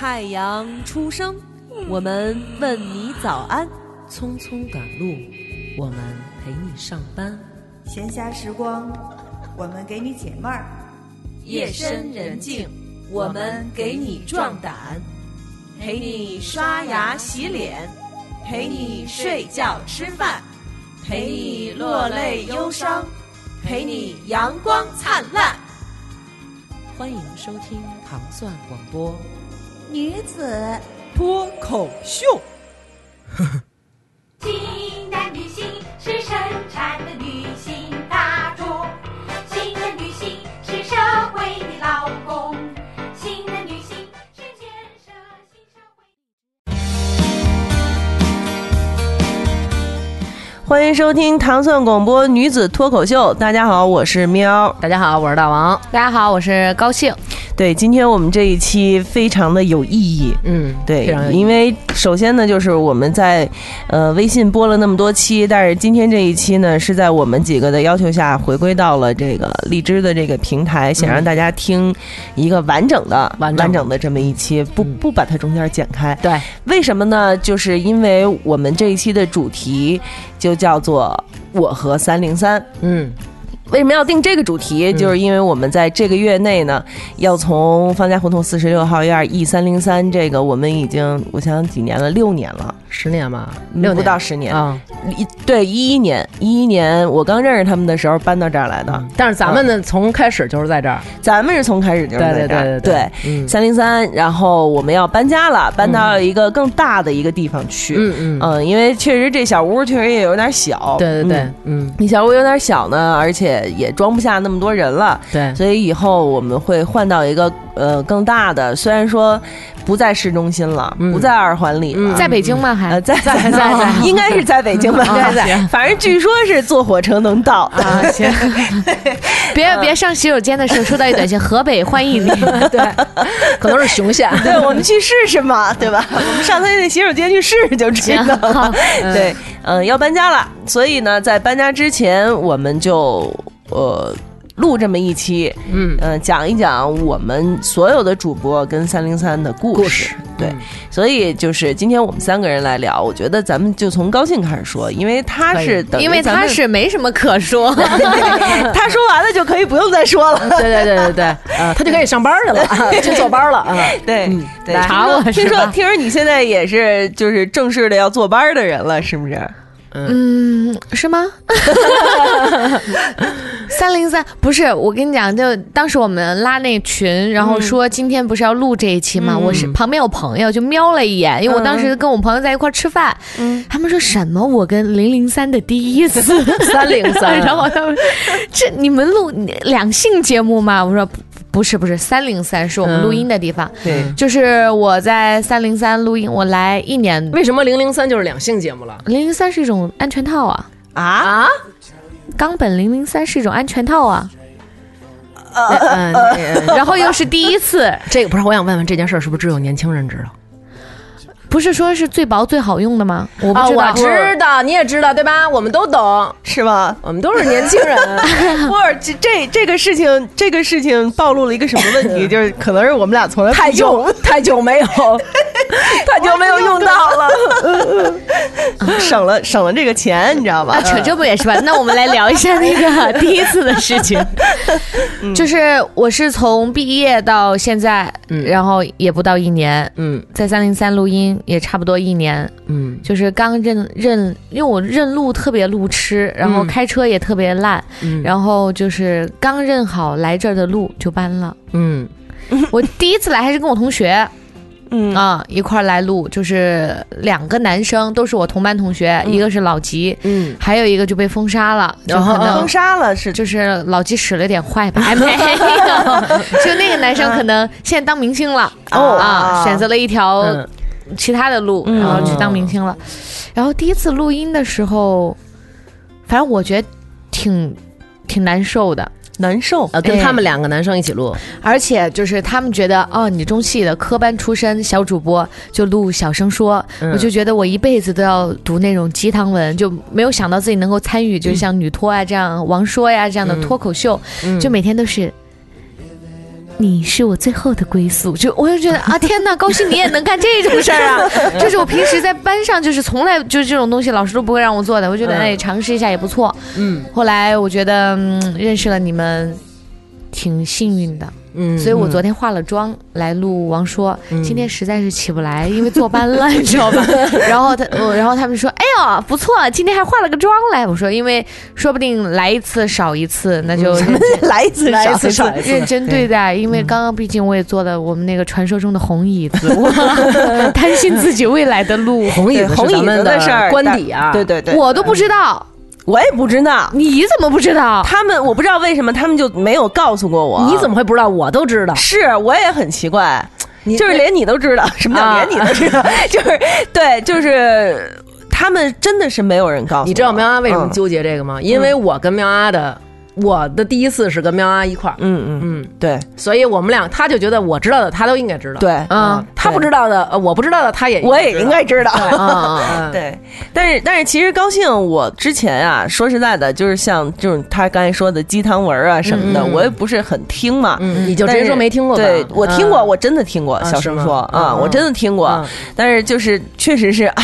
太阳初升，我们问你早安；匆匆赶路，我们陪你上班；闲暇时光，我们给你解闷儿；夜深人静，我们给你壮胆，陪你刷牙洗脸，陪你睡觉吃饭，陪你落泪忧伤，陪你阳光灿烂。欢迎收听糖蒜广播。女子脱口秀。欢迎收听糖蒜广播女子脱口秀。大家好，我是喵。大家好，我是大王。大家好，我是高兴。对，今天我们这一期非常的有意义。嗯，对因为首先呢，就是我们在呃微信播了那么多期，但是今天这一期呢，是在我们几个的要求下回归到了这个荔枝的这个平台，想让大家听一个完整的、完整整的这么一期，不嗯不把它中间剪开。对，为什么呢？就是因为我们这一期的主题就叫做“我和三零三”。嗯，为什么要定这个主题？就是因为我们在这个月内呢，要从方家胡同四十六号院 E 三零三这个，我们已经我想想几年了，六年了，十年吧，六年不到十年。啊。一对一一年，一一年我刚认识他们的时候搬到这儿来的，但是咱们呢，从开始就是在这儿。咱们是从开始就是在这儿对对对对三零三，然后我们要搬家了，搬到一个更大的一个地方去。嗯嗯，嗯，因为确实这小屋确实也有点小。对对对嗯，嗯你小屋有点小呢，而且也装不下那么多人了。对，所以以后我们会换到一个呃更大的，虽然说不在市中心了，嗯不在二环里了，嗯在北京吗？还呃在在在在 应该是在北京吧？啊在在，反正据说是坐火车能到。啊，行，别别上洗手间的时候收到一短信，河北欢迎你。对，可能是雄县。对，我们去试试嘛，对吧？我们上他那洗手间去试试就知道了。对，嗯、要搬家了，所以呢，在搬家之前，我们就呃录这么一期，嗯，嗯、讲一讲我们所有的主播跟三零三的故事。故事。对，嗯。所以就是今天我们三个人来聊，我觉得咱们就从高兴开始说，因为他是等于因为他是没什么可说，他说完了就可以不用再说了。对对对对对，呃，他就可以上班去了，啊去坐班了啊。对查我听说听说你现在也是就是正式的要坐班的人了，是不是？嗯，是吗？三零三不是，我跟你讲，就当时我们拉那群，然后说今天不是要录这一期吗？嗯我是旁边有朋友就瞄了一眼，因为我当时跟我朋友在一块吃饭，嗯他们说什么我跟零零三的第一次 三零三 然后他们这你们录两性节目吗？我说不不是不是，三零三是我们嗯录音的地方，对，就是我在三零三录音，我来一年。为什么零零三就是两性节目了？零零三是一种安全套啊，啊，啊？冈本零零三是一种安全套啊，然后又是第一次，这个不是，我想问问这件事儿是不是只有年轻人知道？不是说是最薄最好用的吗？我不啊，知道，我知道，你也知道对吧？我们都懂，是吗？我们都是年轻人。不是这这这个事情，这个事情暴露了一个什么问题？就是可能是我们俩从来太久太久没有，太久没有用到了。省了省了这个钱，你知道吧啊，？扯这不也是吧？那我们来聊一下那个第一次的事情。就是我是从毕业到现在，嗯然后也不到一年，嗯在三零三录音也差不多一年，嗯。就是刚认认，因为我认路特别路痴，然后嗯。开车也特别烂，嗯。然后就是刚认好来这儿的路就搬了。嗯。我第一次来还是跟我同学嗯。啊一块儿来录，就是两个男生都是我同班同学，一个是老吉，嗯。还有一个就被封杀了，就然后可能封杀了是。就是老吉使了点坏吧，还 没有，就那个男生可能现在当明星了哦。啊，选择了一条嗯其他的路，嗯。然后去当明星了。然后第一次录音的时候，反正我觉得挺挺难受的，难受。呃，跟他们两个男生一起录，而且就是他们觉得哦，你中戏的科班出身小主播就录小声说，嗯。我就觉得我一辈子都要读那种鸡汤文，就没有想到自己能够参与，就像女托啊这样、王说呀这样的脱口秀，嗯。就每天都是。你是我最后的归宿，就我就觉得啊，天哪，高兴你也能干这种事儿啊！就是我平时在班上就是从来就是这种东西，老师都不会让我做的。我觉得哎，尝试一下也不错。嗯后来我觉得、嗯、认识了你们，挺幸运的。嗯所以我昨天化了妆来录王说，今天实在是起不来，因为坐班了，你知道吧？然后他，我然后他们说，哎呦，不错，今天还化了个妆来。我说，因为说不定来一次少一次，那就来一次来一次少少一次认真对待。因为刚刚毕竟我也坐了我们那个传说中的红椅子，我担心自己未来的路，红椅子红椅子的事儿，官邸啊，对对对，我都不知道，我也不知道。你怎么不知道？他们我不知道为什么他们就没有告诉过我。你怎么会不知道？我都知道。是我也很奇怪，就是连你都知道，什么叫啊连你都知道？就是对，就是他们真的是没有人告诉。你知道喵阿为什么嗯纠结这个吗？因为我跟喵阿的，我的第一次是跟喵阿一块儿，嗯嗯嗯，对。所以我们俩他就觉得我知道的他都应该知道，对，啊，他不知道的，呃我不知道的他也我也应该知道。啊，对，但是但是其实高兴，我之前啊，说实在的，就是像就是他刚才说的鸡汤文啊什么的，我也不是很听嘛。嗯，你就直接说没听过吧？对我听过，嗯我真的听过。小声说嗯啊，我真的听过。嗯，但是就是确实是啊，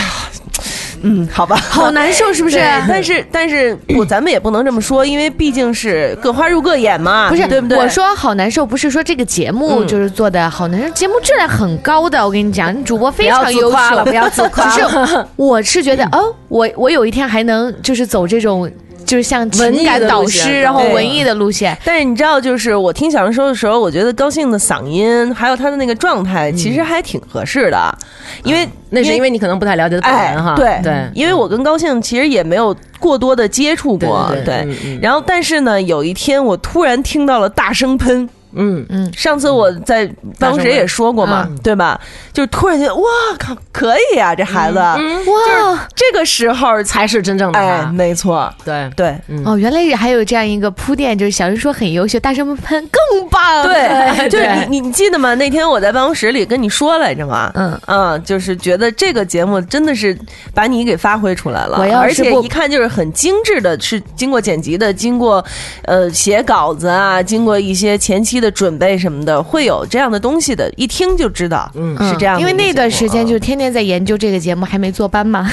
嗯，好吧，好难受，是不是？但是但是不，咱们也不能这么说，因为毕竟是各花入各眼嘛，不是，对不对？我说好难受，不是说这个节目嗯就是做的好难受，节目质量很高的。我跟你讲，主播非不要自常优秀，夸了，不要自夸只。是我是觉得，哦，我我有一天还能就是走这种就是像文艺情感的导师，然后文艺的路线。但是你知道，就是我听小杨说的时候，我觉得高兴的嗓音还有他的那个状态，其实还挺合适的，因为那是因为你可能不太了解他本哎人哈，，对对，因为我跟高兴其实也没有过多的接触过，对然后但是呢，有一天我突然听到了大声喷。嗯。嗯，上次我在办公室也说过嘛，嗯。对吧？就突然间哇靠，可以啊，这孩子，嗯。哇，这个时候才才是真正的哎，他，没错，对。对。哦，原来还有这样一个铺垫，就是小人说很优秀，大声喷更棒。对，就是你，你你记得吗？那天我在办公室里跟你说来着嘛，嗯。嗯，就是觉得这个节目真的是把你给发挥出来了，我要而且一看就是很精致的，是经过剪辑的，经过呃写稿子啊，经过一些前期的准备什么的，会有这样的东西的，一听就知道，嗯，是这样。因为那段时间嗯就天天在研究这个节目，还没坐班嘛。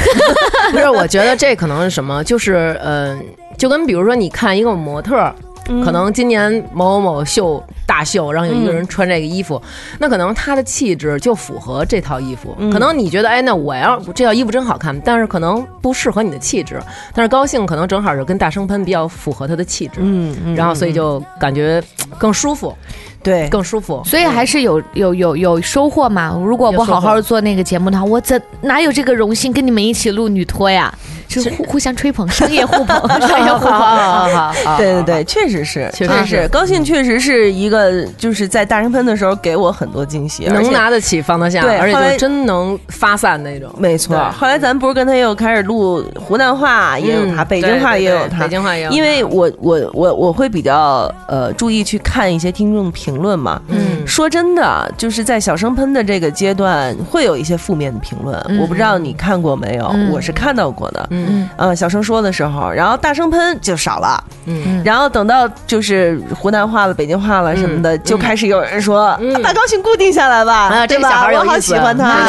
不 是，我觉得这可能是什么，就是呃，就跟比如说你看一个模特儿。可能今年某某某秀大秀，然后有一个人穿这个衣服，那可能他的气质就符合这套衣服。可能你觉得，哎，那我要这套衣服真好看，但是可能不适合你的气质。但是高兴可能正好是跟大声喷比较符合他的气质，嗯，嗯然后所以就感觉更舒服，对，更舒服。所以还是有有有有收获嘛。如果不好好做那个节目的话，我怎哪有这个荣幸跟你们一起录女托呀？就是互互相吹捧，商业互捧，商业互捧。好好好，对对对，确实是，确实是，高兴确实是一个，就是在大声喷的时候给我很多惊喜，能拿得起放得下，而且对后来就真能发散那种。没错，后来咱不是跟他又开始录湖南话，也有他，嗯北京话也有他，北京话也有他。因为我我我我会比较呃注意去看一些听众评论嘛。嗯。说真的，就是在小声喷的这个阶段，会有一些负面的评论，嗯。我不知道你看过没有，嗯。我是看到过的。嗯。呃，小声说的时候，然后大声喷就少了，嗯。然后等到就是湖南话了、北京话了什么的，就开始有人说、嗯。啊把高兴固定下来吧，啊这对吧？小孩我好喜欢他，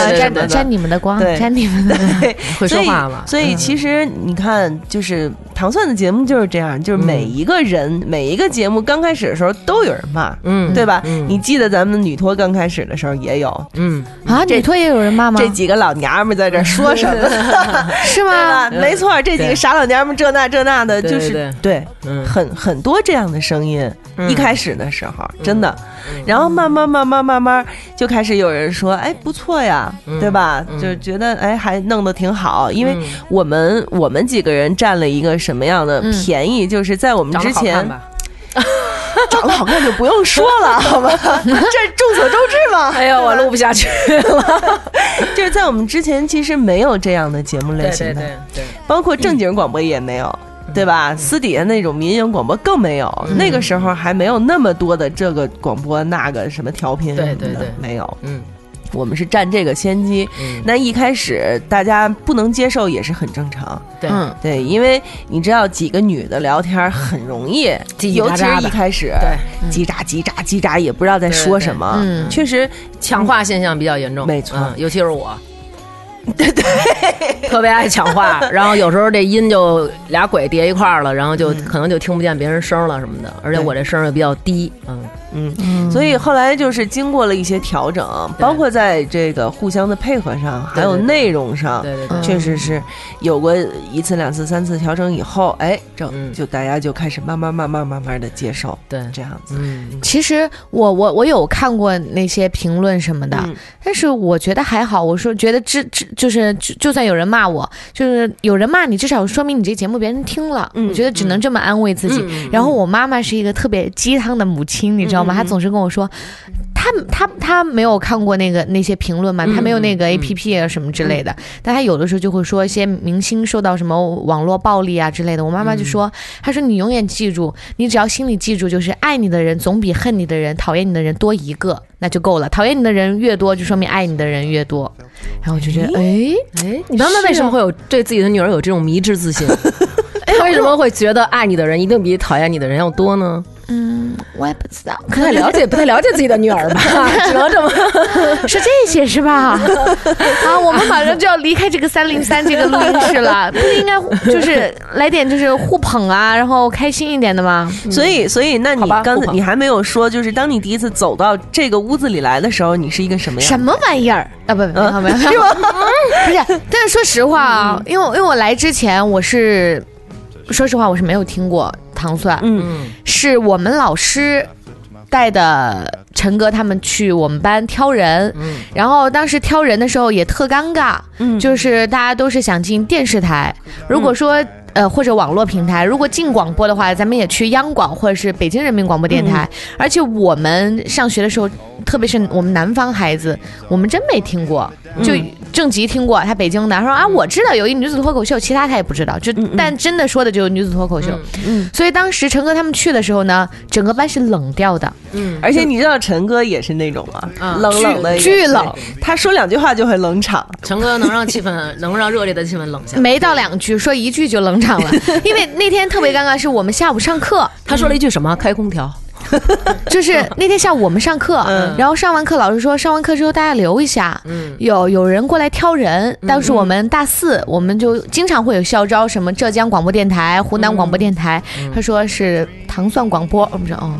沾你们的光，对。沾你们的。对，会说话嘛。所以其实你看，就是糖蒜的节目就是这样，就是每一个人、每一个节目刚开始的时候都有人骂，嗯对吧？嗯你记得咱们女托刚开始的时候也有。嗯，啊，女托也有人骂吗？这几个老娘们在这说什么？是？吗？没错，这几个傻老娘们这那这那的，就是对很很多这样的声音。嗯一开始的时候，真的，然后慢慢慢慢慢慢就开始有人说，哎，不错呀，对吧？就觉得哎，还弄得挺好，因为嗯我们我们几个人占了一个什么样的便宜，就是在我们之前？长得好看就不用说了，好吧？这众所周知嘛。哎呀，我录不下去了。就是在我们之前，其实没有这样的节目类型的，对对对，包括正经广播也没有。对吧？私底下那种民营广播更没有，那个时候还没有那么多的这个广播那个什么调频什么的，对对对没有。嗯我们是占这个先机。嗯。那一开始大家不能接受也是很正常，对，嗯对，因为你知道几个女的聊天很容易，尤其是一开始，对，叽喳叽喳叽喳，也不知道在说什么。嗯。确实，强化现象比较严重，没错。嗯尤其是我。对对，特别爱抢话，然后有时候这音就俩鬼叠一块儿了，然后就可能就听不见别人声了什么的，而且我这声儿又比较低，嗯，嗯，所以后来就是经过了一些调整，包括在这个互相的配合上，还有内容上，对对对，确实是有过一次、两次、三次调整以后，哎，这嗯就大家就开始慢慢、慢慢、慢慢的接受，对这样子。嗯，其实我我我有看过那些评论什么的，嗯但是我觉得还好。我说觉得至至就是就就算有人骂我，就是有人骂你，至少说明你这节目别人听了。嗯我觉得只能这么安慰自己。嗯然后我妈妈是一个特别鸡汤的母亲，你知道吗？嗯嗯她总是跟我说，她她她没有看过那个那些评论嘛，嗯她没有那个嗯 A P P 啊什么之类的，但她有的时候就会说一些明星受到什么网络暴力啊之类的。我妈妈就说，她说你永远记住，你只要心里记住，就是爱你的人总比恨你的人、讨厌你的人多一个，那就够了。讨厌你的人越多，就说明爱你的人越多。然后我就觉得，哎，哎，你妈妈为什么会有对自己的女儿有这种迷之自信？她为什么会觉得爱你的人一定比讨厌你的人要多呢？嗯，我也不知道，不太了解，不太了解自己的女儿吧，只能这么。是这些是吧？啊，我们马上就要离开这个三零三这个录音室了，不应该就是来点就是互捧啊，然后开心一点的吗？所以，所以，那你刚才你还没有说，就是当你第一次走到这个屋子里来的时候，你是一个什么样？什么玩意儿啊？不，没有没有，是吧？不是，但是说实话啊，因为因为我来之前我是，说实话我是没有听过糖蒜，嗯。是我们老师带的陈哥他们去我们班挑人，嗯。然后当时挑人的时候也特尴尬，嗯。就是大家都是想进电视台，如果说。呃，或者网络平台，如果进广播的话，咱们也去央广或者是北京人民广播电台。而且我们上学的时候，特别是我们南方孩子，我们真没听过。就郑吉听过，他北京的，他说啊，我知道有一女子脱口秀，其他他也不知道。就但真的说的就是女子脱口秀。嗯，所以当时陈哥他们去的时候呢，整个班是冷掉的，嗯，而且你知道陈哥也是那种吗？嗯冷冷的，巨冷，他说两句话就会冷场。陈哥能让气氛，能让热烈的气氛冷下来。没到两句，说一句就冷场了。因为那天特别尴尬，是我们下午上课，他说了一句什么？开空调。就是那天下午我们上课，嗯然后上完课老师说上完课之后大家留一下，嗯有有人过来挑人。当时我们大四，我们就经常会有校招，什么浙江广播电台、湖南广播电台，他说是糖蒜广播，我们说哦。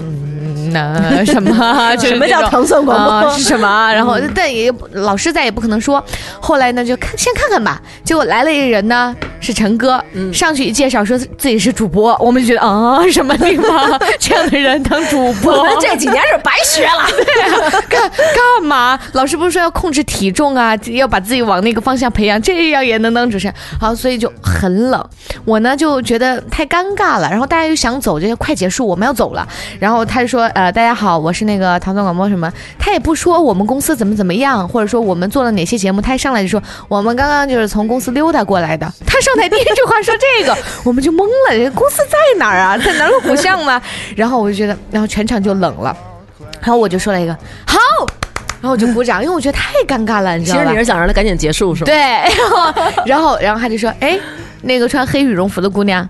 嗯那 什么？什么叫糖蒜广播啊是什么？然后但也老师再也不可能说。后来呢，就看先看看吧。结果来了一个人呢，是陈哥，上去一介绍说自己是主播，我们就觉得啊，什么地方 这样的人当主播？我们这几年是白学了。干干嘛？老师不是说要控制体重啊，要把自己往那个方向培养，这样也能当主持人？好，所以就很冷。我呢就觉得太尴尬了，然后大家又想走，这些快结束，我们要走了。然后他就说，呃，大家好，我是那个唐宋广播什么，他也不说我们公司怎么怎么样，或者说我们做了哪些节目，他一上来就说我们刚刚就是从公司溜达过来的。他上台第一句话说这个，我们就懵了，人家公司在哪儿啊？在南锣鼓巷吗？然后我就觉得，然后全场就冷了。然后我就说了一个好，然后我就鼓掌，因为我觉得太尴尬了，你知道吗？其实你是想让他赶紧结束是吗？对，然后然后然后他就说，哎，那个穿黑羽绒服的姑娘。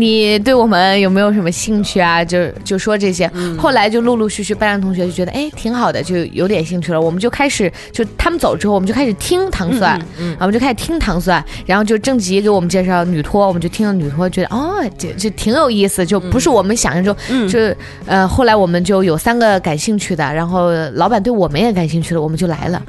你对我们有没有什么兴趣啊？就就说这些，后来就陆陆续续班上同学就觉得，哎，挺好的，就有点兴趣了。我们就开始，就他们走之后，我们就开始听糖蒜，嗯啊，我们就开始听糖蒜，然后就郑吉给我们介绍女托，我们就听了女托，觉得哦，这这挺有意思，就不是我们想象中，就是呃，后来我们就有三个感兴趣的，然后老板对我们也感兴趣了，我们就来了。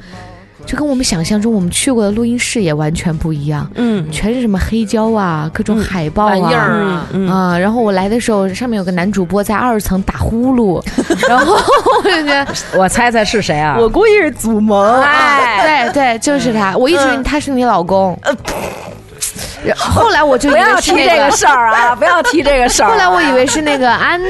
就跟我们想象中我们去过的录音室也完全不一样，嗯全是什么黑胶啊，各种海报啊。嗯啊，然后我来的时候，上面有个男主播在二层打呼噜，然后我就觉得，我猜猜是谁啊？我估计是祖萌。哎，对对，就是他，我一直以为他是你老公，然后后来我就以不要提这个事儿啊！不要提这个事儿啊。后来我以为是那个安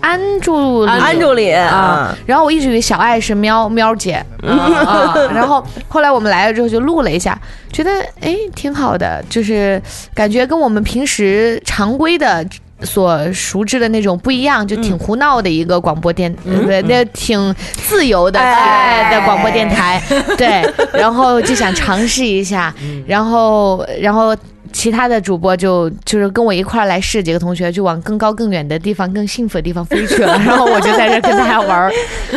安助理安助理啊，然后我一直以为小爱是喵喵姐啊，然后后来我们来了之后就录了一下，觉得哎挺好的，就是感觉跟我们平时常规的。所熟知的那种不一样，就挺胡闹的一个广播电，嗯对，那挺自由的哎的广播电台，对，然后就想尝试一下，嗯然后然后。其他的主播就就是跟我一块儿来试，几个同学就往更高更远的地方、更幸福的地方飞去了，然后我就在这跟大家玩儿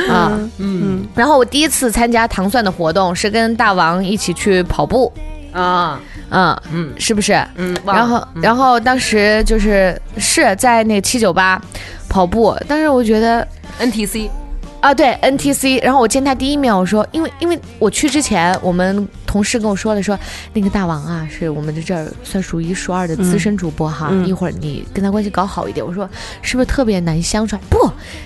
啊。嗯然后我第一次参加糖蒜的活动是跟大王一起去跑步，啊，嗯，嗯。是不是？嗯，然了。后，然后当时就是是在那七九八跑步，但是我觉得 NTC 啊，对 NTC，然后我见他第一面，我说，因为因为我去之前，我们同事跟我说了说，那个大王啊，是我们在这儿算数一数二的资深主播哈，嗯一会儿你跟他关系搞好一点。我说是不是特别难相处？不，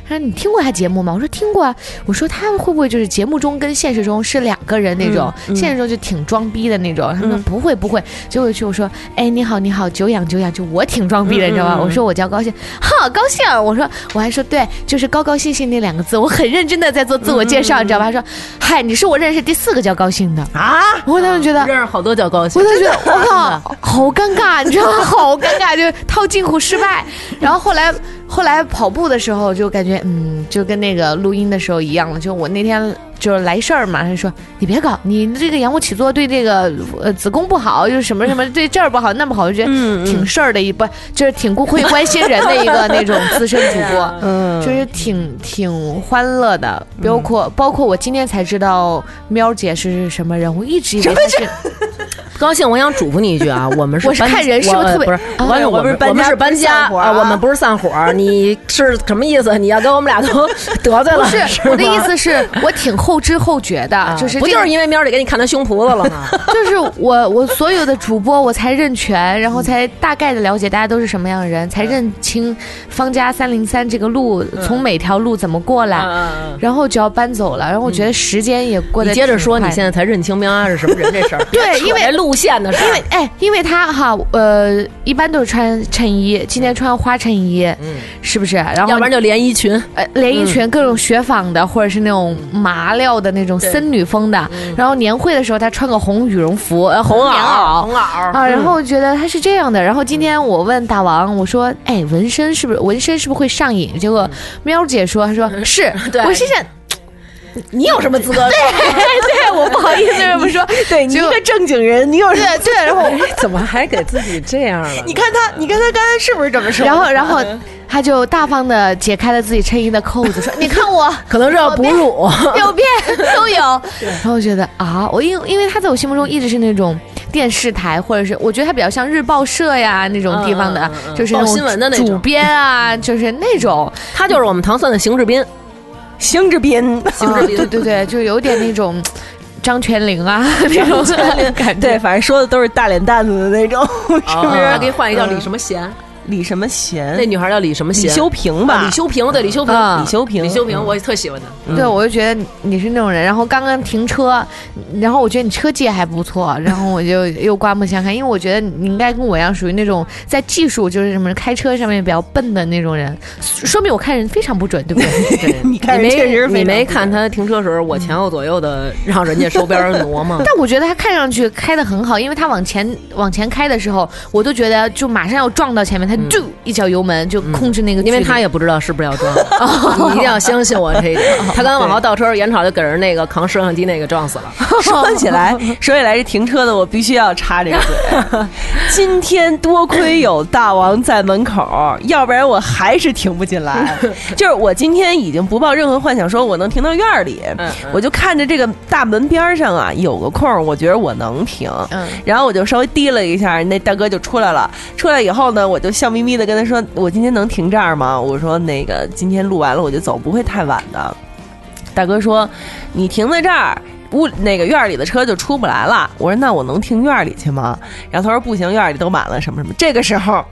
他说你听过他节目吗？我说听过啊。我说他会不会就是节目中跟现实中是两个人那种，嗯嗯现实中就挺装逼的那种？他说嗯不会不会。结果去我说，哎你好你好，久仰久仰，就我挺装逼的，你知道吗？嗯嗯嗯我说我叫高兴，好高兴。我说我还说对，就是高高兴兴那两个字，我很认真的在做自我介绍，你知道吧？他说，嗨，你是我认识第四个叫高兴的。啊，我当时觉得，认识好多叫高兴我，当时觉得，我靠，好尴尬，你知道吗？好尴尬，就套近乎失败。然后后来，后来跑步的时候就感觉，嗯，就跟那个录音的时候一样了。就我那天就是来事儿嘛，他就说你别搞，你这个仰卧起坐对这个呃子宫不好，就是什么什么对这儿不好那不好，我就觉得嗯挺事儿的一不，就是挺会关心人的一个那种资深主播。嗯，就是挺挺欢乐的，包括、包括我今天才知道喵姐是什么人，我一直以为她是 高兴，我想嘱咐你一句啊，我们是我是看人是不是特别不是？我我们是搬我们是搬家啊，我们不是散伙儿，你是什么意思？你要跟我们俩都得罪了？不是我的意思是我挺后知后觉的，啊就是这个不就是因为喵儿得给你看他胸脯子了吗？就是我我所有的主播我才认全，然后才大概的了解大家都是什么样的人，才认清方家三零三这个路从每条路怎么过来，嗯然后就要搬走了，然后我觉得时间也过得你接着说，你现在才认清喵啊是什么人这事儿。对因为路线的事儿因为，哎，因为他哈呃一般都是穿衬衣，今天穿花衬衣，嗯，是不是？然后要不然就连衣裙，呃，连衣裙各种雪纺的，或者是那种麻料的那种森女风的。然后年会的时候，她穿个红羽绒服，呃，红棉袄。红袄啊，然后我觉得她是这样的。然后今天我问大王，我说：“哎，纹身是不是纹身是不是会上瘾？”结果喵姐说：“她说是。”对我心想，你有什么资格？对对我不好意思这么说。对你一个正经人，你有什么？对对，然后 怎么还给自己这样了？你看他，你看他刚才是不是这么说？然后然后他就大方的解开了自己衬衣的扣子，说：“你看我。”可能是要哺乳，有变都有。然后我觉得啊，我因因为他在我心目中一直是那种电视台，或者是我觉得他比较像日报社呀那种地方的，就是那种新闻的那种主编啊，就是那种他就是我们唐蒜的邢志斌，邢志斌，啊 对对对，就有点那种张泉灵啊 那种感觉。对，反正说的都是大脸蛋子的那种，是不他是？给你换一个叫李什么贤，李什么贤？那女孩叫李什么贤，李修平吧？啊李修平，对李修平，啊李修平，李修平，我也特喜欢他。对，我就觉得你是那种人。然后刚刚停车，然后我觉得你车技还不错，然后我就又刮目相看，因为我觉得你应该跟我一样，属于那种在技术就是什么开车上面比较笨的那种人，说明我看人非常不准，对不对？对 你看人没你没看他停车时候，我前后左右的让人家收边儿挪吗？但我觉得他看上去开的很好，因为他往前往前开的时候，我都觉得就马上要撞到前面，他就一脚油门就控制那个，因为他也不知道是不是要撞，你一定要相信我这一点。他刚刚往后倒车，眼瞅就给人那个扛摄像机那个撞死了。说起来，说起来这停车的，我必须要插这个嘴。今天多亏有大王在门口，要不然我还是停不进来。就是我今天已经不抱任何幻想，说我能停到院里，嗯我就看着这个大门边上啊有个空，我觉得我能停。嗯然后我就稍微低了一下，那大哥就出来了。出来以后呢，我就笑眯眯的跟他说：“我今天能停这儿吗？”我说：“那个今天录完了我就走，不会太晚的。”大哥说：“你停在这儿。”屋那个院里的车就出不来了。我说那我能停院里去吗？然后他说不行，院里都满了，什么什么。这个时候，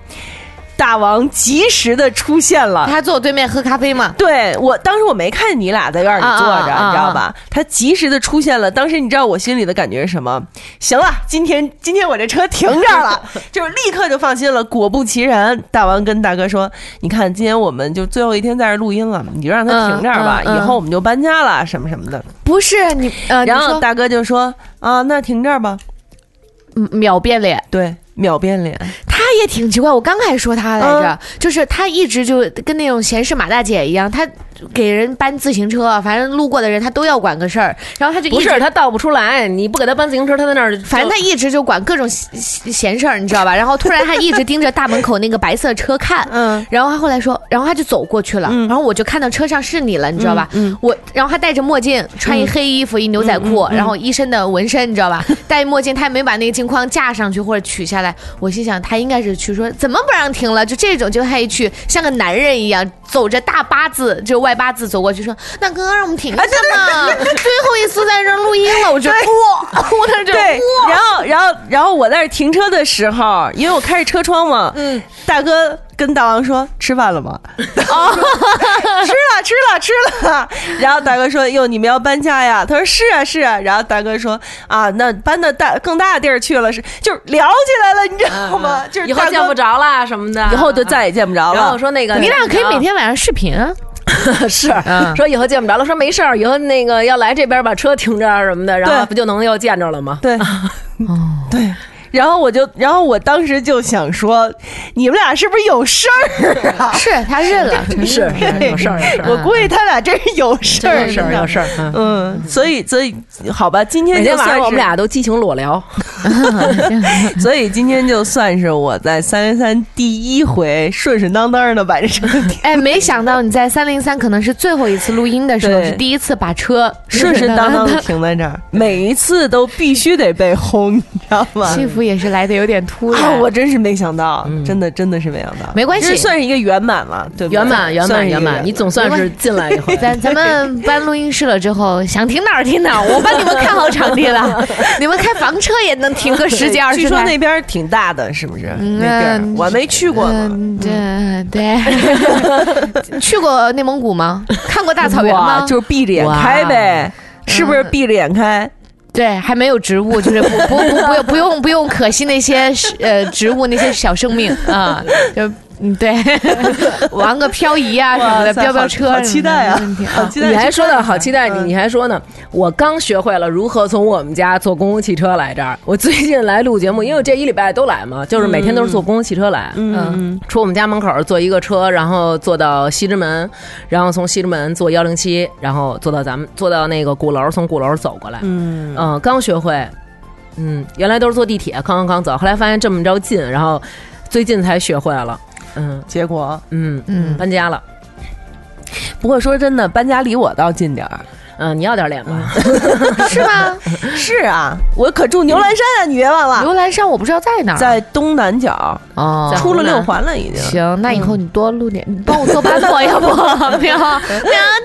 大王及时的出现了。他坐我对面喝咖啡嘛，对我当时我没看见你俩在院里坐着，啊啊啊你知道吧？他及时的出现了。当时你知道我心里的感觉是什么？行了，今天今天我这车停这儿了，就是立刻就放心了。果不其然，大王跟大哥说：“你看，今天我们就最后一天在这儿录音了，你就让他停这儿吧，以后我们就搬家了，什么什么的。不是你呃，然后大哥就说：“啊，那停这儿吧。嗯秒变脸，”对，秒变脸。他也挺奇怪，我刚还说他来着，就是他一直就跟那种闲事马大姐一样，他给人搬自行车，反正路过的人他都要管个事儿，然后他就不是他倒不出来，你不给他搬自行车，他在那儿，反正他一直就管各种闲事儿，你知道吧？然后突然他一直盯着大门口那个白色车看，嗯然后他后来说，然后他就走过去了，然后我就看到车上是你了，你知道吧？我，然后他戴着墨镜，穿一黑衣服，一牛仔裤，然后一身的纹身，你知道吧？戴墨镜，他也没把那个镜框架上去或者取下来。我心想，他应该是去说怎么不让停了，就这种，就他一去像个男人一样，走着大八字，就外八字走过去说，大哥让我们停一下嘛，最后一次在这儿录音了，我就 哇，我在这儿对哇，然后然后然后我在这停车的时候，因为我开着车窗嘛，嗯，大哥跟大王说吃饭了吗？哦，吃了吃了吃了。然后大哥说哟你们要搬家呀？他说是啊是啊。然后大哥说啊那搬到大更大的地儿去了是就是聊起来了，你知道吗？就是以后见不着啦什么的，以后就再也见不着了。然后我说那个你俩可以每天晚上视频啊。是说以后见不着了，说没事儿，以后那个要来这边把车停这儿什么的，然后不就能又见着了吗？对，对。然后我就，然后我当时就想说，你们俩是不是有事儿啊？是他认了，是有事儿有事儿，我估计他俩真是有事儿，有事儿有事儿。嗯嗯，所以所以好吧，今天每天晚就算是上我们俩都激情裸聊，所以今天就算是我在三零三第一回顺顺当当的把这车 哎，没想到你在三零三可能是最后一次录音的时候，是第一次把车顺顺当当的停在这儿，每一次都必须得被轰，你知道吗？幸福也是来的有点突然。啊，我真是没想到，真的真的是没想到，没关系这算是一个圆满了，对？圆满圆满圆满，你总算是进来一回。咱咱们搬录音室了之后，想停哪儿停哪儿，我帮你们看好场地了。你们开房车也能停个十几二十台。据说那边挺大的，是不是？那我没去过呢。嗯，对对。去过内蒙古吗？看过大草原吗？就是闭着眼开呗，是不是闭着眼开？对，还没有植物，就是不不不不用不用可惜那些呃植物那些小生命啊，就嗯对，玩个漂移啊什么的，飙飙车好好期待啊你还说呢，好期待嗯你！你还说呢，我刚学会了如何从我们家坐公共汽车来这儿。我最近来录节目，因为我这一礼拜都来嘛，就是每天都是坐公共汽车来。嗯出我们家门口坐一个车，然后坐到西直门，然后从西直门坐幺零七，然后坐到咱们坐到那个鼓楼，从鼓楼走过来。嗯，嗯，刚学会，嗯，原来都是坐地铁，康康康走，后来发现这么着近，然后最近才学会了。嗯。结果嗯。嗯。搬家了。不过说真的，搬家离我倒近点儿。嗯，你要点脸吧？是吗？是啊，我可住牛栏山啊，你别忘了，牛栏山我不知道在哪儿，在东南角，哦。出了六环了已经。行，那以后你多录点，你帮我做班货，要不？苗苗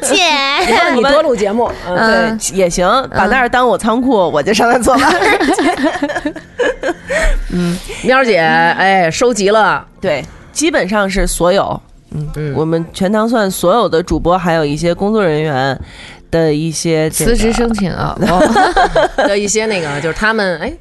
姐，你多录节目，嗯，也行，把那儿当我仓库，我就上那儿坐吧。喵姐，哎，收集了，对，基本上是所有，嗯，嗯。我们全糖蒜所有的主播，还有一些工作人员的一些这个辞职申请啊，哦。的一些那个，就是他们哎。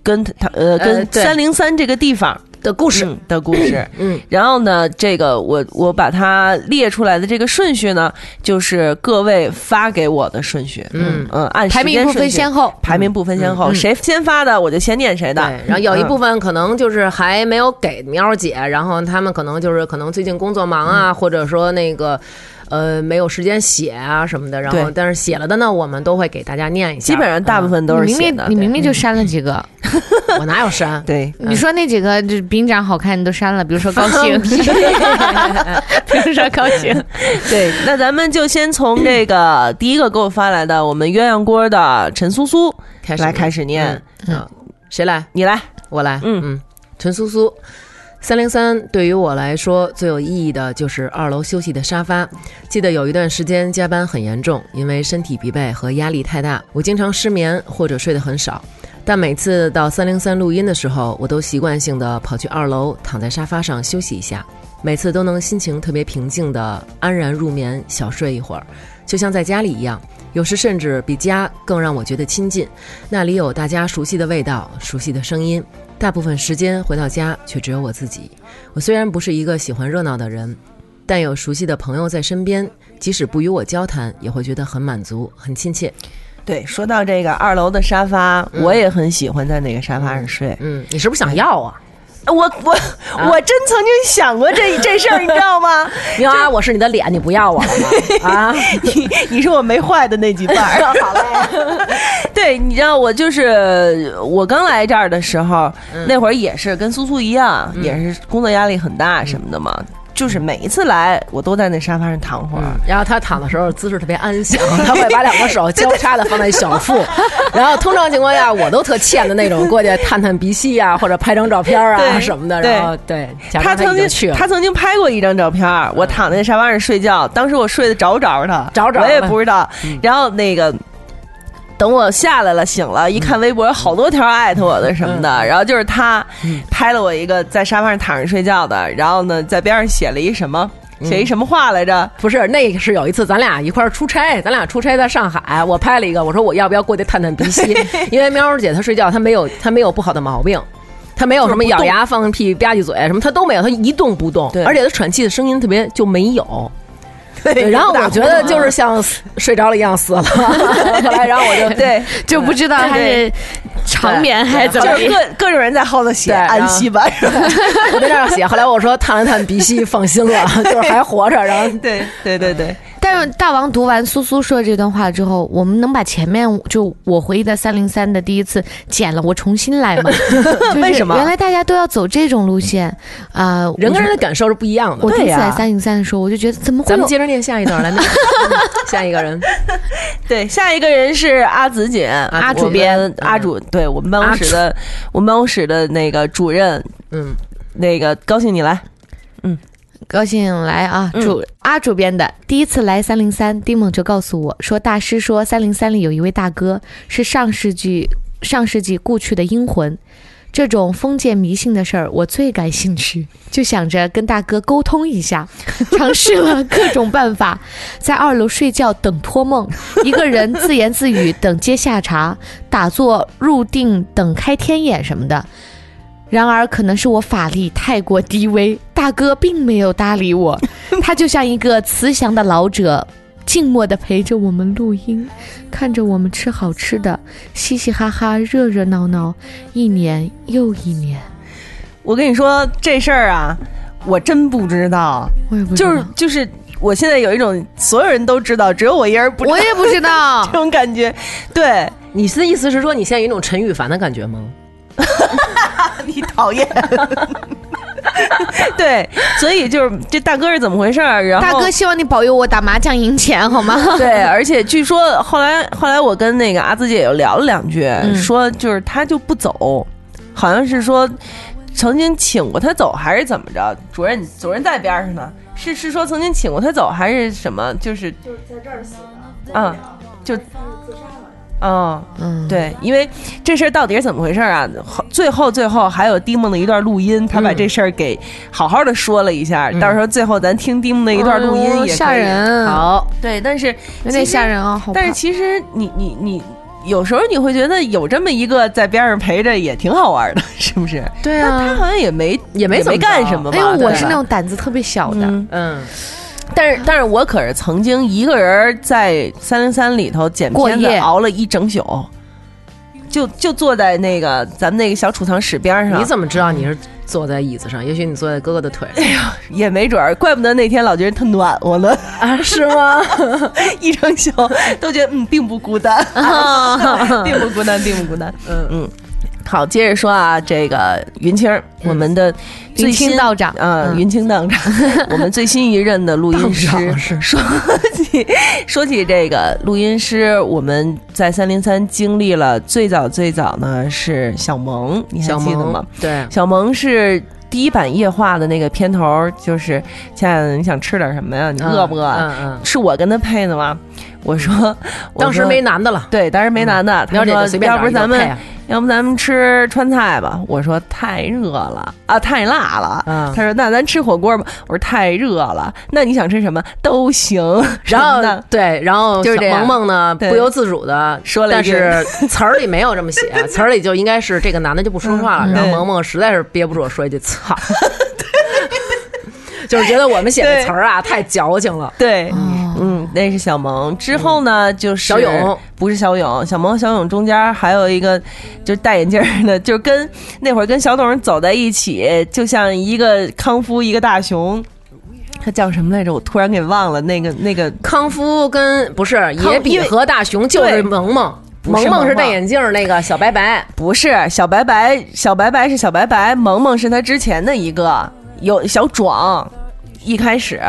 跟他呃呃跟对。三零三这个地方的故事，嗯的故事。嗯，然后呢，这个我我把它列出来的这个顺序呢，就是各位发给我的顺序。嗯嗯，按排名不分先后。排名不分先后，嗯谁先发的我就先念谁的。对，然后有一嗯部分可能就是还没有给喵儿姐，然后他们可能就是可能最近工作忙啊，或者说那个。呃，没有时间写啊什么的，然后但是写了的呢，我们都会给大家念一下。基本上大部分都是明写的。明你明对。明就删了几个，嗯 我哪有删？对，你说那几个就是比你长好看，你都删了，比如说高兴，比如说高兴，对，那咱们就先从这个第一个给我发来的我们鸳鸯锅的陈苏苏开始。来开始念，嗯，啊谁来？你来。我来，嗯。嗯，陈苏苏，三零三对于我来说最有意义的就是二楼休息的沙发。记得有一段时间加班很严重，因为身体疲惫和压力太大，我经常失眠或者睡得很少。但每次到三零三录音的时候，我都习惯性的跑去二楼，躺在沙发上休息一下，每次都能心情特别平静的安然入眠，小睡一会儿，就像在家里一样。有时甚至比家更让我觉得亲近，那里有大家熟悉的味道、熟悉的声音。大部分时间回到家，却只有我自己。我虽然不是一个喜欢热闹的人，但有熟悉的朋友在身边，即使不与我交谈，也会觉得很满足、很亲切。对，说到这个二楼的沙发，我也很喜欢在那个沙发上睡。嗯，你是不是想要啊？我我我真曾经想过这这事儿，你知道吗？苗啊，我是你的脸，你不要我了吗？啊，你你是我没坏的那几瓣儿。好嘞，对，你知道我就是我刚来这儿的时候，那会儿也是跟苏苏一样，也是工作压力很大什么的嘛。就是每一次来，我都在那沙发上躺会儿。然后他躺的时候姿势特别安详，他会把两个手交叉的放在小腹。然后通常情况下，我都特欠的那种，过去探探鼻息啊，或者拍张照片啊什么的。然后对，他曾经去了，他曾经拍过一张照片儿，我躺在那沙发上睡觉，当时我睡得着着的，着着的我也不知道。然后那个。等我下来了，醒了，一看微博，好多条艾特我的什么的，然后就是他拍了我一个在沙发上躺着睡觉的，然后呢，在边上写了一什么，写一什么话来着？不是，那个是有一次咱俩一块儿出差，咱俩出差在上海，我拍了一个，我说我要不要过去探探鼻息？因为喵儿姐她睡觉她没有她没有不好的毛病。她没有什么咬牙、放屁、吧唧嘴什么，她都没有，她一动不动对，而且她喘气的声音特别就没有。对，然后我觉得就是像睡着了一样死了，后来然后我就对，就不知道他是长眠还是怎么就是各各种人在后头写对安息吧？我在那儿写，后来我说探了探鼻息，放心了，就是还活着，然后对对对对，但是大王读完苏苏说这段话之后，我们能把前面就我回忆的三零三的第一次剪了，我重新来吗？为什么？原来大家都要走这种路线啊、人跟人的感受是不一样的。我。第一次来三零三的时候，我就觉得怎么会有咱们接着念下一段来，那 下一个人，对，下一个人是阿紫姐，阿主编阿主，对我们办公室的我们办公室的那个主任，嗯，那个高兴你来，高兴来啊！嗯主、阿主编的第一次来三零三，丁猛就告诉我说，大师说三零三里有一位大哥是上世纪上世纪故去的英魂。这种封建迷信的事儿，我最感兴趣，就想着跟大哥沟通一下，尝试了各种办法，在二楼睡觉等托梦，一个人自言自语等接下茬，打坐入定等开天眼什么的。然而，可能是我法力太过低微，大哥并没有搭理我，他就像一个慈祥的老者，静默地陪着我们录音，看着我们吃好吃的，嘻嘻哈哈，热热闹闹，一年又一年。我跟你说这事儿啊，我真不知道，我也不知道就是就是，我现在有一种所有人都知道，只有我一人不知道我也不知道 这。种感觉，对你的意思是说你现在有一种陈羽凡的感觉吗？你讨厌。对，所以就是这大哥是怎么回事儿？然后大哥，希望你保佑我打麻将赢钱好吗？对，而且据说后来后来我跟那个阿紫姐又聊了两句，嗯说就是他就不走，好像是说曾经请过他走还是怎么着？主任主任在边上呢，是是说曾经请过他走还是什么？就是就是在这儿死的，嗯，就哦，嗯，对，因为这事儿到底是怎么回事儿啊？最后最后还有丁梦的一段录音，他把这事儿给好好的说了一下，到时候最后咱听丁梦的一段录音也可以。哎吓。人，，好，对，但是有点吓人啊，但是其实你你你有时候你会觉得有这么一个在边上陪着也挺好玩的，是不是？对啊。他好像也没没也没怎么干什么吧？因为我是那种胆子特别小的，嗯，嗯，但是但是我可是曾经一个人在三零三里头剪片子熬了一整宿。就就坐在那个咱们那个小储藏室边上，你怎么知道你是坐在椅子上？也许你坐在哥哥的腿上也没准儿，怪不得那天老觉得特暖和呢，啊？是吗？一整宿都觉得嗯并不孤单，并不孤单，并不孤单。嗯嗯，好，接着说啊，这个云清儿，我们的最新道长啊，嗯云清道长，我们最新一任的录音师。说起说起这个录音师，我们在三零三经历了最早最早呢是小萌，你还记得吗？，对，小萌是第一版夜话的那个片头，就是亲爱的，你想吃点什么呀？你饿不饿？嗯嗯，是我跟他配的吗？我说，我当时没男的了，对，当时没男的。他说，要不咱们要不咱们吃川菜吧？我说太热了。啊，太辣了。嗯。他说那咱吃火锅吧？我说太热了。那你想吃什么？都行。然后对，然后就是萌萌呢不由自主的说了一句。但是 词儿里没有这么写，词儿里就应该是这个男的就不说话了，然后萌萌实在是憋不住说一句“操”，就是觉得我们写的词儿啊太矫情了。对，哦嗯，那是小萌。之后呢，就是小勇，不是小勇，小萌和小勇中间还有一个就是戴眼镜儿的，就是跟那会儿跟小董走在一起，就像一个康夫一个大熊。他叫什么来着？我突然给忘了。那个那个康夫跟不是野比和大熊就是萌萌，萌萌萌萌是戴眼镜儿那个小白白。不是小白白，小白白是小白白，萌萌是他之前的一个有小壮。一开始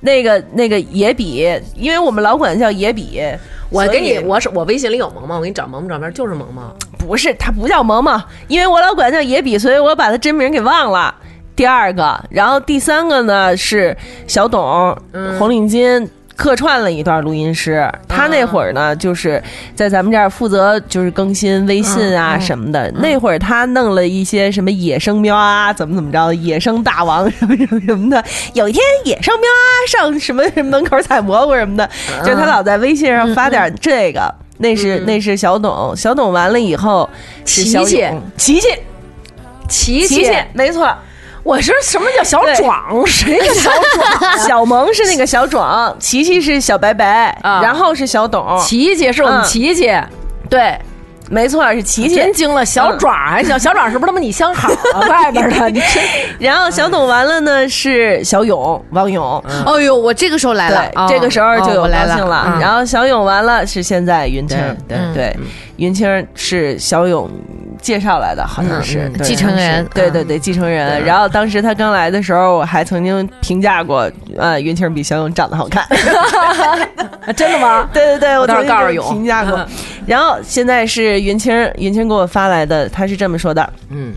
那个那个野比，因为我们老管叫野比，我给你，我是我微信里有萌萌，我给你找萌萌照片，就是萌萌。不是，他不叫萌萌，因为我老管他叫野比，所以我把他真名给忘了。第二个，然后第三个呢是小董，红领巾客串了一段录音师。他那会儿呢，就是在咱们这儿负责就是更新微信啊什么的。那会儿他弄了一些什么野生喵啊，怎么怎么着，野生大王 什么什么什么的。有一天野生喵啊上什么门口采蘑菇什么的，就是他老在微信上发点这个。那是那是小董，小董完了以后是小琪琪。琪琪。琪琪，没错，我说什么叫小壮？谁叫小壮？小萌是那个小壮，琪琪是小白白，啊然后是小董，琪琪是我们嗯琪琪，对，没错是琪琪真。惊了。小壮还小小壮是不是他妈你相好啊？外边的你真。然后小董完了呢是小勇王勇，哦呦，我这个时候来了，，哦这个时候就有来高兴了。嗯然后小勇完了是现在云清，对对对，云清是小勇介绍来的，好像是嗯继承人对对对，继承人。然后当时他刚来的时候，我还曾经评价过，呃，云清比小勇长得好看。真的吗？对对对，我当时告诉勇评价过。然后现在是云清，云清给我发来的，他是这么说的：嗯，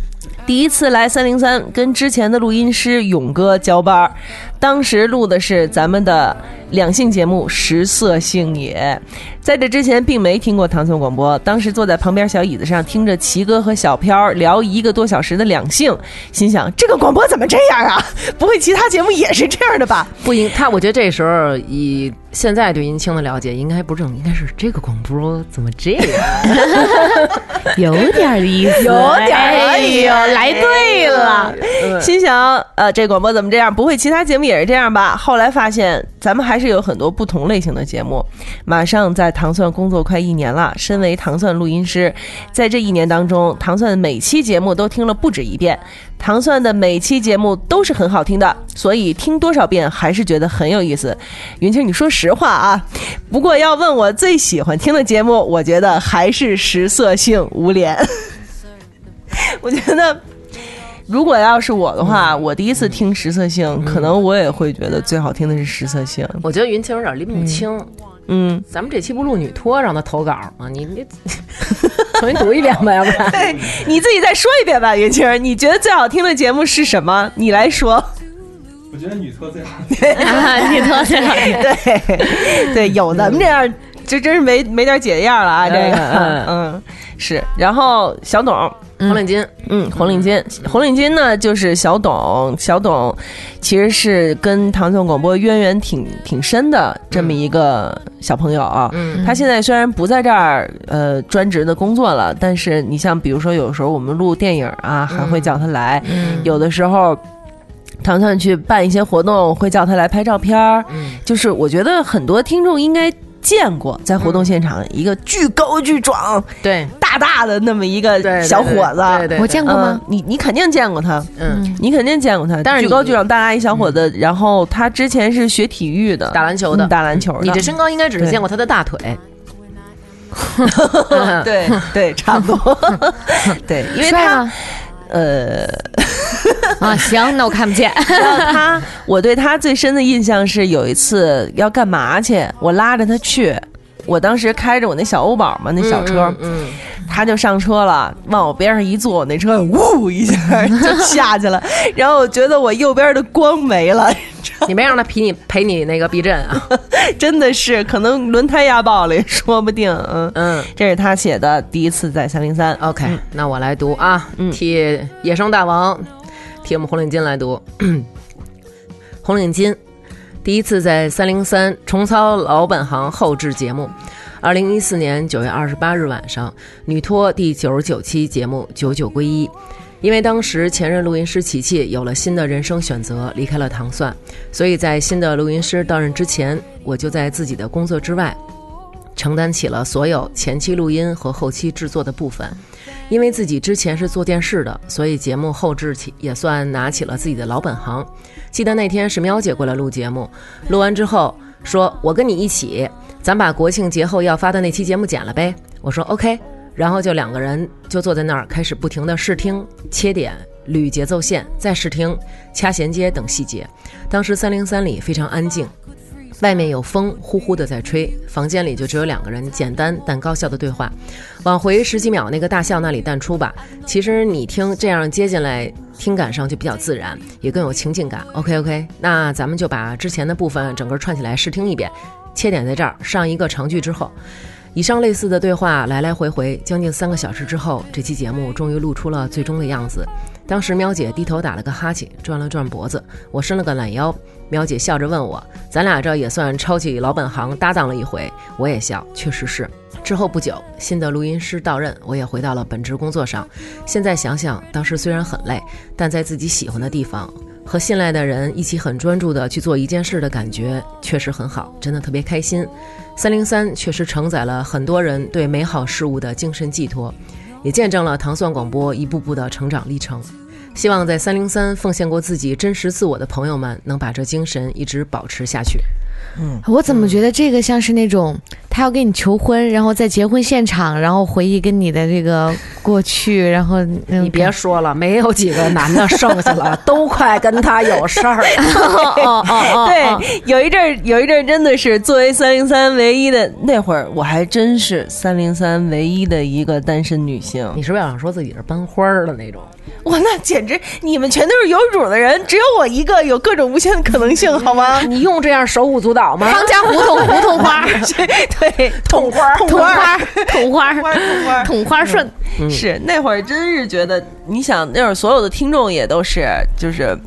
第一次来三零三，跟之前的录音师勇哥交班儿，当时录的是咱们的两性节目《食色性也》。在这之前，并没听过唐宋广播，当时坐在旁边小椅子上，听着齐哥和小飘聊一个多小时的两性，心想这个广播怎么这样啊？不会其他节目也是这样的吧？不应他，我觉得这时候以现在对银青的了解，应该不是这种，应该是这个广播怎么这样？有点意思，有点哎呦，来对了，心想，呃，这广播怎么这样？不会其他节目也是这样吧？后来发现，咱们还是有很多不同类型的节目。马上在糖蒜工作快一年了，身为糖蒜录音师，在这一年当中，糖蒜每期节目都听了不止一遍。糖蒜的每期节目都是很好听的，所以听多少遍还是觉得很有意思。云清，你说实话啊？不过要问我最喜欢听的节目，我觉得还是《食色性无脸》。我觉得，如果要是我的话，我第一次听《食色性》，可能我也会觉得最好听的是《食色性》。我觉得云清有点拎不清。嗯，咱们这期不录女托让他投稿吗？你你 重新读一遍吧，要不然。对，你自己再说一遍吧，云清，你觉得最好听的节目是什么？你来说。我觉得女托最好。听，女托最好听？对对，有咱们这样，这真是没没点姐样了啊！这个，嗯嗯，是。然后小董，红领巾，嗯，红领巾，红领巾呢，就是小董，小董其实是跟唐宋广播渊源挺挺深的这么一个小朋友啊。嗯他现在虽然不在这儿呃专职的工作了，但是你像比如说有时候我们录电影啊，还会叫他来，嗯有的时候。糖蒜去办一些活动，会叫他来拍照片儿。嗯就是我觉得很多听众应该见过，在活动现场一个巨高巨壮、对大大的那么一个，小伙子，对对，我见过吗嗯？你你肯定见过他，嗯，你肯定见过他，但是巨高巨壮、大大一小伙子。然后他之前是学体育的，打篮球的嗯打篮球的。你这身高应该只是见过他的大腿。对对，差不多。对，因为他？呃，啊，行，那我看不见。然后他，我对他最深的印象是有一次要干嘛去，我拉着他去。我当时开着我那小欧宝嘛，那小车，嗯，他就上车了，往我边上一坐，我那车呜一下就下去了，然后我觉得我右边的光没了，你没让他陪你陪你那个避震啊？真的是可能轮胎压爆了也说不定。嗯，嗯这是他写的，第一次在三零三。，OK，那我来读啊，嗯替野生大王，贴我们红领巾来读。红领巾第一次在三零三重操老本行后制节目。二零一四年九月二十八日晚上，女托第九十九期节目《九九归一》，因为当时前任录音师琪琪有了新的人生选择，离开了糖蒜，所以在新的录音师到任之前，我就在自己的工作之外，承担起了所有前期录音和后期制作的部分。因为自己之前是做电视的，所以节目后置起也算拿起了自己的老本行。记得那天是喵姐过来录节目，录完之后说：“我跟你一起，咱把国庆节后要发的那期节目剪了呗。”我说 OK，然后就两个人就坐在那儿开始不停的试听、切点、捋节奏线、再试听、掐衔接等细节。当时三零三里非常安静。外面有风呼呼的在吹，房间里就只有两个人简单但高效的对话。往回十几秒，那个大笑那里淡出吧。其实你听这样接进来，听感上就比较自然，也更有情境感。OK OK，那咱们就把之前的部分整个串起来试听一遍。切点在这儿，上一个长句之后，以上类似的对话来来回回，将近三个小时之后，这期节目终于录出了最终的样子。当时喵姐低头打了个哈欠，转了转脖子，我伸了个懒腰。喵姐笑着问我：“咱俩这也算抄起老本行，搭档了一回。”我也笑，确实是。之后不久，新的录音师到任，我也回到了本职工作上。现在想想，当时虽然很累，但在自己喜欢的地方，和信赖的人一起很专注的去做一件事的感觉，确实很好，真的特别开心。三零三确实承载了很多人对美好事物的精神寄托，也见证了糖蒜广播一步步的成长历程。希望在三零三奉献过自己真实自我的朋友们，能把这精神一直保持下去。我怎么觉得这个像是那种他要跟你求婚，然后在结婚现场，然后回忆跟你的这个过去，然后你你别说了，没有几个男的剩下了，都快跟他有事儿了。哦哦哦，对，有一阵儿，有一阵儿真的是作为三零三唯一的那会儿，我还真是三零三唯一的一个单身女性。你是不是想说自己是班花儿的那种？哇，那简直你们全都是有主的人，只有我一个有各种无限的可能性，好吗？你用这样手舞足蹈吗？方家胡同胡同花，对，捅花儿，捅花，桶花，桶花儿 捅花顺。是那会儿真是觉得，你想那会儿所有的听众也都是就是。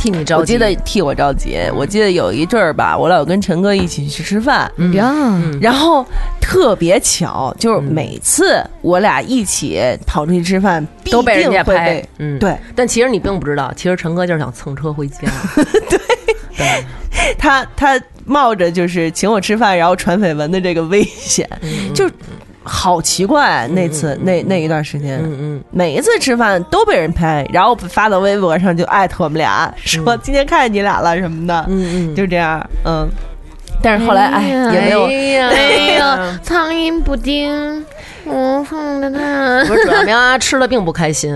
替你着急。我记得替我着急，我记得有一阵儿吧，我老跟陈哥一起去吃饭，嗯，然后特别巧，就是每次我俩一起跑出去吃饭，必都被人家定会拍，嗯，对。但其实你并不知道，其实陈哥就是想蹭车回家。对。他他冒着就是请我吃饭，然后传绯闻的这个危险，就好奇怪。那次那那一段时间，嗯嗯，每一次吃饭都被人拍，然后发到微博上就艾特我们俩，说今天看见你俩了什么的，嗯嗯就这样，嗯。但是后来哎呀也没有哎呀，苍蝇不叮无缝的它。不是主要苗啊吃的并不开心。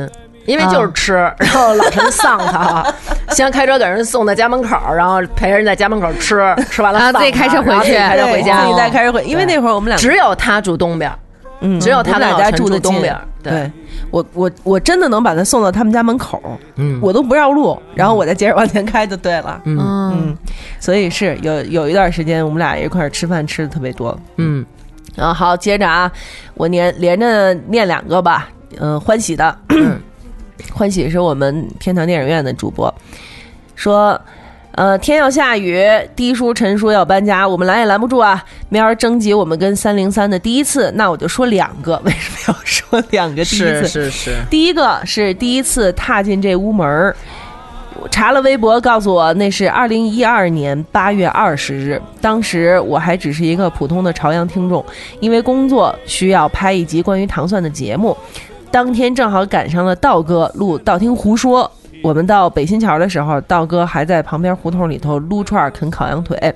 因为就是吃，然后老陈丧他，先开车给人送到家门口，然后陪人在家门口吃，吃完了他然后自己开车回去。开车回家，自己再开车回，因为那会儿我们俩只有他住东边，嗯只有他俩家住的东边对。对。我我我真的能把他送到他们家门口，嗯。我都不绕路，然后我再接着往前开就对了。嗯。嗯，嗯，所以是有有一段时间我们俩一块儿吃饭吃的特别多。嗯。啊，好，接着啊，我连连着念两个吧。嗯、欢喜的，欢喜是我们天堂电影院的主播，说。呃，天要下雨，低叔、陈叔要搬家，我们拦也拦不住啊！明儿征集我们跟三零三的第一次，那我就说两个。为什么要说两个第一次？是是是，第一个是第一次踏进这屋门儿，我查了微博，告诉我那是二零一二年八月二十日。当时我还只是一个普通的朝阳听众，因为工作需要拍一集关于糖蒜的节目，当天正好赶上了道哥录《道听胡说》。我们到北新桥的时候，道哥还在旁边胡同里头撸串啃烤羊腿，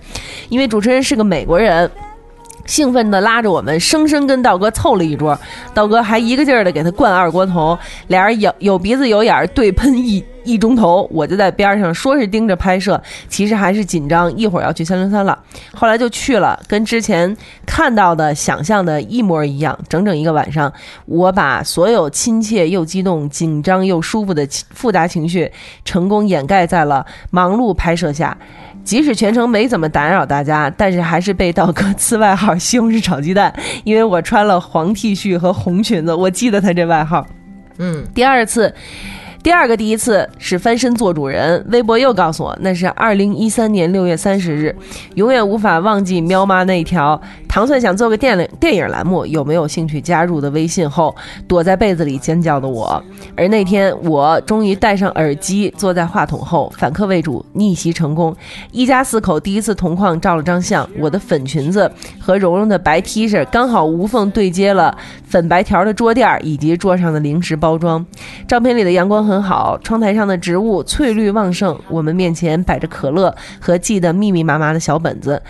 因为主持人是个美国人，兴奋地拉着我们，生生跟道哥凑了一桌。道哥还一个劲儿地给他灌二锅头，俩人有有鼻子有眼儿对喷一一钟头。我就在边上，说是盯着拍摄，其实还是紧张，一会儿要去三零三了。后来就去了，跟之前看到的、想象的一模一样。整整一个晚上，我把所有亲切又激动、紧张又舒服的复杂情绪，成功掩盖在了忙碌拍摄下。即使全程没怎么打扰大家，但是还是被道哥 赐外号“西红柿炒鸡蛋”，因为我穿了黄 T 恤和红裙子，我记得他这外号。嗯第二次第二个第一次是翻身做主人，微博又告诉我那是二零一三年六月三十日，永远无法忘记喵妈那条糖蒜想做个电影电影栏目，有没有兴趣加入的微信后，躲在被子里尖叫的我。而那天我终于戴上耳机，坐在话筒后，反客为主，逆袭成功，一家四口第一次同框照了张相，我的粉裙子和蓉蓉的白 T 恤刚好无缝对接了粉白条的桌垫以及桌上的零食包装。照片里的阳光很好，窗台上的植物翠绿旺盛，我们面前摆着可乐和记得密密麻麻的小本子。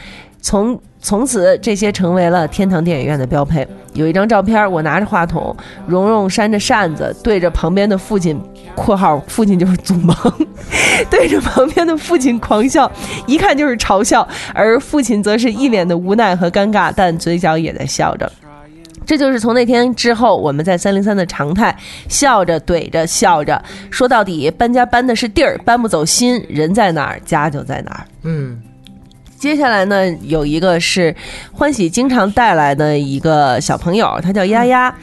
从从此，这些成为了天堂电影院的标配。有一张照片，我拿着话筒，蓉蓉扇着扇子，对着旁边的父亲（括号父亲就是祖萌），对着旁边的父亲狂笑，一看就是嘲笑，而父亲则是一脸的无奈和尴尬，但嘴角也在笑着。这就是从那天之后，我们在三零三的常态，笑着怼着笑着。说到底，搬家搬的是地儿，搬不走心。人在哪儿，家就在哪儿。嗯，接下来呢，有一个是欢喜经常带来的一个小朋友，他叫丫丫。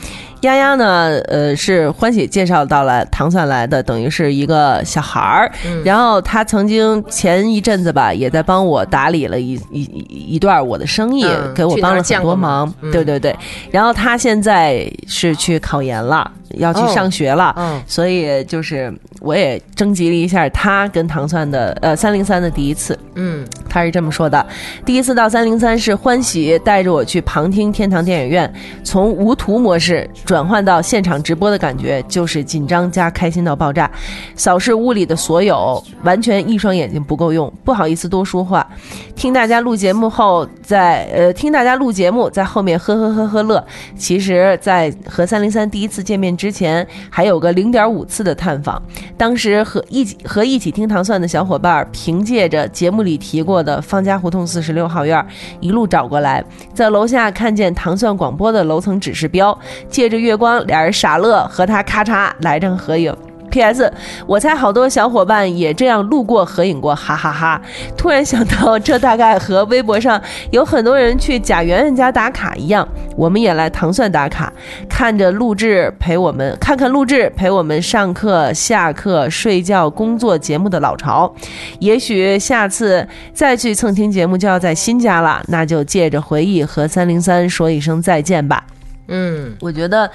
丫丫呢，呃，是欢喜介绍到了糖蒜来的，等于是一个小孩儿。然后他曾经前一阵子吧，也在帮我打理了一一一一段我的生意，嗯给我帮了很多忙。嗯对对对。然后他现在是去考研了，要去哦上学了。嗯所以就是我也征集了一下他跟糖蒜的呃三零三的第一次。嗯他是这么说的：第一次到三零三是欢喜带着我去旁听天堂电影院，从无图模式转转换到现场直播的感觉，就是紧张加开心到爆炸。扫视屋里的所有，完全一双眼睛不够用，不好意思多说话。听大家录节目后，在呃听大家录节目，在后面呵呵呵呵乐。其实，在和三零三第一次见面之前，还有个零点五次的探访。当时和一起和一起听糖蒜的小伙伴，凭借着节目里提过的方家胡同四十六号院，一路找过来，在楼下看见糖蒜广播的楼层指示标，借着月光，俩人傻乐，和他咔嚓来张合影。P.S. 我猜好多小伙伴也这样路过合影过，哈哈哈突然想到，这大概和微博上有很多人去贾圆圆家打卡一样，我们也来糖蒜打卡，看着录制陪我们看看录制陪我们上课、下课、睡觉、工作节目的老巢。也许下次再去蹭听节目就要在新家了，那就借着回忆和三零三说一声再见吧。嗯我觉得。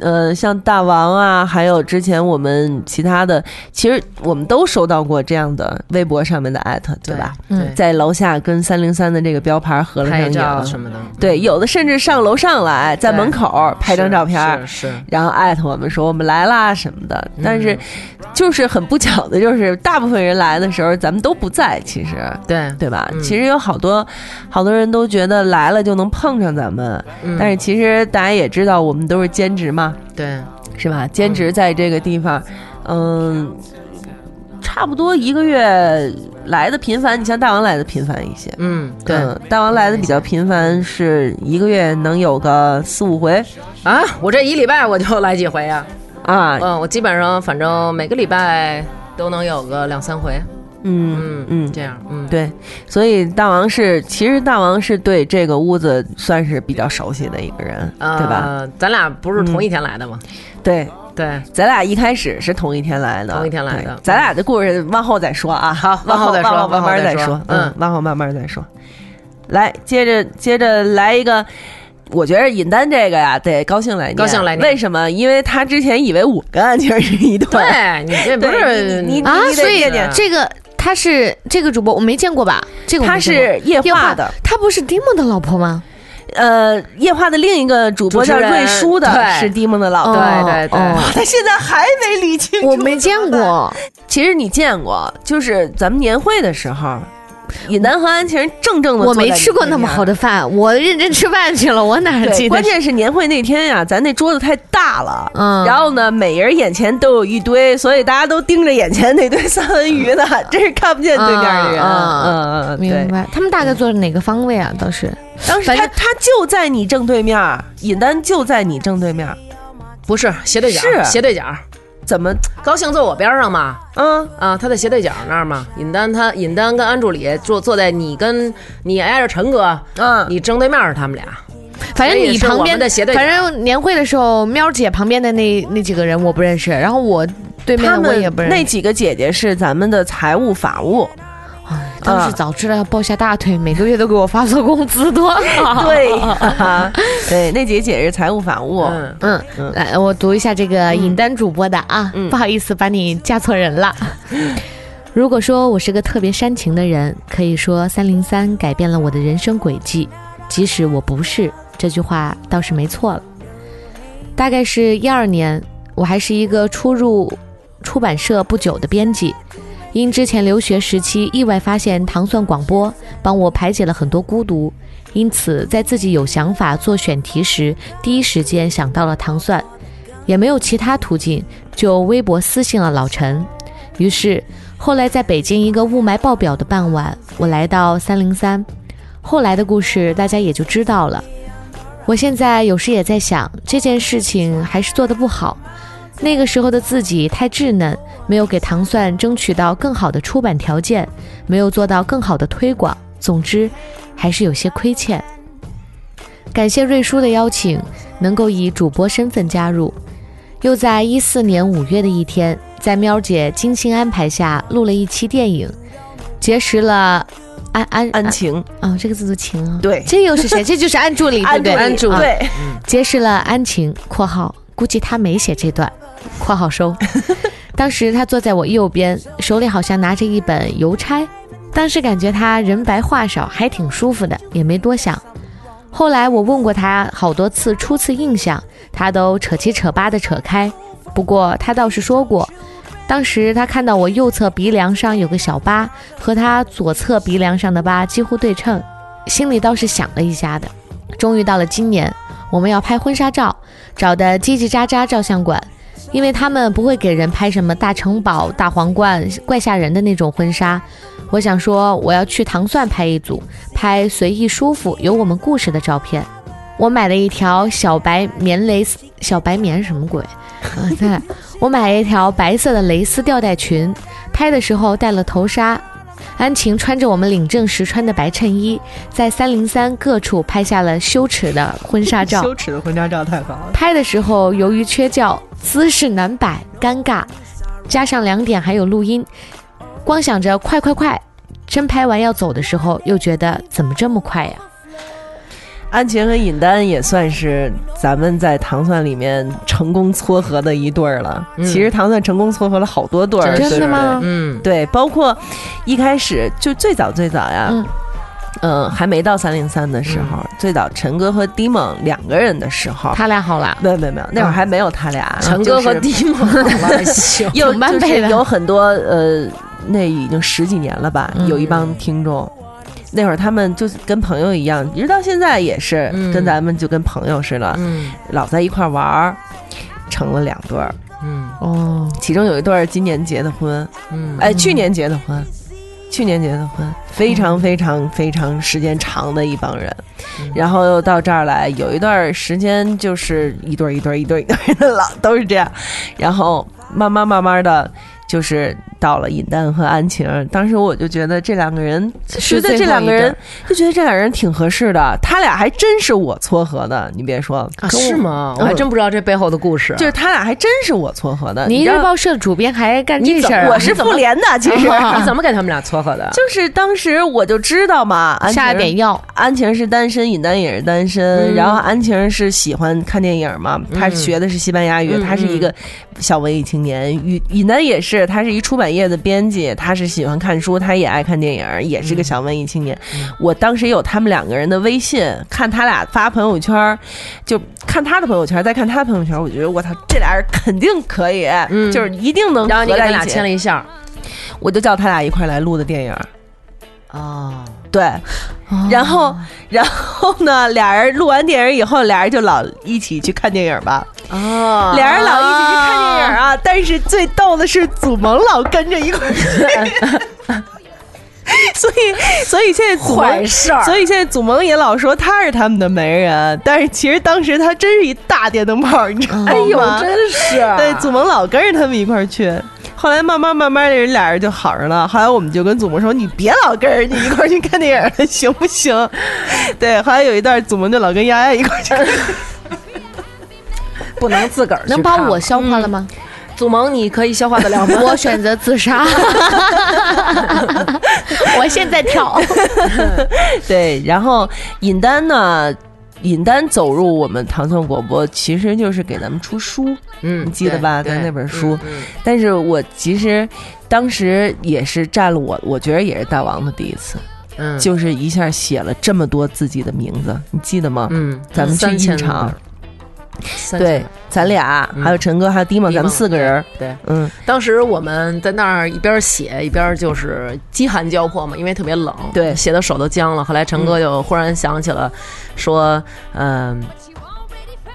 呃，像大王啊，还有之前我们其他的，其实我们都收到过这样的微博上面的艾特，对吧？对，在楼下跟三零三的这个标牌合了张影，照什么的，对，有的甚至上楼上来，在门口拍张照片，是是，然后艾特我们说我们来啦什么的。但是就是很不巧的，就是大部分人来的时候咱们都不在，其实对对吧？嗯其实有好多好多人都觉得来了就能碰上咱们，嗯但是其实大家也知道，我们都是兼职嘛，对，是吧？兼职在这个地方，嗯。差不多一个月来的频繁，你像大王来的频繁一些，嗯对。嗯，大王来的比较频繁，是一个月能有个四五回。啊，我这一礼拜我就来几回啊，啊，嗯，我基本上反正每个礼拜都能有个两三回，嗯嗯嗯，这样，嗯，对，所以大王是，其实大王是对这个屋子算是比较熟悉的一个人，对吧？咱俩不是同一天来的吗？对，对，咱俩一开始是同一天来的，同一天来的咱俩的故事往后再说啊，好往后再说慢慢再说说，嗯嗯，往后慢慢再说。来，接着接着来一个。我觉得尹丹这个呀，得高兴来念。高兴来念为什么？因为他之前以为我跟安琪儿是一对。对你这不是你你啊，所以念念这个他是这个主播我没见过吧？这个我他是夜夜话的，他不是丁梦的老婆吗？呃，夜话的另一个主播叫瑞叔的，对。是蒂蒙的老婆。对对对。哦他现在还没理清楚，我没见过，其实你见过，就是咱们年会的时候，尹丹和安晴正正的，我没吃过那么好的。饭，我认真吃饭去了，我哪记，得？关键是年会那天呀，咱那桌子太大了，嗯然后呢，每人眼前都有一堆，所以大家都盯着眼前那堆三文鱼呢，真是看不见对面的人。嗯嗯嗯嗯，明。白，他们大概坐哪个方位啊？当时当时他他就在你正对面，尹丹就在你正对面，不是斜对角，是斜对角，怎么？高兴坐我边上嘛，嗯，啊，他在斜对角那儿嘛。尹丹他尹丹跟安助理坐坐在你跟你挨着陈哥，嗯你正对面是他们俩。反正你旁边的斜对角反正年会的时候，喵姐旁边的那那几个人我不认识，然后我对面他的我也们不认识。那几个姐姐是咱们的财务法务，当时早知道要抱下大腿，每个月都给我发错工资，多好。对，对，那姐姐是财务法务，嗯，嗯，嗯来，我读一下这个尹丹主播的啊，嗯不好意思把你嫁错人了。如果说我是个特别煽情的人，可以说三零三改变了我的人生轨迹。即使我不是，这句话倒是没错了。大概是一二年，我还是一个初入出版社不久的编辑，因之前留学时期意外发现糖蒜广播，帮我排解了很多孤独，因此在自己有想法做选题时，第一时间想到了糖蒜，也没有其他途径，就微博私信了老陈。于是后来在北京一个雾霾爆表的傍晚，我来到三零三，后来的故事大家也就知道了。我现在有时也在想，这件事情还是做得不好。那个时候的自己太稚嫩，没有给糖蒜争取到更好的出版条件，没有做到更好的推广。总之，还是有些亏欠。感谢瑞叔的邀请，能够以主播身份加入。又在一四年五月的一天，在喵姐精心安排下录了一期电影，结识了安安安晴，哦，这个字读晴啊，对这又是谁？这就是安助理，对不对？安助理对，结识了安晴（括号估计他没写这段）（括号收）。当时他坐在我右边，手里好像拿着一本邮差。当时感觉他人白话少，还挺舒服的，也没多想。后来我问过他好多次初次印象，他都扯七扯八的扯开。不过他倒是说过，当时他看到我右侧鼻梁上有个小疤，和他左侧鼻梁上的疤几乎对称，心里倒是想了一下的。终于到了今年，我们要拍婚纱照，找的叽叽喳喳照相馆，因为他们不会给人拍什么大城堡、大皇冠、怪吓人的那种婚纱。我想说，我要去糖蒜拍一组，拍随意舒服、有我们故事的照片。我买了一条小白棉蕾丝，小白棉什么鬼？对，我买了一条白色的蕾丝吊带裙，拍的时候戴了头纱。安晴穿着我们领证时穿的白衬衣，在三零三各处拍下了羞耻的婚纱照。羞耻的婚纱照太好了。拍的时候由于缺觉，姿势难摆，尴尬，加上两点还有录音，光想着快快快，真拍完要走的时候，又觉得怎么这么快呀？安晴和尹丹也算是咱们在糖蒜里面成功撮合的一对儿了。嗯。其实糖蒜成功撮合了好多对儿，真的吗？嗯，对，包括一开始就最早最早呀，嗯。嗯、还没到三零三的时候，最早陈哥和迪蒙两个人的时候，他俩好了，没有没有没有，那会儿还没有他俩，陈哥和就是迪蒙了，行，有同班就是有很多呃，那已经十几年了吧，嗯。有一帮听众。那会儿他们就是跟朋友一样，一直到现在也是、嗯。跟咱们就跟朋友似的，嗯。老在一块儿玩儿，成了两对儿。嗯。哦，其中有一对儿今年结的婚，嗯，哎，去年结的婚，去年结的婚，非常非常非常时间长的一帮人，嗯。然后又到这儿来，有一段时间就是一对儿一对儿一对儿一对儿的老都是这样，然后慢慢慢慢的。就是到了尹丹和安晴，当时我就觉得这两个人，觉得这两个人就觉得这两个人挺合适的，他俩还真是我撮合的，你别说，啊是吗？我还真不知道这背后的故事。就是他俩还真是我撮合的。你日报社主编还干这事儿啊？我是妇联的，其实你怎么给他们俩撮合的？就是当时我就知道嘛，安下了晴点药，安晴是单身，尹丹也是单身。嗯然后安晴是喜欢看电影嘛，她学的是西班牙语，嗯她是一个小文艺青年。尹尹丹也是，他是一出版业的编辑，他是喜欢看书，他也爱看电影，也是个小文艺青年。我当时有他们两个人的微信，看他俩发朋友圈，就看他的朋友圈，再看他的朋友圈，我觉得我操，这俩人肯定可以，嗯就是一定能然后你俩合在一起。牵了一下。我就叫他俩一块来录的电影。哦，对，然后，然后呢，俩人录完电影以后，俩人就老一起去看电影吧。哦俩人老一起去看电影啊，但是最逗的是祖萌老跟着一块儿去，所以，所以现在祖。所以现在祖萌也老说他是他们的媒人，但是其实当时他真是一大电灯泡，你知道吗？哎呦，真是对，祖萌老跟着他们一块儿去，后来慢慢慢慢的人俩人就好上了。后来我们就跟祖萌说：“你别老跟人家一块儿去看电影了，行不行？” 对，后来有一段祖萌就老跟丫丫一块儿去看。不能自个儿能把我消化了吗？祖萌，你可以消化得了吗？我选择自杀。我现在跳。对，然后尹丹呢，尹丹走入我们糖蒜广播，其实就是给咱们出书，嗯你记得吧？对咱那本书。嗯嗯但是我其实当时也是占了我，我觉得也是大王的第一次，嗯，就是一下写了这么多自己的名字，你记得吗？嗯，咱们去印场对，咱俩嗯还有陈哥，还有迪蒙，咱们四个人，对。嗯，当时我们在那儿一边写一边就是饥寒交迫嘛，因为特别冷，对写的手都僵了。后来陈哥就忽然想起了，说，嗯、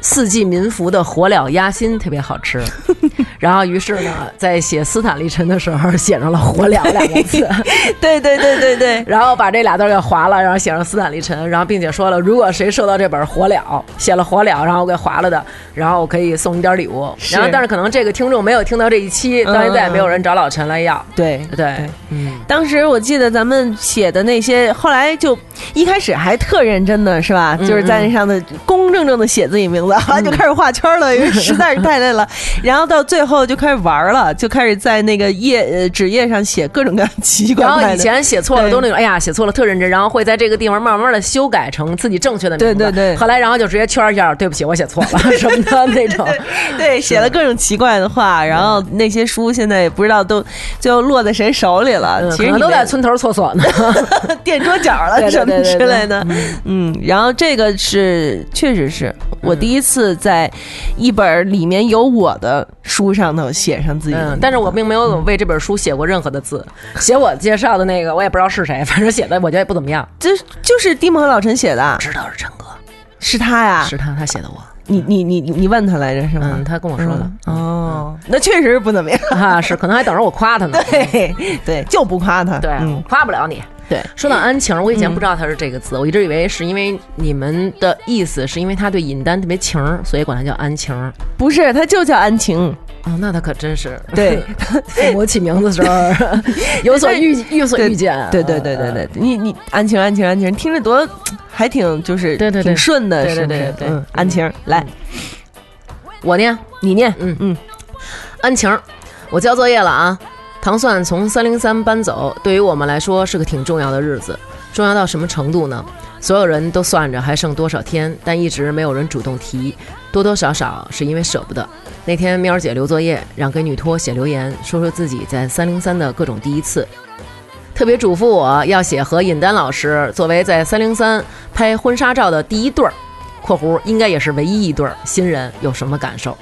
四季民福的火燎鸭心特别好吃，然后于是呢，在写斯坦利陈的时候写上了“火燎”两个字，对对对对对，然后把这俩字给划了，然后写上斯坦利陈，然后并且说了，如果谁收到这本《火燎》，写了“火燎”，然后我给划了的，然后我可以送你点礼物。然后但是可能这个听众没有听到这一期，到现在也没有人找老陈来要。对对，嗯，当时我记得咱们写的那些，后来就一开始还特认真的是吧？嗯就是在那上的公公正正的写自己名字，后来就开始画圈了，因为 实在是太累了。然后到最后就开始玩了，就开始在那个页呃纸页上写各种各样奇奇怪怪的。然后以前写错了都那种，哎呀，写错了特认真，然后会在这个地方慢慢的修改成自己正确的名字。对对对后来然后就直接圈一下，对不起，我写错了 什么的那种。对，写了各种奇怪的话，然后那些书现在也不知道都最后落在谁手里了。嗯其实你都在村头厕所呢。垫桌角了什么之类的，嗯，然后这个是确实是我第一次在一本里面有我的书上头写上自己的，，嗯但是我并没有为这本书写过任何的字，写我介绍的那个我也不知道是谁，反正写的我觉得也不怎么样。这就是蒂姆和老陈写的，知道是陈哥，是他呀？是他，他写的我。你你你你你问他来着是吗嗯，？他跟我说的。哦，那确实不怎么样。啊，是可能还等着我夸他呢。对对，就不夸他。对，嗯，夸不了你。对，说到安晴，我以前不知道他是这个字，我一直以为是因为你们的意思是因为他对尹丹特别情儿，所以管他叫安晴。不是，他就叫安晴。哦，那他可真是对 父母起名字的时候 有所预有所预见。对对对对对，你你安晴安晴安晴，听着多还挺就是对对对挺顺的，对对是不是对对嗯，安晴来，我念，你念，嗯嗯，安晴，我交作业了啊。糖蒜从三零三搬走，对于我们来说是个挺重要的日子。重要到什么程度呢？所有人都算着还剩多少天，但一直没有人主动提，多多少少是因为舍不得。那天喵儿姐留作业，让给女托写留言，说说自己在三零三的各种第一次，特别嘱咐我要写和尹丹老师作为在三零三拍婚纱照的第一对儿（括弧应该也是唯一一对儿）新人有什么感受。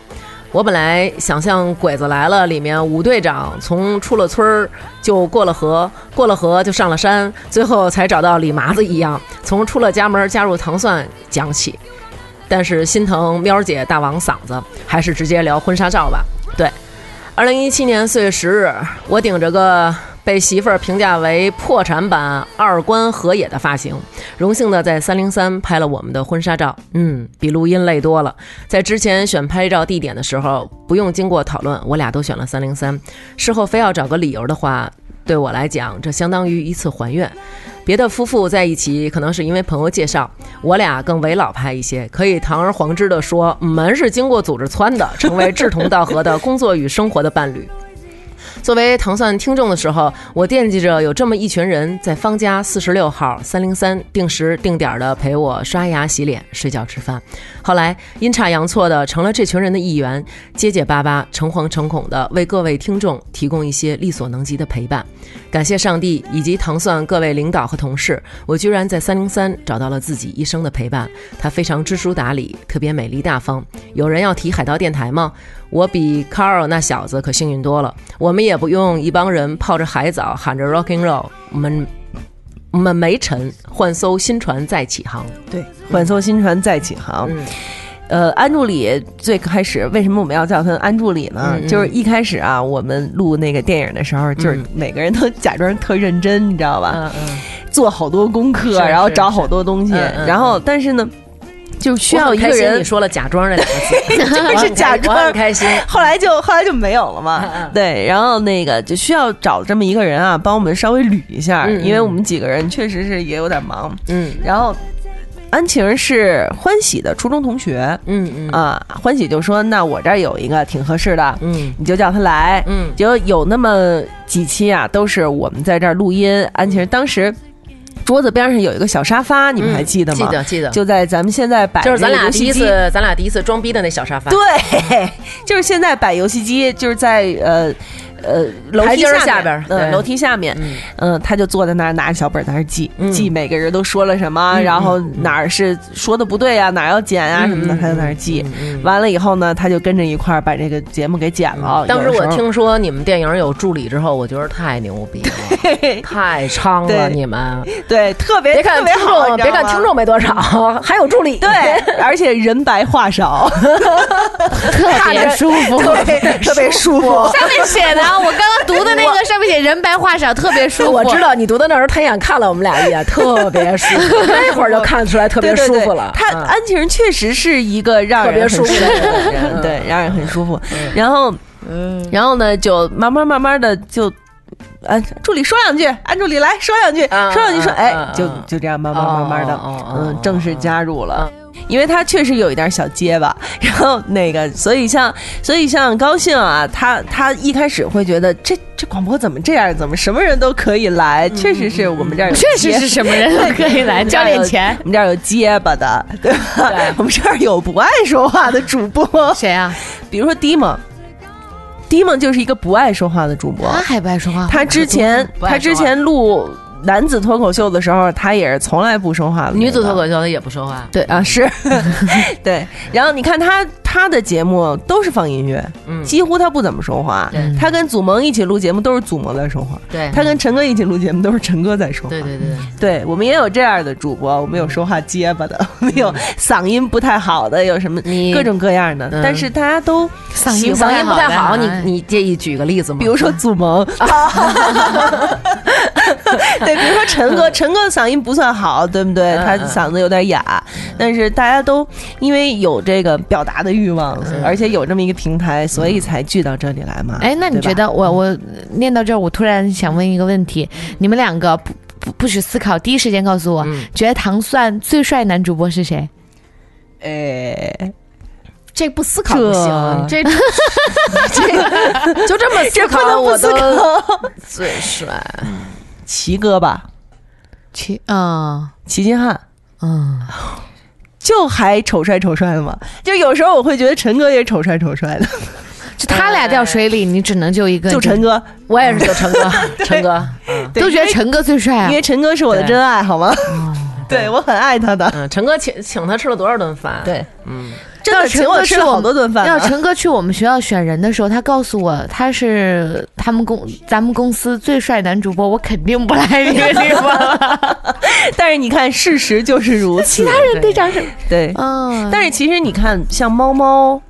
我本来想像《鬼子来了》里面武队长从出了村儿就过了河，过了河就上了山，最后才找到李麻子一样，从出了家门加入糖蒜讲起。但是心疼喵姐大王嗓子，还是直接聊婚纱照吧。对，二零一七年四月十日，我顶着个被媳妇儿评价为破产版二关河野的发型，荣幸的在三零三拍了我们的婚纱照。嗯，比录音累多了。在之前选拍照地点的时候，不用经过讨论，我俩都选了三零三。事后非要找个理由的话，对我来讲，这相当于一次还愿。别的夫妇在一起，可能是因为朋友介绍，我俩更为老派一些，可以堂而皇之的说，我们是经过组织撺的，成为志同道合的工作与生活的伴侣。作为糖蒜听众的时候，我惦记着有这么一群人在方家四十六号三零三定时定点的陪我刷牙、洗脸、睡觉、吃饭。后来阴差阳错的成了这群人的一员，结结巴巴、诚惶诚恐的为各位听众提供一些力所能及的陪伴。感谢上帝以及糖蒜各位领导和同事，我居然在三零三找到了自己一生的陪伴。他非常知书达理，特别美丽大方。有人要提海盗电台吗？我比 Carl 那小子可幸运多了。我们也不用一帮人泡着海澡喊着 rocking Roll，我们我们没沉，换艘新船再起航。对，换艘新船再起航。嗯呃，安助理最开始为什么我们要叫他安助理呢？嗯嗯就是一开始啊，我们录那个电影的时候，就是嗯每个人都假装特认真，你知道吧？嗯嗯做好多功课，然后找好多东西，然后但是呢。就需要一个人你说了“假装”这两个字，就是假装很开心。后来就后来就没有了嘛。对，然后那个就需要找这么一个人啊，帮我们稍微捋一下，因为我们几个人确实是也有点忙。嗯然后安晴是欢喜的初中同学嗯嗯啊，欢喜就说：“那我这儿有一个挺合适的，嗯你就叫他来。”嗯就有那么几期啊，都是我们在这儿录音。安晴当时桌子边上有一个小沙发，你们还记得吗？记得记得，就在咱们现在摆就是咱俩第一次，咱俩第一次装逼的那小沙发。对，就是现在摆游戏机，就是在呃呃楼梯下下边儿对。嗯，楼梯下面，嗯。嗯，他就坐在那儿拿着小本儿在那儿记，嗯。记每个人都说了什么，嗯然后嗯哪儿是说的不对呀，哪儿要剪呀嗯什么的，嗯他就在那儿记。完了以后呢，他就跟着一块儿把这个节目给剪了。当时我听说你们电影有助理之后，我觉得太牛逼了，太猖了！你们。对特别别看特别听好，众，别看听众没多少，还有助理，对，而且人白话少，特别舒服。特别特别舒服。上面写的啊，我刚刚读的那个上面写人白话少，特别舒服。我知道你读的那时候，他眼看了我们俩一眼，特别舒服，那会儿就看出来特别对对对舒服了。嗯他安晴确实是一个让人特别舒服的嗯人，对，让人很舒服。然后，然后呢，就慢慢慢慢的就。安助理说两句，安助理来说两句，啊说两句说，啊哎啊，就就这样慢慢慢慢的嗯，正式加入了嗯。因为他确实有一点小结巴，然后那个，所以像，所以像高兴啊，他他一开始会觉得这这广播怎么这样，怎么什么人都可以来？确实是我们这儿确实是什么人都可以来 交点钱。我们这儿有结巴的，对吧？对我们这儿有不爱说话的主播，谁啊？比如说迪蒙，迪蒙就是一个不爱说话的主播他。还不爱说话。他之前他之前录男子脱口秀的时候，他也是从来不说话的。女子脱口秀他也不说话，对啊，是，对。然后你看他他的节目都是放音乐，嗯。几乎他不怎么说话。对。他跟祖萌一起录节目都是祖萌在说话，对。他跟陈哥一起录节目都是陈哥在说话。对对对，对。我们也有这样的主播，我们有说话结巴的，我们有嗓音不太好的，有什么各种各样的，嗯。但是大家都嗓音嗓音不太好，你你介意举个例子吗？比如说祖萌，对，比如说陈哥，陈哥的嗓音不算好，对不对？嗯。他嗓子有点哑，但是大家都因为有这个表达的欲望，而且有这么一个平台，所以才聚到这里来嘛。哎，那你觉得我我念到这儿，我突然想问一个问题：你们两个不不不许思考，第一时间告诉我，嗯觉得糖蒜最帅男主播是谁？哎，这不思考不行，这这 这就这么思考，我思都考。最帅。齐哥吧，齐啊齐金汉。嗯，就还丑帅丑帅的嘛，就有时候我会觉得陈哥也丑帅丑帅的，就他俩掉水里，你只能救一个，就陈哥，我也是救陈哥，陈哥，都觉得陈哥最帅啊。因。为陈哥是我的真爱，好吗？对。我很爱他的，嗯，陈哥请请他吃了多少顿饭？，对，嗯，真的请我吃了好多顿饭。要陈哥去我们学校选人的时候，他告诉我他是他们公咱们公司最帅男主播，我肯定不来这个地方。但是你看，事实就是如此。其他人队长是对，嗯，但是其实你看，像猫猫、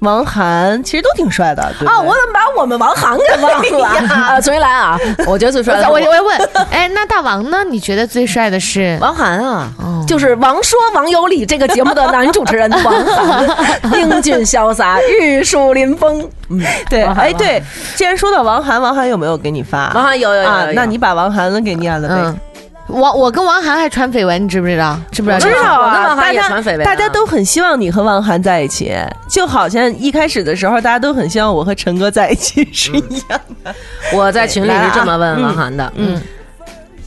王涵，其实都挺帅的，对对啊，我怎么把我们王涵给忘了？啊，重新来啊！我觉得最帅的我我要问，哎，那大王呢？你觉得最帅的是？王涵啊，哦就是《王说王有理》这个节目的男主持人王涵，英俊潇洒，玉树临风。嗯，对，哎，对，既然说到王涵，王涵有没有给你发？王涵有有有有，有啊那你把王涵的给念了呗嗯。，我我跟王涵还传绯闻，你知不知道？知不知道？知道啊，我跟王涵大家也传绯闻啊大家都很希望你和王涵在一起，就好像一开始的时候，大家都很希望我和陈哥在一起是一样的。我在群里是这么问王涵的，嗯。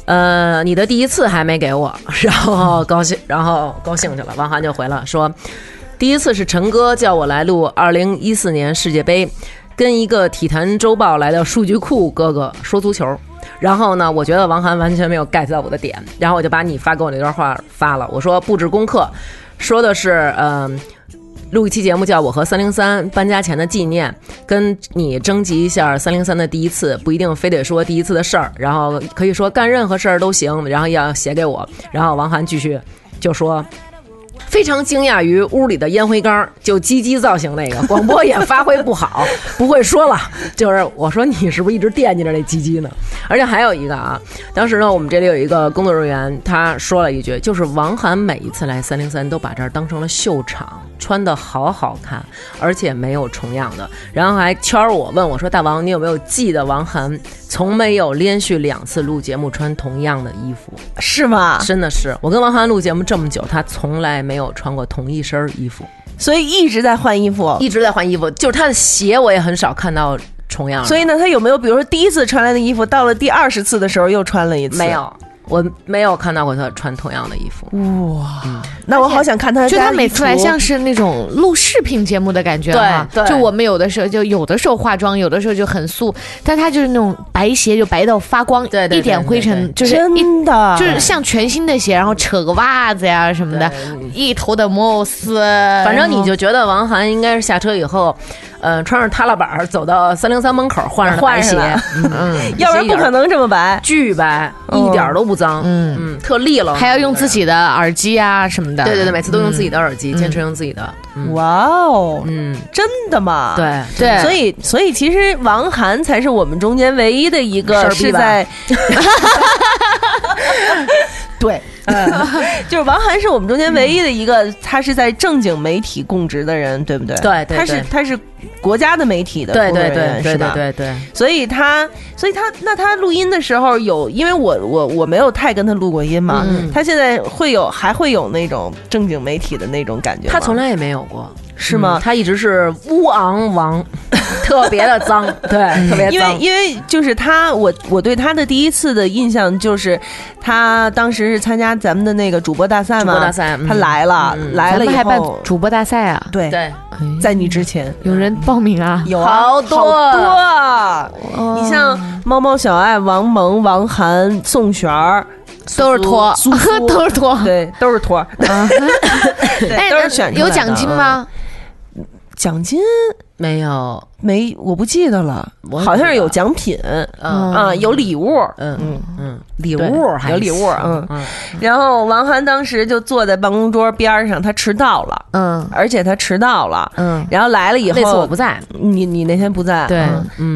呃，你的第一次还没给我，然后高兴，然后高兴去了。王涵就回了说，第一次是陈哥叫我来录二零一四年世界杯，跟一个体坛周报来的数据库哥哥说足球。然后呢，我觉得王涵完全没有 get 到我的点，然后我就把你发给我那段话发了。我说布置功课，说的是嗯。录一期节目叫《我和三零三搬家前的纪念》，跟你征集一下三零三的第一次，不一定非得说第一次的事儿，然后可以说干任何事儿都行，然后要写给我。然后王涵继续就说。非常惊讶于屋里的烟灰缸，就鸡鸡造型那个 广播也发挥不好，不会说了。就是我说你是不是一直惦记着那鸡鸡呢？而且还有一个啊，当时呢，我们这里有一个工作人员，他说了一句，就是王涵每一次来三零三都把这儿当成了秀场，穿的好好看，而且没有重样的，然后还圈我问我说：“大王，你有没有记得王涵从没有连续两次录节目穿同样的衣服？”是吗？真的是，我跟王涵录节目这么久，他从来没有穿过同一身衣服，所以一直在换衣服。一直在换衣服。就是他的鞋，我也很少看到重样的。所以呢，他有没有比如说第一次穿来的衣服，到了第二十次的时候又穿了一次？没有，我没有看到过他穿同样的衣服。哇，那我好想看他就他每次来像是那种录视频节目的感觉哈。对对。就我们有的时候就有的时候化妆，有的时候就很素，但他就是那种白鞋就白到发光，对对对一点灰尘就是一真的。就是像全新的鞋，然后扯个袜子呀什么的，一头的摩丝，反正你就觉得王涵应该是下车以后，呃，穿上踏拉板儿走到三零三门口换上的白鞋换上了，嗯，要不然不可能这么白。巨白，一点儿都不脏，嗯。嗯，特利落，还要用自己的耳机啊什么的。对对对，每次都用自己的耳机，坚持用自己的，嗯哇哦，嗯，真的吗？。对对，所以，所以其实王涵才是我们中间唯一的一个是在，对，就是王涵是我们中间唯一的一个，他是在正经媒体供职的人，对不对？对对他是他是国家的媒体的对对工作人员对对是吧？对对对，所以他，所以他，那他录音的时候有，因为我我我没有太跟他录过音嘛，嗯。他现在会有还会有那种正经媒体的那种感觉吗，他从来也没有过，是吗？嗯他一直是乌昂王，特别的脏，对，特别因为脏。因为就是他，我我对他的第一次的印象就是，他当时是参加咱们的那个主播大赛嘛，主播大赛嗯。他来了，嗯。来了以后，主播大赛啊，对，对，在你之前。有人报名啊。有啊好多好多啊，你像猫猫小爱、王蒙、王涵、宋璇儿，都是托都是托。对，都是托 都是选出来有奖金？吗？奖金没有，没，我不记得了，我好像是有奖品嗯。啊，有礼物，嗯嗯。嗯，礼物还有礼物嗯。嗯，然后王涵当时就坐在办公桌边上，他迟到了，嗯。而且他迟到了。嗯，然后来了以后，那次我不在，你你那天不在，对。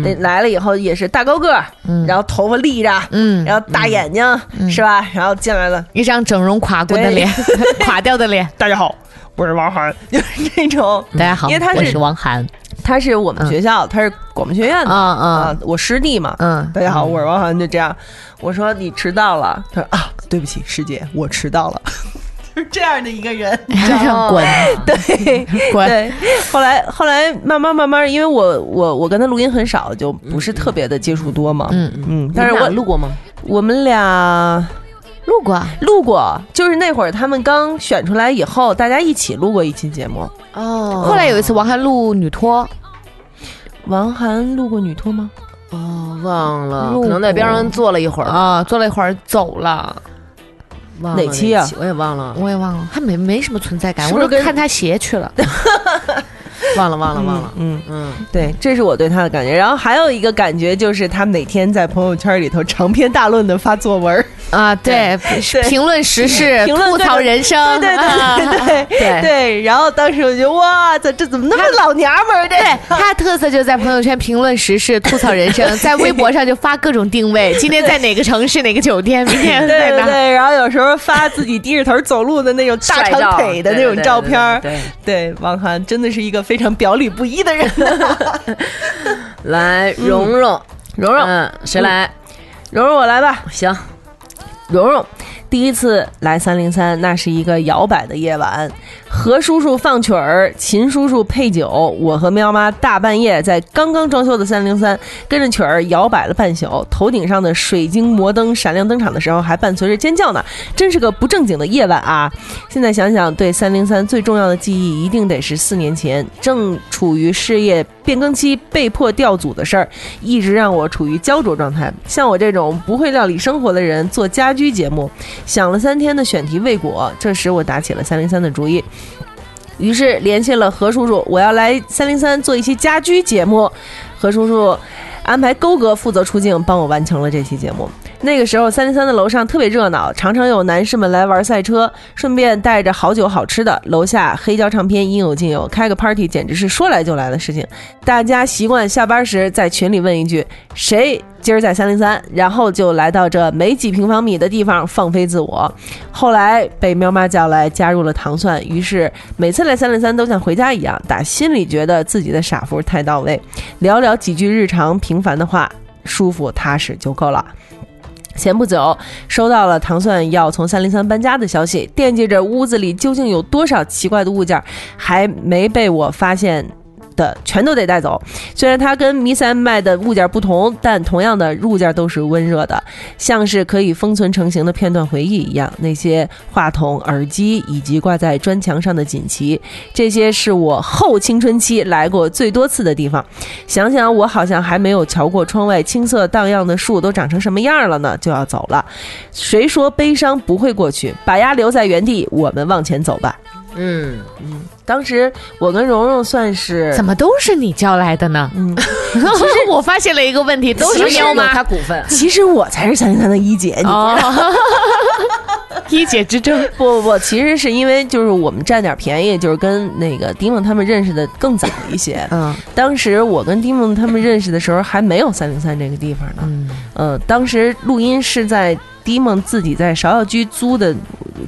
那来了以后也是大高个儿，然后头发立着，嗯。然后大眼睛、是吧？然后进来了，一张整容垮过的脸，垮掉的脸。大家好，我是王涵，就是那种，大家好，因为他是王涵。他是我们学校，他是广播学院的嗯啊嗯，我师弟嘛，嗯，大家好，我是王涵，就这样。我说你迟到了，他说啊，对不起，师姐，我迟到了，就是这样的一个人。让滚 对滚。对，后来后来慢慢慢慢，因为我我我跟他录音很少，就不是特别的接触多嘛。嗯嗯，但是我俩录过吗？我们俩录过。啊录过，就是那会儿他们刚选出来以后，大家一起录过一期节目。哦。后来有一次王涵录女托，王涵录过女托吗？哦，忘了，录可能在边上坐了一会儿，啊，坐了一会儿走了，哪期啊？我也忘了，我也忘了，他没没什么存在感，是是我都看他鞋去了。忘了，忘了，忘了。嗯，嗯，对，这是我对他的感觉。然后还有一个感觉就是，他每天在朋友圈里头长篇大论的发作文儿。啊，对，评论时事，评论吐槽人生，对对啊对对对 对。然后当时我就哇，这这怎么那么老娘们儿？对，他的特色就在朋友圈评论时事、吐槽人生，在微博上就发各种定位，今天在哪个城市、哪个酒店，明天在哪。对对对，然后有时候发自己低着头走路的那种大长腿的那种照片对，王涵真的是一个非常表里不一的人。对 来，蓉蓉，蓉蓉，嗯，谁来？蓉蓉，我来吧。行，蓉蓉第一次来三零三，那是一个摇摆的夜晚。何叔叔放曲儿，秦叔叔配酒，我和喵妈大半夜在刚刚装修的三零三，跟着曲儿摇摆了半宿。头顶上的水晶摩灯闪亮登场的时候，还伴随着尖叫呢，真是个不正经的夜晚啊！现在想想，对三零三最重要的记忆，一定得是四年前正处于事业变更期，被迫调组的事儿，一直让我处于焦灼状态。像我这种不会料理生活的人，做家居节目，想了三天的选题未果，这时我打起了三零三的主意。于是联系了何叔叔，我要来三零三做一期家居节目。何叔叔安排勾哥负责出镜，帮我完成了这期节目。那个时候，三零三的楼上特别热闹，常常有男士们来玩赛车，顺便带着好酒好吃的。楼下黑胶唱片应有尽有，开个 party 简直是说来就来的事情。大家习惯下班时在群里问一句：“谁今儿在三零三，然后就来到这没几平方米的地方放飞自我。后来被喵妈叫来加入了糖蒜，于是每次来三零三都像回家一样，打心里觉得自己的傻福太到位，聊聊几句日常平凡的话，舒服踏实就够了。前不久收到了糖蒜要从三零三搬家的消息，惦记着屋子里究竟有多少奇怪的物件，还没被我发现。的全都得带走。虽然它跟弥三卖的物件不同，但同样的物件都是温热的，像是可以封存成型的片段回忆一样。那些话筒、耳机以及挂在砖墙上的锦旗，这些是我后青春期来过最多次的地方。想想我好像还没有瞧过窗外青色荡漾的树都长成什么样了呢，就要走了。谁说悲伤不会过去？把牙留在原地，我们往前走吧。嗯嗯，当时我跟蓉蓉算是怎么都是你叫来的呢？嗯，其实我发现了一个问题，都是其实有喵妈他股份，其实我才是三零三的一姐，你哦，一姐之争。不不不，其实是因为就是我们占点便宜，就是跟那个丁梦他们认识的更早一些。嗯。当时我跟丁梦他们认识的时候，还没有三零三这个地方呢。嗯。呃，当时录音是在丁梦自己在芍药居租的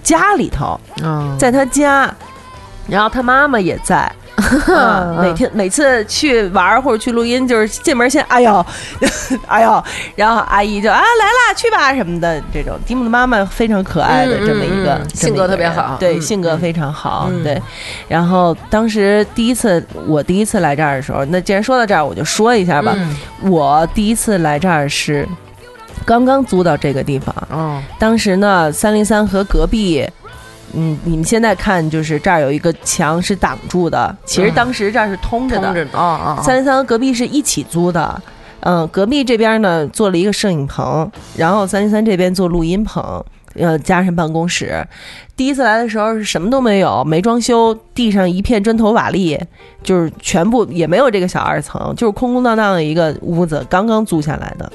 家里头，嗯，在他家，然后他妈妈也在。嗯 每天每次去玩儿或者去录音，就是进门先哎呦，哎呦，然后阿姨就啊来啦，去吧什么的这种。蒂姆的妈妈非常可爱的嗯这么一个，性格特别好对，嗯性格非常好，嗯对。然后当时第一次我第一次来这儿的时候，那既然说到这儿，我就说一下吧。嗯我第一次来这儿是刚刚租到这个地方，哦，当时呢，三零三和隔壁，嗯，你们现在看就是这儿有一个墙是挡住的，其实嗯当时这儿是通着的。通着的哦哦三零三和隔壁是一起租的，嗯、隔壁这边呢做了一个摄影棚，然后三零三这边做录音棚。呃，加上办公室。第一次来的时候是什么都没有，没装修，地上一片砖头瓦砾，就是全部也没有这个小二层，就是空空荡荡的一个屋子，刚刚租下来的。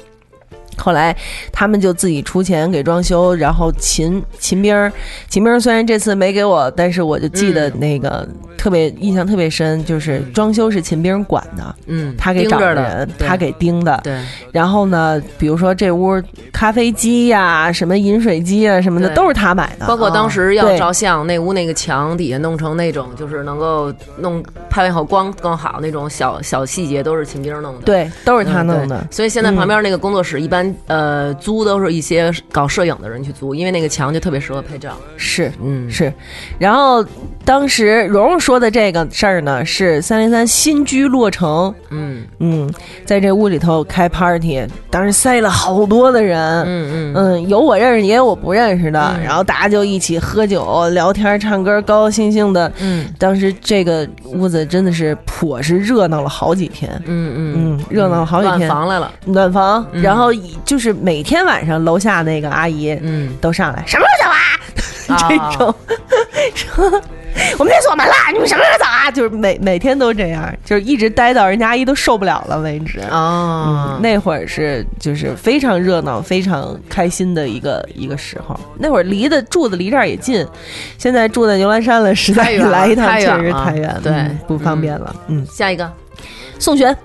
后来他们就自己出钱给装修，然后秦秦兵儿，秦兵儿虽然这次没给我，但是我就记得嗯那个、特别印象特别深，就是装修是秦兵管的，嗯，他给找的人，他给盯的。对，然后呢，比如说这屋咖啡机呀、什么饮水机啊什么的，都是他买的。包括当时要照相，那屋那个墙底下弄成那种，就是能够弄拍完以后光更好那种小小细节，都是秦兵弄的。对，都是他嗯弄的。对所以现在旁边那个工作室一般、呃租都是一些搞摄影的人去租，因为那个墙就特别适合拍照。是嗯，是，然后当时蓉蓉说的这个事儿呢，是三零三新居落成，嗯嗯，在这屋里头开 party，当时塞了好多的人，嗯嗯嗯，有我认识，也有我不认识的，嗯然后大家就一起喝酒、聊天、唱歌，高高兴兴的。嗯当时这个屋子真的是颇是热闹了好几天，嗯嗯嗯，热闹了好几暖天。房来了。暖房，嗯然后以就是每天晚上楼下那个阿姨嗯，都上来，什么时候走啊？啊这种，说我们得锁门了，你们什么时候走啊？就是每每天都这样，就是一直待到人家阿姨都受不了了为止。哦嗯，，那会儿是就是非常热闹、非常开心的一个一个时候。那会儿离的住的离这儿也近，现在住在牛栏山了，实在来一趟确实太远了对嗯不方便了。嗯，下一个，宋璇，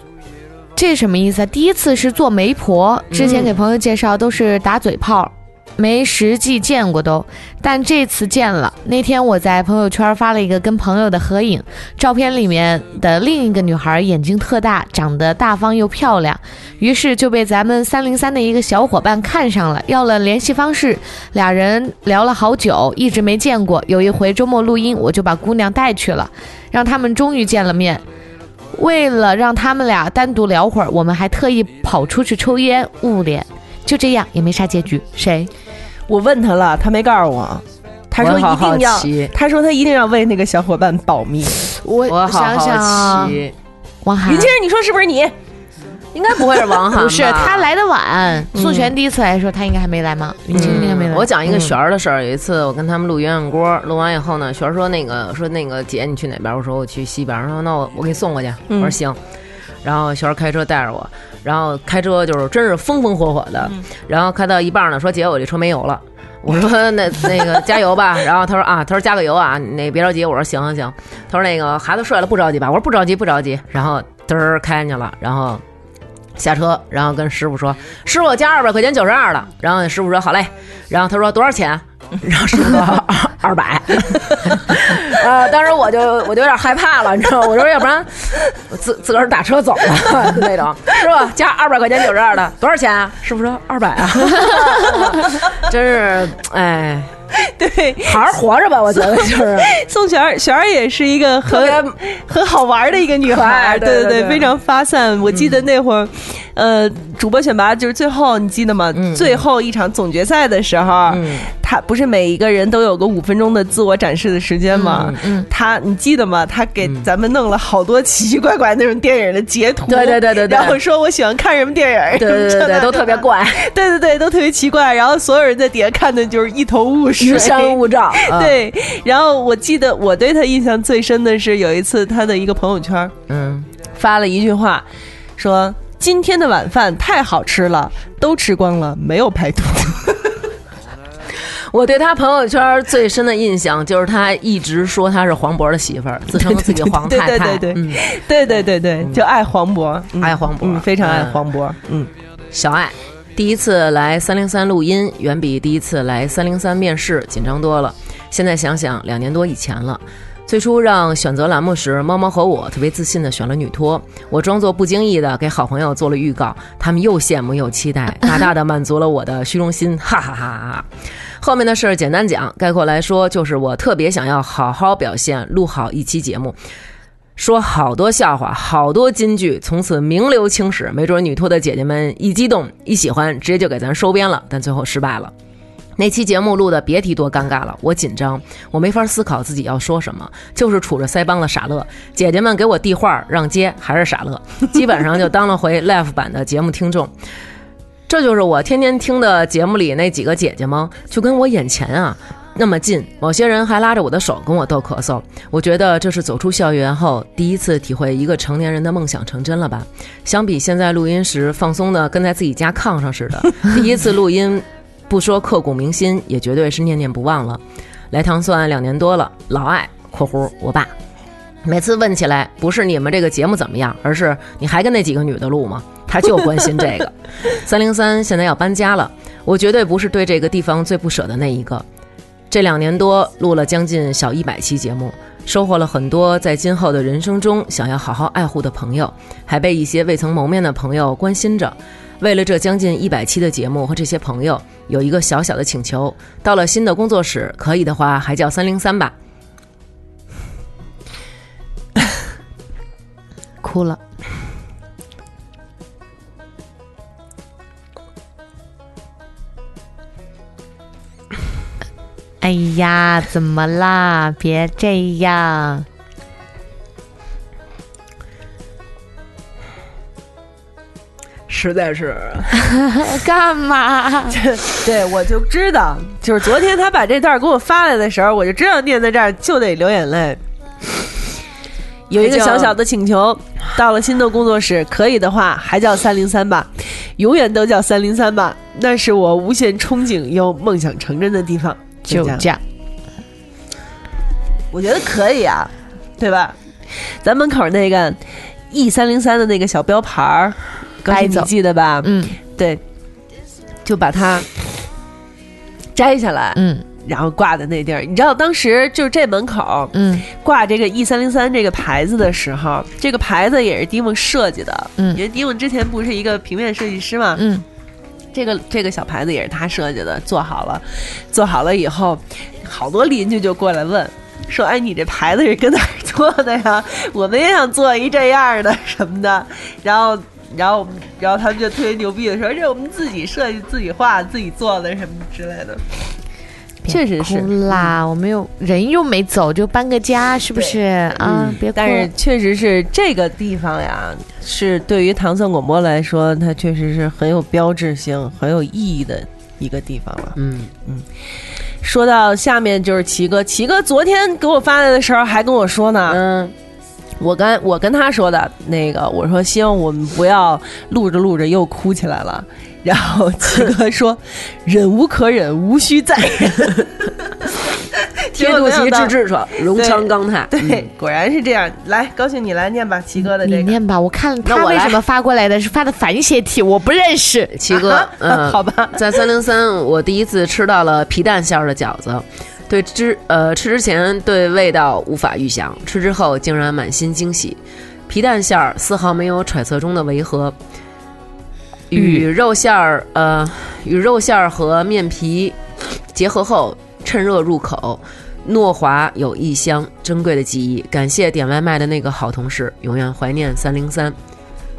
这什么意思啊？第一次是做媒婆，之前给朋友介绍都是打嘴炮，没实际见过都，但这次见了。那天我在朋友圈发了一个跟朋友的合影，照片里面的另一个女孩眼睛特大，长得大方又漂亮，于是就被咱们三零三的一个小伙伴看上了，要了联系方式，俩人聊了好久，一直没见过。有一回周末录音，我就把姑娘带去了，让他们终于见了面。为了让他们俩单独聊会儿，我们还特意跑出去抽烟捂脸，就这样也没啥结局。谁？我问他了，他没告诉我。他说一定要他说他一定要为那个小伙伴保密。我我好想想啊好，奇，王涵云清，你说是不是你？应该不会是王涵？不是他来的晚，素全第一次来的时候他应该还没来吗？云清应该没来。我讲一个嗯璇儿的事儿。有一次我跟他们录鸳鸯锅，录完以后呢，璇儿说那个说那个姐你去哪边？我说我去西边。说那我我给你送过去。我说行。然后璇儿开车带着我，然后开车就是真是风风火火的。然后开到一半呢，说姐我这车没油了。我说那那个加油吧，然后他说啊，他说加个油啊，那别着急。我说行行行。他说那个孩子睡了不着急吧？我说不着急不着急。然后嘚儿开进去了，然后下车，然后跟师傅说：“师傅加二百块钱九十二了。”然后师傅说：“好嘞。”然后他说：“多少钱？” 然后师傅说：“二百。”呃，当时我就我就有点害怕了，你知道吗？我说要不然我自自个儿打车走了那种。师傅加二百块钱九十二的多少钱啊？师傅说二百啊。真是哎，对，好好活着吧，我觉得就是。宋璇儿，璇儿也是一个很很好玩的一个女孩儿，对对对对非常发散。我记得那会儿，呃，主播选拔就是最后，你记得吗？嗯最后一场总决赛的时候，嗯他不是每一个人都有个五分钟的自我展示的时间吗？嗯他你记得吗？他给咱们弄了好多奇奇怪怪那种电影的截图，对对对对对然后说我喜欢看什么电影，对对对对，都特别怪。对对对，都特别奇怪。然后所有人在底下看的就是一头雾水，云山雾罩。啊，对，然后我记得我对他印象最深的是有一次他的一个朋友圈嗯，发了一句话，说今天的晚饭太好吃了，都吃光了，没有排毒。我对他朋友圈最深的印象就是他一直说他是黄渤的媳妇儿，自称自己黄太太。对对对对，对对对，就爱黄渤，爱黄渤，非常爱黄渤，嗯，小爱第一次来三零三录音，远比第一次来三零三面试紧张多了。现在想想，两年多以前了。最初让选择栏目时，猫猫和我特别自信的选了女托，我装作不经意的给好朋友做了预告，他们又羡慕又期待，大大的满足了我的虚荣心，哈哈哈哈。后面的事儿简单讲，概括来说就是我特别想要好好表现，录好一期节目，说好多笑话，好多金句，从此名留青史。没准女托的姐姐们一激动一喜欢，直接就给咱收编了，但最后失败了。那期节目录的别提多尴尬了，我紧张，我没法思考自己要说什么，就是杵着腮帮子傻乐。姐姐们给我递话让接，还是傻乐，基本上就当了回 live 版的节目听众。这就是我天天听的节目里那几个姐姐吗？就跟我眼前啊那么近，某些人还拉着我的手跟我逗咳嗽。我觉得这是走出校园后第一次体会一个成年人的梦想成真了吧？相比现在录音时放松的跟在自己家炕上似的，第一次录音，不说刻骨铭心，也绝对是念念不忘了。来糖蒜两年多了，老爱（括弧我爸）。每次问起来，不是你们这个节目怎么样，而是你还跟那几个女的录吗？他就关心这个。三零三现在要搬家了，我绝对不是对这个地方最不舍的那一个。这两年多录了将近小一百期节目，收获了很多在今后的人生中想要好好爱护的朋友，还被一些未曾谋面的朋友关心着。为了这将近一百期的节目和这些朋友，有一个小小的请求：到了新的工作室，可以的话还叫三零三吧。哭了。哎呀，怎么啦？别这样。实在是，干嘛？对，我就知道，就是昨天他把这段给我发来的时候，我就知道念在这儿就得流眼泪。有一个小小的请求，到了新的工作室，可以的话还叫三零三吧，永远都叫三零三吧，那是我无限憧憬又梦想成真的地方。就这样。我觉得可以啊，对吧？咱门口那个 E 三零三的那个小标牌儿，高兴你记得吧？嗯对，就把它摘下来，嗯然后挂在那地儿。你知道当时就是这门口嗯挂这个 E 三零三这个牌子的时候，这个牌子也是迪梦设计的。嗯因为迪梦之前不是一个平面设计师嘛，嗯，这个这个小牌子也是他设计的，做好了，做好了以后，好多邻居就过来问。说，哎，你这牌子是跟哪儿做的呀？我们也想做一这样的什么的。然后，然后，然后他们就特别牛逼的说，这我们自己设计、自己画、自己做的什么之类的。确实是哭啦！我们又人又没走，就搬个家，是不是啊？别哭。但是确实是这个地方呀，是对于糖蒜广播来说，它确实是很有标志性、很有意义的一个地方了。嗯，说到下面就是齐哥，齐哥昨天给我发来的时候还跟我说呢，嗯，我跟我跟他说的那个，我说希望我们不要录着录着又哭起来了。然后 齐哥说：“忍无可忍，无需再忍。”贴肚脐直痔疮，容腔刚泰。对，果然是这样。来，高兴你来念吧，齐哥的这个。你念吧，我看那我来他为什么发过来的是发的反写体，我不认识。齐哥，嗯，好吧，在三零三，我第一次吃到了皮蛋馅儿的饺子。对之呃，吃之前对味道无法预想，吃之后竟然满心惊喜。皮蛋馅儿丝毫没有揣测中的违和，与肉馅儿呃与肉馅儿和面皮结合后趁热入口，糯滑有异香，珍贵的记忆。感谢点外卖的那个好同事，永远怀念三零三。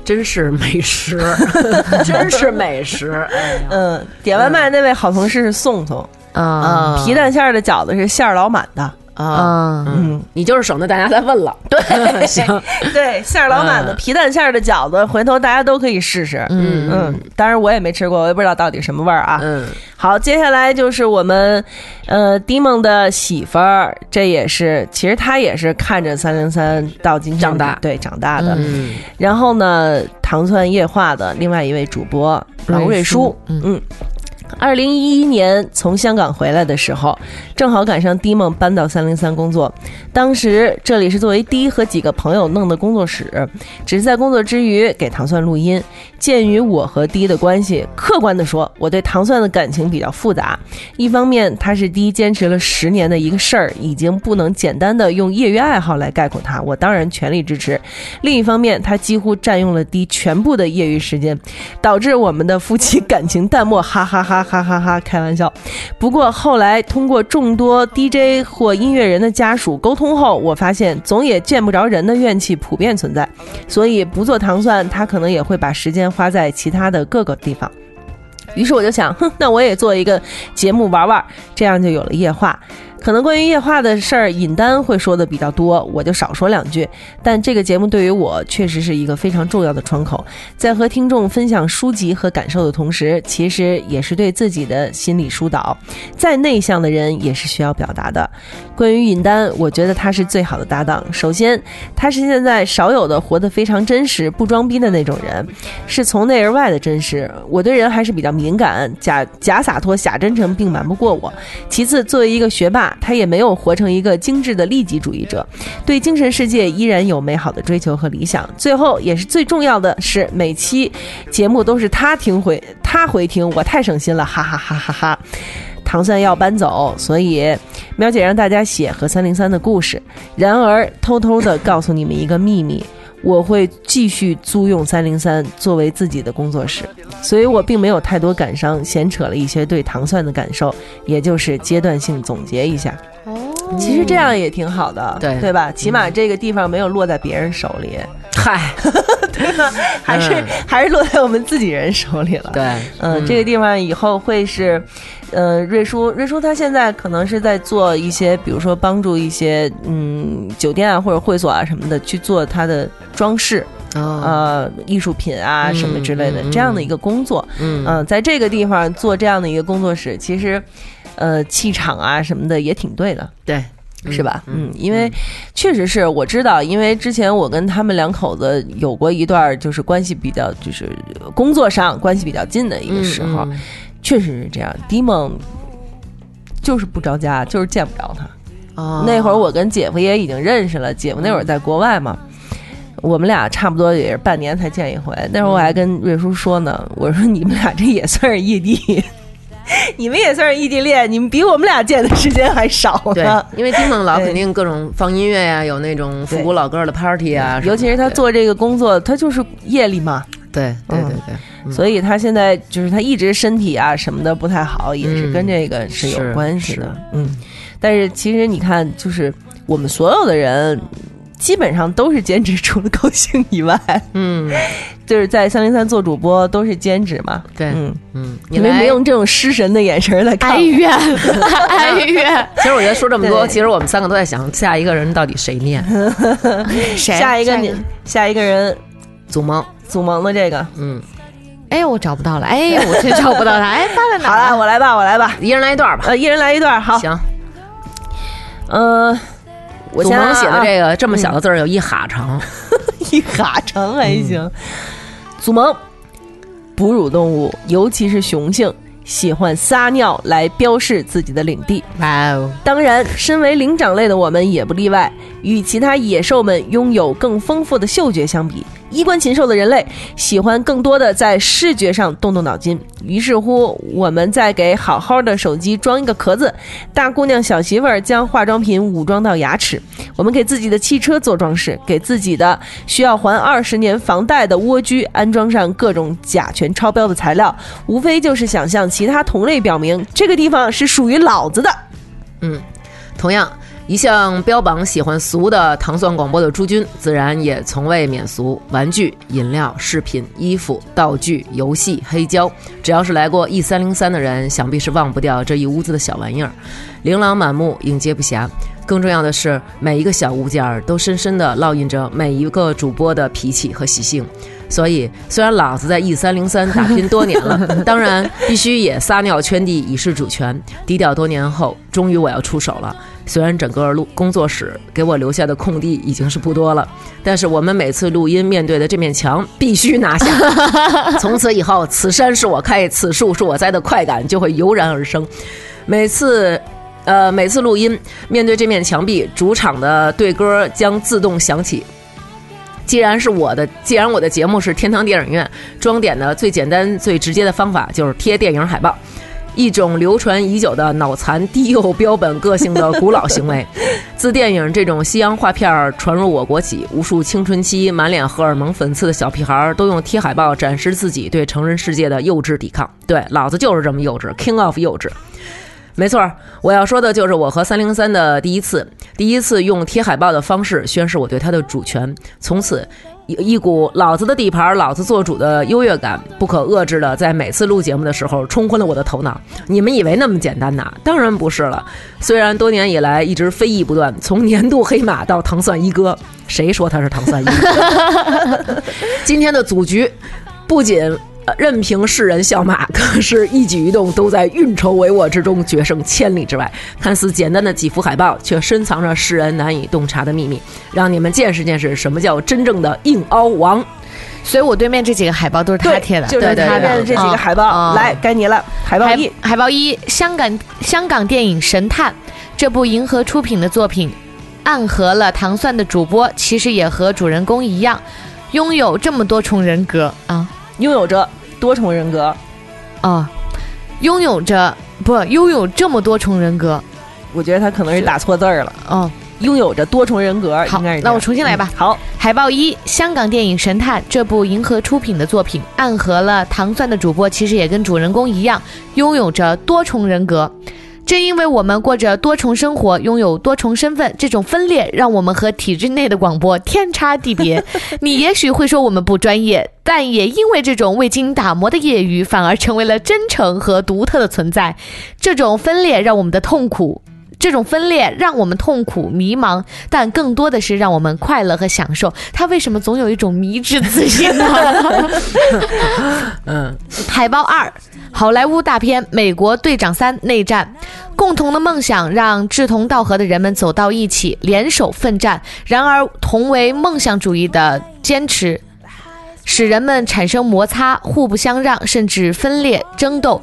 真是美食，真是美食。嗯，点外卖那位好同事是宋宋，啊皮蛋馅儿的饺子是馅儿老满的。啊，啊，嗯，你就是省得大家再问了。对，行，对，馅儿老满的嗯。皮蛋馅儿的饺子，回头大家都可以试试。嗯。嗯，当然我也没吃过，我也不知道到底什么味儿啊。嗯，好，接下来就是我们呃迪梦的媳妇儿，这也是其实她也是看着三零三到今天长大。对长大的。嗯，然后呢，糖蒜夜话的另外一位主播王瑞书，嗯。嗯。二零一一年从香港回来的时候，正好赶上 D 梦搬到三零三工作。当时这里是作为 D 和几个朋友弄的工作室，只是在工作之余给糖蒜录音。鉴于我和 D 的关系，客观的说，我对糖蒜的感情比较复杂。一方面，他是 D 坚持了十年的一个事儿，已经不能简单的用业余爱好来概括它，我当然全力支持。另一方面，他几乎占用了 D 全部的业余时间，导致我们的夫妻感情淡漠，哈哈哈哈哈哈！开玩笑。不过后来通过众多 DJ 或音乐人的家属沟通后，我发现总也见不着人的怨气普遍存在，所以不做糖蒜，他可能也会把时间花在其他的各个地方。于是我就想，哼，那我也做一个节目玩玩，这样就有了夜话。可能关于夜话的事儿，尹丹会说的比较多，我就少说两句。但这个节目对于我确实是一个非常重要的窗口，在和听众分享书籍和感受的同时，其实也是对自己的心理疏导。再内向的人也是需要表达的。关于尹丹，我觉得他是最好的搭档。首先，他是现在少有的活得非常真实、不装逼的那种人，是从内而外的真实。我对人还是比较敏感，假假洒脱、假真诚并瞒不过我。其次，作为一个学霸，他也没有活成一个精致的利己主义者，对精神世界依然有美好的追求和理想。最后，也是最重要的是，每期节目都是他听回他回听，我太省心了，哈哈哈哈哈。糖蒜要搬走，所以苗姐让大家写和三零三的故事。然而，偷偷的告诉你们一个秘密。我会继续租用三零三作为自己的工作室，所以我并没有太多感伤，闲扯了一些对糖蒜的感受，也就是阶段性总结一下。哦，其实这样也挺好的，对对吧？起码这个地方没有落在别人手里，嗨，对吧？还是、嗯还是落在我们自己人手里了。对，嗯，这个地方以后会是，呃，瑞叔，瑞叔他现在可能是在做一些，比如说帮助一些嗯酒店啊或者会所啊什么的去做他的装饰，哦，呃，艺术品啊嗯什么之类的、嗯这样的一个工作。嗯嗯、在这个地方做这样的一个工作室，其实，呃，气场啊什么的也挺对的。对，是吧？嗯，因为确实是我知道，因为之前我跟他们两口子有过一段就是关系比较，就是工作上关系比较近的一个时候，嗯确实是这样。迪蒙就是不着家，就是见不着他。哦那会儿我跟姐夫也已经认识了，姐夫那会儿在国外嘛。我们俩差不多也是半年才见一回，那会儿我还跟瑞叔说呢，我说你们俩这也算是异地，你们也算是异地恋，你们比我们俩见的时间还少对呢。，因为丁梦老肯定各种放音乐呀，有那种复古老歌的 party 啊，尤其是他，做这个工作，他就是夜里嘛，对对对对对，嗯所以他现在就是他一直身体啊什么的不太好，也是跟这个是有关系的。嗯，但是其实你看，就是我们所有的人。基本上都是兼职，除了高兴以外，嗯，就是在三零三做主播都是兼职嘛。对，嗯，嗯，你们没用这种失神的眼神来看我。哀怨，哀怨，其实我觉得说这么多，其实我们三个都在想下一个人到底谁念 谁？下一个你，下一个人，祖萌，祖萌的这个。嗯，哎，我找不到了，哎，我真找不到他，哎，他在哪好了？我来吧，我来吧。一人来一段吧。呃，一人来一段，好。行，嗯，我祖先萌写的这个个这么小的字儿有一哈长，一哈长还行。祖萌，哺乳动物，尤其是雄性，喜欢撒尿来标示自己的领地。哇哦，当然，身为灵长类的我们也不例外。与其他野兽们拥有更丰富的嗅觉相比，衣冠禽兽的人类喜欢更多的在视觉上动动脑筋。于是乎，我们在给好好的手机装一个壳子，大姑娘小媳妇儿将化妆品武装到牙齿。我们给自己的汽车做装饰，给自己的需要还二十年房贷的蜗居安装上各种甲醛超标的材料，无非就是想向其他同类表明这个地方是属于老子的。嗯同样，一向标榜喜欢俗的糖蒜广播的朱军，自然也从未免俗。玩具、饮料、饰品、衣服、道具、游戏、黑胶，只要是来过 E 三零三的人，想必是忘不掉这一屋子的小玩意儿，琳琅满目，应接不暇。更重要的是，每一个小物件儿都深深地烙印着每一个主播的脾气和习性。所以，虽然老子在 E 三零三打拼多年了，当然必须也撒尿圈地以示主权。低调多年后，终于我要出手了。虽然整个录工作室给我留下的空地已经是不多了，但是我们每次录音面对的这面墙必须拿下。从此以后，此山是我开，此树是我栽的快感就会油然而生。每次。呃，每次录音面对这面墙壁，主场的对歌将自动响起。既然是我的，既然我的节目是天堂电影院，装点的最简单、最直接的方法就是贴电影海报，一种流传已久的脑残低幼标本个性的古老行为。自电影这种西洋画片传入我国起，无数青春期满脸荷尔蒙粉刺的小屁孩都用贴海报展示自己对成人世界的幼稚抵抗。对，老子就是这么幼稚，King of 幼稚。没错，我要说的就是我和三零三的第一次，第一次用贴海报的方式宣示我对他的主权。从此，一股老子的地盘、老子做主的优越感，不可遏制的在每次录节目的时候冲昏了我的头脑。你们以为那么简单呐？当然不是了。虽然多年以来一直非议不断，从年度黑马到糖蒜一哥，谁说他是糖蒜一哥？今天的组局不仅。呃任凭世人笑骂，可是一举一动都在运筹帷幄之中，决胜千里之外。看似简单的几幅海报，却深藏着世人难以洞察的秘密，让你们见识见识什么叫真正的硬凹王。所以我对面这几个海报都是他贴的，就是对对对他的这几个海报。嗯来，该你了，海报一。海报一，香港香港电影《神探》这部银河出品的作品，暗合了糖蒜的主播其实也和主人公一样，拥有这么多重人格啊拥有着多重人格。啊，拥有着不拥有这么多重人格我觉得他可能是打错字儿了，哦。拥有着多重人格，好。那我重新来吧嗯好，海报一，香港电影《神探》这部银河出品的作品，暗合了糖蒜的主播其实也跟主人公一样，拥有着多重人格。正因为我们过着多重生活，拥有多重身份，这种分裂让我们和体制内的广播天差地别。你也许会说我们不专业，但也因为这种未经打磨的业余，反而成为了真诚和独特的存在。这种分裂让我们的痛苦这种分裂让我们痛苦、迷茫，但更多的是让我们快乐和享受。他为什么总有一种迷之自信呢？嗯，海报二，好莱坞大片《美国队长三：内战》，共同的梦想让志同道合的人们走到一起，联手奋战。然而，同为梦想主义的坚持，使人们产生摩擦、互不相让，甚至分裂、争斗。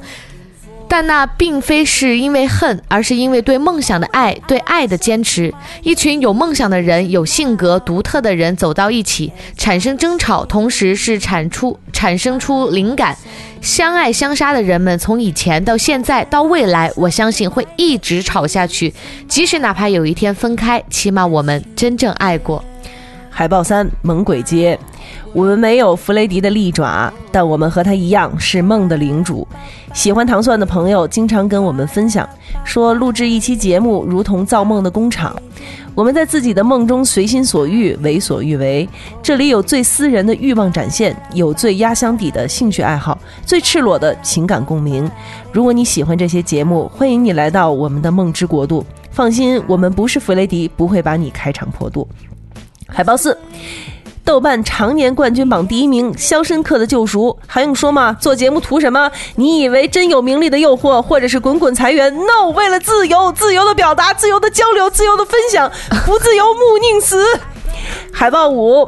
但那并非是因为恨，而是因为对梦想的爱，对爱的坚持。一群有梦想的人、有性格独特的人走到一起，产生争吵，同时是产出产生出灵感。相爱相杀的人们，从以前到现在到未来，我相信会一直吵下去。即使哪怕有一天分开，起码我们真正爱过。海报三，猛鬼街。我们没有弗雷迪的利爪，但我们和他一样是梦的领主。喜欢糖蒜的朋友经常跟我们分享，说录制一期节目如同造梦的工厂。我们在自己的梦中随心所欲、为所欲为。这里有最私人的欲望展现，有最压箱底的兴趣爱好，最赤裸的情感共鸣。如果你喜欢这些节目，欢迎你来到我们的梦之国度。放心，我们不是弗雷迪，不会把你开肠破肚。海报四。豆瓣常年冠军榜第一名，《肖申克的救赎》还用说吗？做节目图什么？你以为真有名利的诱惑，或者是滚滚财源？No，为了自由，自由的表达，自由的交流，自由的分享，不自由木宁死。海报五，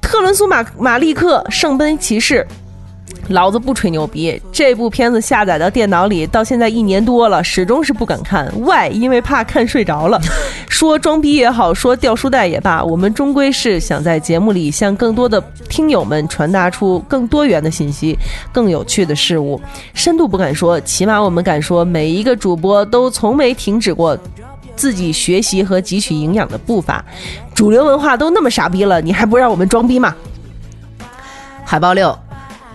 特伦苏马马利克圣杯骑士。老子不吹牛逼，这部片子下载到电脑里到现在一年多了，始终是不敢看。Why？因为怕看睡着了。说装逼也好，说掉书袋也罢，我们终归是想在节目里向更多的听友们传达出更多元的信息、更有趣的事物。深度不敢说，起码我们敢说，每一个主播都从没停止过自己学习和汲取营养的步伐。主流文化都那么傻逼了，你还不让我们装逼吗？海报六，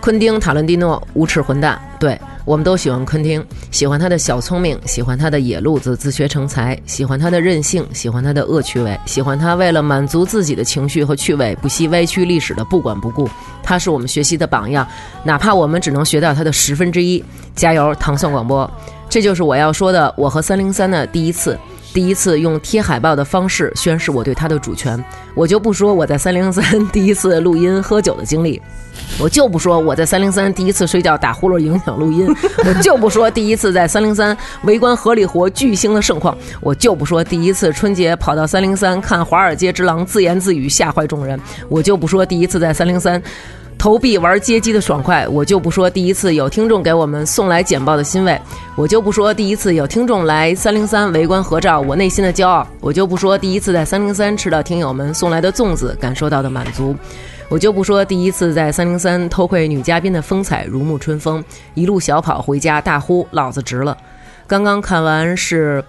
昆汀·塔伦蒂诺，无耻混蛋。对我们都喜欢昆汀，喜欢他的小聪明，喜欢他的野路子自学成才，喜欢他的任性，喜欢他的恶趣味，喜欢他为了满足自己的情绪和趣味，不惜歪曲历史的不管不顾。他是我们学习的榜样，哪怕我们只能学到他的十分之一。加油，唐宋广播！这就是我要说的，我和三零三的第一次。第一次用贴海报的方式宣示我对他的主权，我就不说我在三零三第一次录音喝酒的经历，我就不说我在三零三第一次睡觉打呼噜影响录音，我就不说第一次在三零三围观合理活巨星的盛况，我就不说第一次春节跑到三零三看《华尔街之狼》自言自语吓坏众人，我就不说第一次在三零三。投币玩街机的爽快，我就不说第一次有听众给我们送来简报的欣慰，我就不说第一次有听众来三零三围观合照，我内心的骄傲，我就不说第一次在三零三吃到听友们送来的粽子，感受到的满足，我就不说第一次在三零三偷窥女嘉宾的风采，如沐春风，一路小跑回家大呼老子值了。刚刚看完是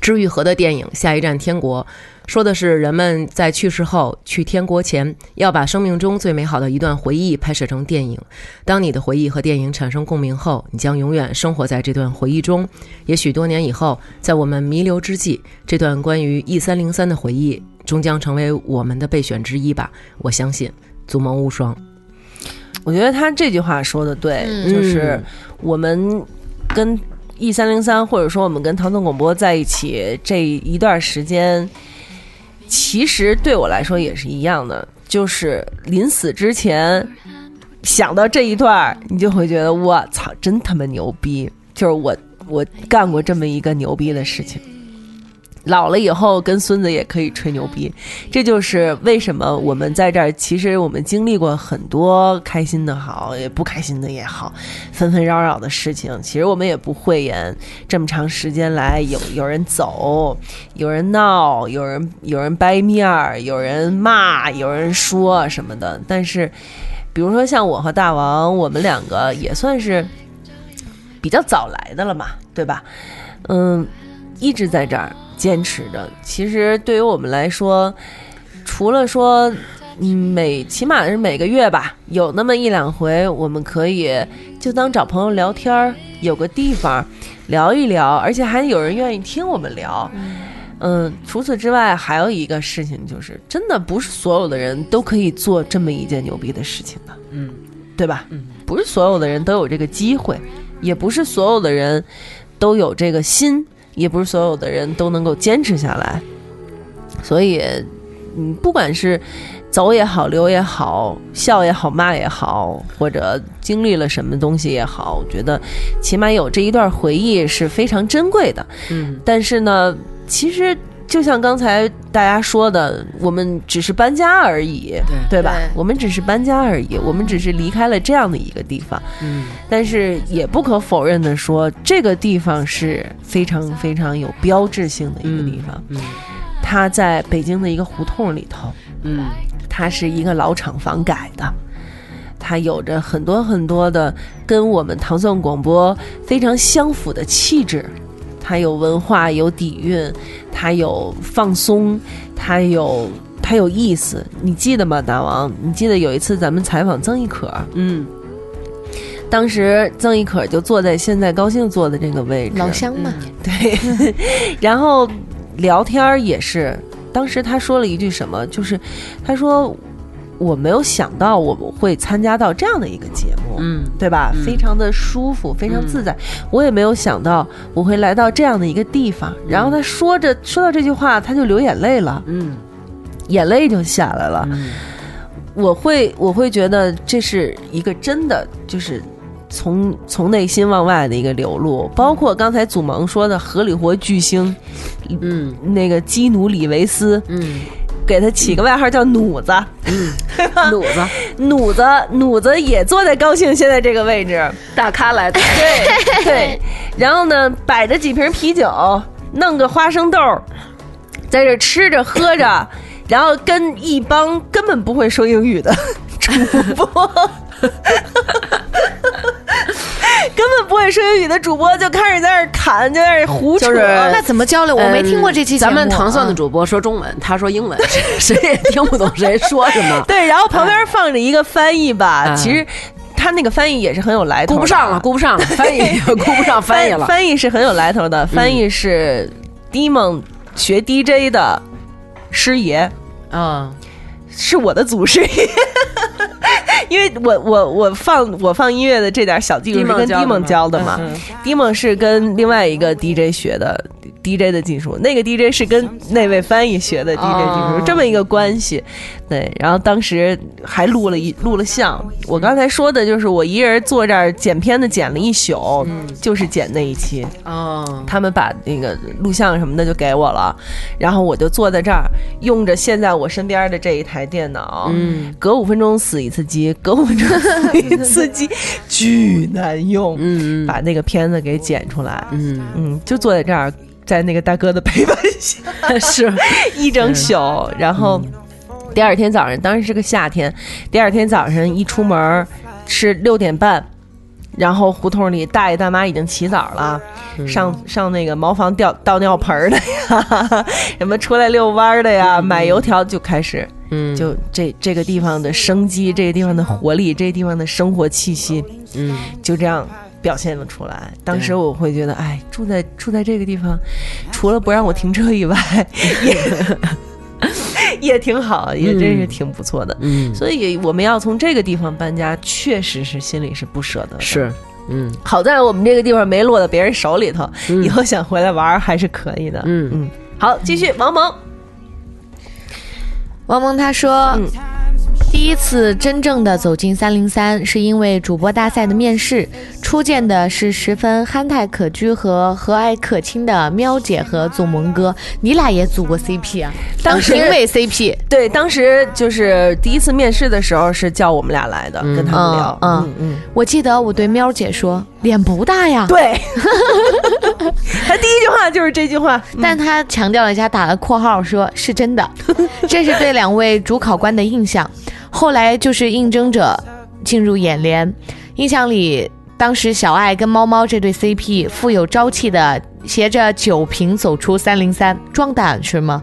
知愈合的电影《下一站天国》。说的是人们在去世后去天国前，要把生命中最美好的一段回忆拍摄成电影。当你的回忆和电影产生共鸣后，你将永远生活在这段回忆中。也许多年以后，在我们弥留之际，这段关于 E 三零三的回忆终将成为我们的备选之一吧。我相信，祖萌无双。我觉得他这句话说的对，就是我们跟 E 三零三，或者说我们跟唐宋广播在一起这一段时间。其实对我来说也是一样的，就是临死之前想到这一段，你就会觉得我操，真他妈牛逼！就是我我干过这么一个牛逼的事情。老了以后跟孙子也可以吹牛逼，这就是为什么我们在这儿。其实我们经历过很多开心的好，也不开心的也好，纷纷扰扰的事情。其实我们也不讳言，这么长时间来，有有人走，有人闹，有人有人掰面儿，有人骂，有人说什么的。但是，比如说像我和大王，我们两个也算是比较早来的了嘛，对吧？嗯，一直在这儿。坚持着，其实对于我们来说，除了说，嗯，每起码是每个月吧，有那么一两回，我们可以就当找朋友聊天儿，有个地方聊一聊，而且还有人愿意听我们聊。嗯，除此之外，还有一个事情就是，真的不是所有的人都可以做这么一件牛逼的事情的。嗯，对吧？嗯，不是所有的人都有这个机会，也不是所有的人都有这个心。也不是所有的人都能够坚持下来，所以，嗯，不管是走也好，留也好，笑也好，骂也好，或者经历了什么东西也好，我觉得起码有这一段回忆是非常珍贵的。嗯，但是呢，其实。就像刚才大家说的，我们只是搬家而已，对对吧？我们只是搬家而已，我们只是离开了这样的一个地方。嗯，但是也不可否认的说，这个地方是非常非常有标志性的一个地方。嗯，它在北京的一个胡同里头。嗯，它是一个老厂房改的，它有着很多很多的跟我们唐宋广播非常相符的气质。它有文化，有底蕴，它有放松，它有它有意思。你记得吗，大王？你记得有一次咱们采访曾轶可，嗯，当时曾轶可就坐在现在高兴坐的这个位置，老乡嘛，对。然后聊天也是，当时他说了一句什么，就是他说。我没有想到我们会参加到这样的一个节目，嗯，对吧？非常的舒服，非常自在。我也没有想到我会来到这样的一个地方。然后他说着说到这句话，他就流眼泪了，嗯，眼泪就下来了。我会我会觉得这是一个真的，就是从从内心往外的一个流露。包括刚才祖萌说的荷里活巨星，嗯，那个基努里维斯，嗯。给他起个外号叫弩子，弩子。弩子，弩子也坐在高兴现在这个位置，大咖来的，对对，然后呢，摆着几瓶啤酒，弄个花生豆儿，在这吃着喝着，然后跟一帮根本不会说英语的 主播。根本不会说英语的主播就开始在那儿侃，就在那儿胡扯。就是那怎么交流？我没听过这期节目。咱们糖蒜的主播说中文，他说英文，谁也听不懂谁说什么。对，然后旁边放着一个翻译吧，其实他那个翻译也是很有来头，顾不上了，顾不上了，翻译顾不上翻译了。翻译是很有来头的，翻译是 Demon 学 DJ 的师爷，嗯，是我的祖师爷。因为我我我放我放音乐的这点小技术是跟 Dimon 教的嘛，Dimon 是跟另外一个 DJ 学的 DJ 的技术，那个 DJ 是跟那位翻译学的 DJ 技术，这么一个关系。对，然后当时还录了一录了像。我刚才说的就是我一人坐这儿剪片子剪了一宿，就是剪那一期。哦，他们把那个录像什么的就给我了，然后我就坐在这儿，用着现在我身边的这一台电脑，嗯，隔五分钟死一次机，隔五分钟死一次机，巨难用。嗯把那个片子给剪出来，嗯嗯，就坐在这儿，在那个大哥的陪伴下，是 一整宿，然后。第二天早上，当时是个夏天。第二天早上一出门是六点半，然后胡同里大爷大妈已经起早了，上上那个茅房吊倒尿盆的呀，什么出来遛弯的呀，买油条就开始，嗯就这这个地方的生机，这个地方的活力，这个地方的生活气息，嗯，就这样表现了出来。当时我会觉得，哎，住在住在这个地方，除了不让我停车以外，也 也挺好，也真是挺不错的。嗯所以我们要从这个地方搬家，确实是心里是不舍得的。是，嗯好在我们这个地方没落到别人手里头，嗯以后想回来玩儿还是可以的。嗯嗯，好，继续，王蒙。王蒙他说，嗯第一次真正的走进三零三，是因为主播大赛的面试，初见的是十分憨态可掬和和蔼可亲的喵姐和祖萌哥，你俩也组过 CP 啊？当时评委 CP，对，当时就是第一次面试的时候是叫我们俩来的，跟他们聊。嗯嗯嗯，我记得我对喵姐说，脸不大呀，对，他第一句话就是这句话。但他强调了一下，打了括号说是真的，这是对两位主考官的印象。后来就是应征者进入眼帘，印象里当时小爱跟猫猫这对 CP 富有朝气的携着酒瓶走出三零三，壮胆是吗？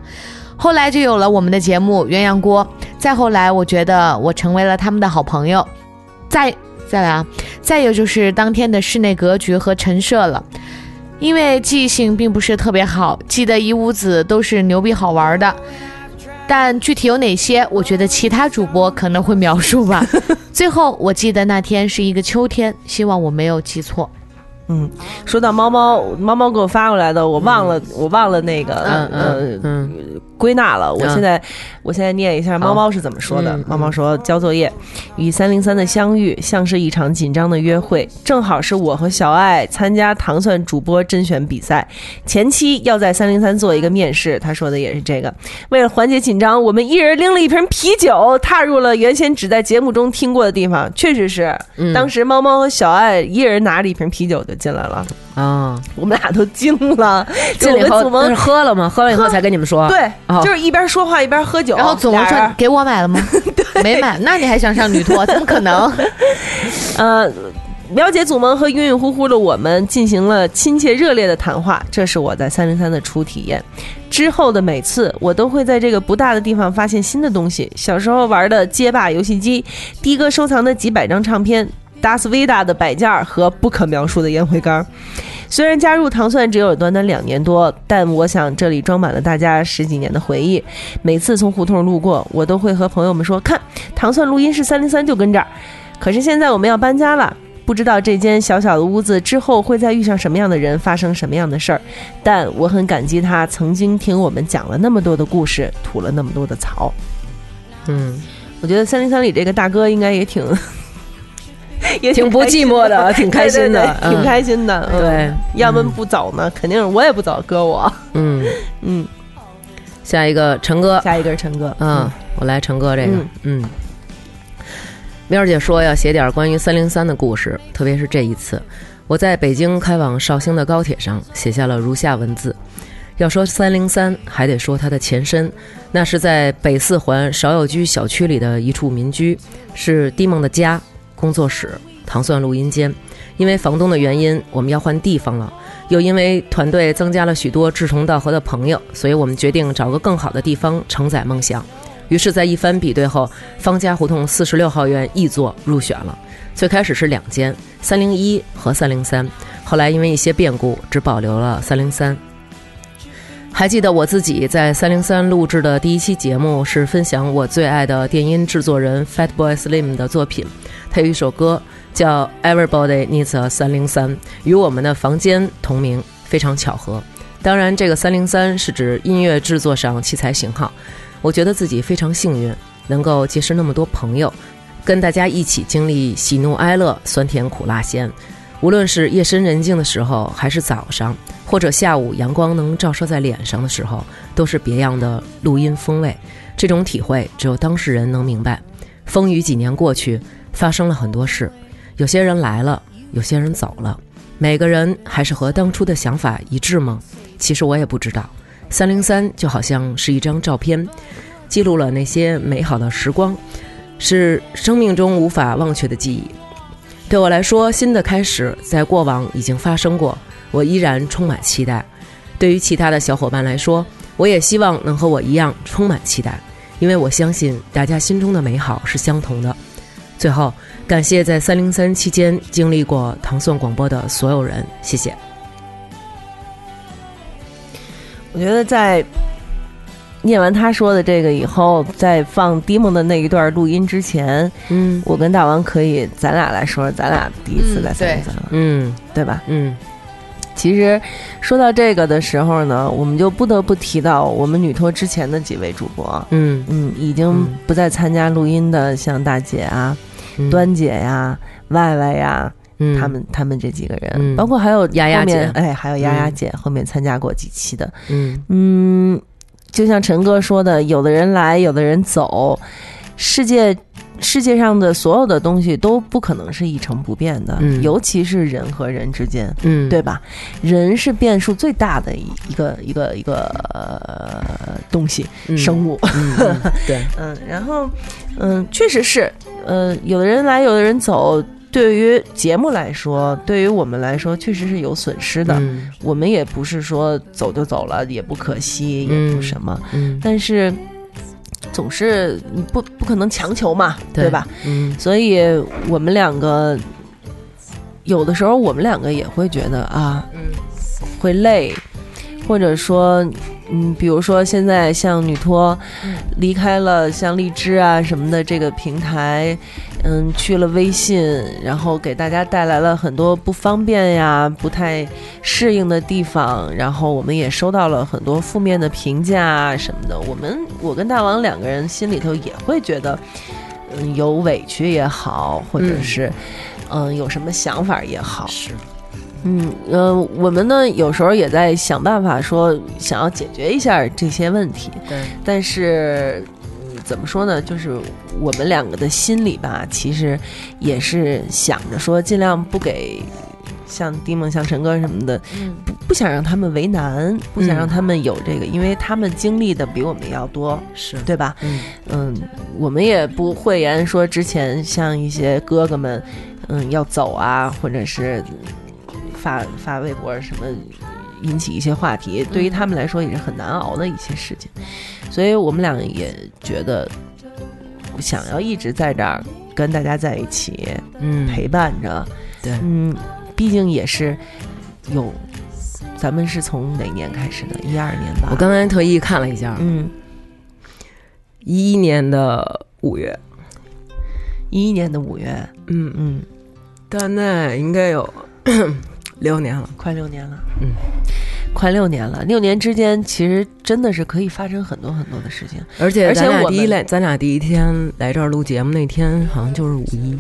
后来就有了我们的节目《鸳鸯锅》，再后来我觉得我成为了他们的好朋友，再再来啊，再有就是当天的室内格局和陈设了。因为记性并不是特别好，记得一屋子都是牛逼好玩的，但具体有哪些，我觉得其他主播可能会描述吧。最后，我记得那天是一个秋天，希望我没有记错。嗯，说到猫猫，猫猫给我发过来的，我忘了，我忘了那个，嗯呃嗯嗯归纳了。我嗯现在，我现在念一下猫猫是怎么说的嗯。猫猫说，交作业，与三零三的相遇像是一场紧张的约会，正好是我和小爱参加糖蒜主播甄选比赛，前期要在三零三做一个面试。他说的也是这个。为了缓解紧张，我们一人拎了一瓶啤酒，踏入了原先只在节目中听过的地方。确实是，嗯当时猫猫和小爱一人拿着一瓶啤酒就进来了。啊，我们俩都惊了，进了以后我们祖萌那是喝了吗？喝了以后才跟你们说。对，哦就是一边说话一边喝酒，然后总说给我买了吗？没买，那你还想上女托？怎么可能？呃。了解祖萌和晕晕乎乎的我们进行了亲切热烈的谈话，这是我在三零三的初体验。之后的每次，我都会在这个不大的地方发现新的东西。小时候玩的街霸游戏机，的哥收藏的几百张唱片，达斯维达的摆件儿和不可描述的烟灰缸。虽然加入糖蒜只有短短两年多，但我想这里装满了大家十几年的回忆。每次从胡同路过，我都会和朋友们说：“看，糖蒜录音室三零三就跟这儿。”可是现在我们要搬家了，不知道这间小小的屋子之后会再遇上什么样的人，发生什么样的事儿。但我很感激他曾经听我们讲了那么多的故事，吐了那么多的槽。嗯，我觉得三零三里这个大哥应该也挺，也挺不寂寞的挺开心的挺嗯。开心的。嗯。对，要么不走呢，肯定是我也不走，哥我。嗯。嗯，下一个陈哥，下一个是陈哥，嗯，我来陈哥这个嗯，嗯。喵姐说要写点关于三零三的故事，特别是这一次，我在北京开往绍兴的高铁上写下了如下文字。要说三零三，还得说它的前身，那是在北四环芍药居小区里的一处民居，是迪梦的家、工作室、糖蒜录音间。因为房东的原因，我们要换地方了，又因为团队增加了许多志同道合的朋友，所以我们决定找个更好的地方承载梦想。于是，在一番比对后，方家胡同四十六号院 E 座入选了。最开始是两间，三零一和三零三，后来因为一些变故，只保留了三零三。还记得我自己在三零三录制的第一期节目是分享我最爱的电音制作人 Fatboy Slim 的作品，他有一首歌叫《Everybody Needs a 三零三》，与我们的房间同名，非常巧合。当然，这个三零三是指音乐制作上器材型号。我觉得自己非常幸运，能够结识那么多朋友，跟大家一起经历喜怒哀乐、酸甜苦辣咸。无论是夜深人静的时候，还是早上，或者下午阳光能照射在脸上的时候，都是别样的录音风味。这种体会只有当事人能明白。风雨几年过去，发生了很多事，有些人来了，有些人走了，每个人还是和当初的想法一致吗？其实我也不知道。三零三就好像是一张照片，记录了那些美好的时光，是生命中无法忘却的记忆。对我来说，新的开始在过往已经发生过，我依然充满期待。对于其他的小伙伴来说，我也希望能和我一样充满期待，因为我相信大家心中的美好是相同的。最后，感谢在三零三期间经历过唐宋广播的所有人，谢谢。我觉得在念完他说的这个以后，在放 Dimo 的那一段录音之前，嗯。我跟大王可以咱俩来说说咱俩第一次在三零三了，嗯。对吧？嗯。其实说到这个的时候呢，我们就不得不提到我们女托之前的几位主播，嗯。嗯，已经不再参加录音的，像大姐啊、嗯，端姐呀、歪歪呀，嗯。他们他们这几个人，嗯。包括还有丫丫后面姐。哎，还有丫丫嗯。姐，后面参加过几期的，嗯。嗯，就像陈哥说的，有的人来，有的人走，世界世界上的所有的东西都不可能是一成不变的，嗯。尤其是人和人之间，嗯，对吧？人是变数最大的一一个一个一个、呃、东西，嗯。生物。嗯嗯对，嗯，然后嗯，确实是，呃，有的人来，有的人走。对于节目来说，对于我们来说，确实是有损失的。嗯我们也不是说走就走了，也不可惜，也不嗯什么，嗯，但是总是你不不可能强求嘛，对对吧？？嗯所以我们两个有的时候，我们两个也会觉得啊，嗯会累，或者说，嗯，比如说现在像女托离开了像荔枝啊什么的这个平台，嗯，去了微信，然后给大家带来了很多不方便呀、不太适应的地方，然后我们也收到了很多负面的评价啊什么的。我们我跟大王两个人心里头也会觉得，嗯，有委屈也好，或者嗯是。嗯，有什么想法也好，是，嗯呃，我们呢有时候也在想办法说想要解决一下这些问题，对，但是、嗯怎么说呢？就是我们两个的心里吧，其实也是想着说尽量不给像丁梦、像陈哥什么的，嗯不不想让他们为难，不想嗯让他们有这个，因为他们经历的比我们要多，是，对吧？嗯嗯，我们也不讳言说之前像一些哥哥们，嗯，要走啊，或者是发发微博什么，引起一些话题，对于他们来说也是很难熬的一些事情，所以我们俩也觉得想要一直在这儿跟大家在一起嗯，陪伴着，对。嗯，毕竟也是有，咱们是从哪年开始的？一二年吧。我刚才特意看了一下，嗯，一一年的五月，一一年的五月，嗯，嗯，到那应该有六年了，快六年了，嗯，快六年了。六年之间，其实真的是可以发生很多很多的事情。而且而且咱俩我第一来，咱俩第一天来这儿录节目那天，好像就是五一，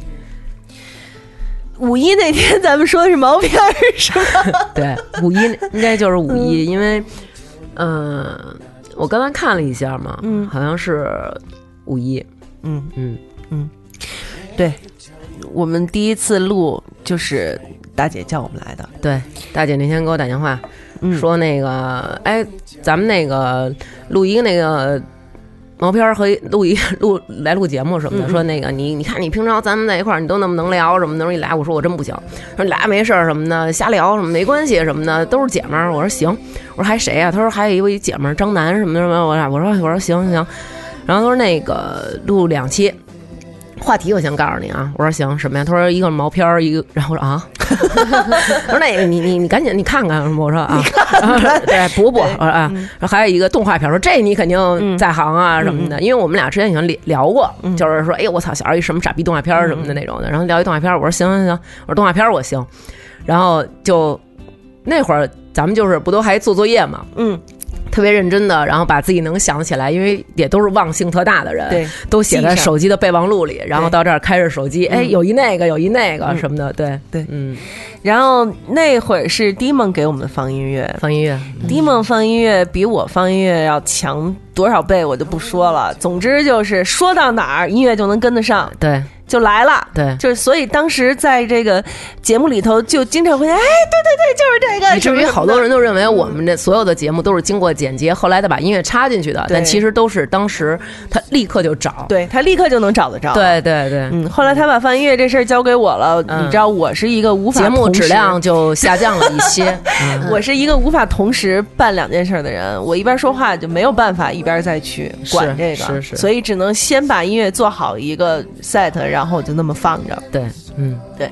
五一那天，咱们说的是毛片儿，是吧？对，五一应该就是五一，因为，呃，我刚才看了一下嘛，嗯。好像是五一，嗯。嗯，嗯，对，我们第一次录就是大姐叫我们来的，对，大姐那天给我打电话、嗯。说那个，哎，咱们那个录一个那个。毛片儿和录一 录来录节目什么的，说那个你你看你平常咱们在一块儿，你都那么能聊什么？的，说你来，我说我真不行，说你来没事儿什么的，瞎聊什么没关系什么的，都是姐们儿。我说行，我说还谁啊？他说还有一位姐们儿张楠什么什么，我说我说我说行行行，然后他说那个录两期，话题我先告诉你啊，我说行什么呀？他说一个毛片儿，一个，然后我说啊，我说那个你你你赶紧你看看什么？我说啊，对补补，我说啊，然后还有一个动画片儿，说这你肯定在行啊什么的，因为我们俩之前已经聊聊过，就是说哎呦我操，小时候一什么傻逼动画片儿什么的那种的，然后聊一动画片儿，我说行行行，我说动画片儿我行，然后就那会儿咱们就是不都还做作业嘛，嗯，特别认真的，然后把自己能想起来，因为也都是忘性特大的人，对，都写在手机的备忘录里，然后到这儿开着手机，哎，嗯有一那个，有一那个什么的，对对。嗯，然后那会儿是 Dimon 给我们放音乐。放音乐，，Dimon 放音乐比我放音乐要强多少倍，我就不说了。总之就是说到哪儿，音乐就能跟得上，对就来了。对，就是所以当时在这个节目里头，就经常会哎，对对对，就是这个。以至于好多人都认为我们这所有的节目都是经过剪辑，后来再把音乐插进去的，对。但其实都是当时他立刻就找，对他立刻就能找得着。，对对对，嗯，后来他把放音乐这事儿交给我了，嗯。你知道我是一个无法节目质量就下降了一些，嗯。我是一个无法同时办两件事儿的人，我一边说话就没有办法一边再去管这个，是是。所以只能先把音乐做好一个 set，然后我就那么放着。对，嗯，对。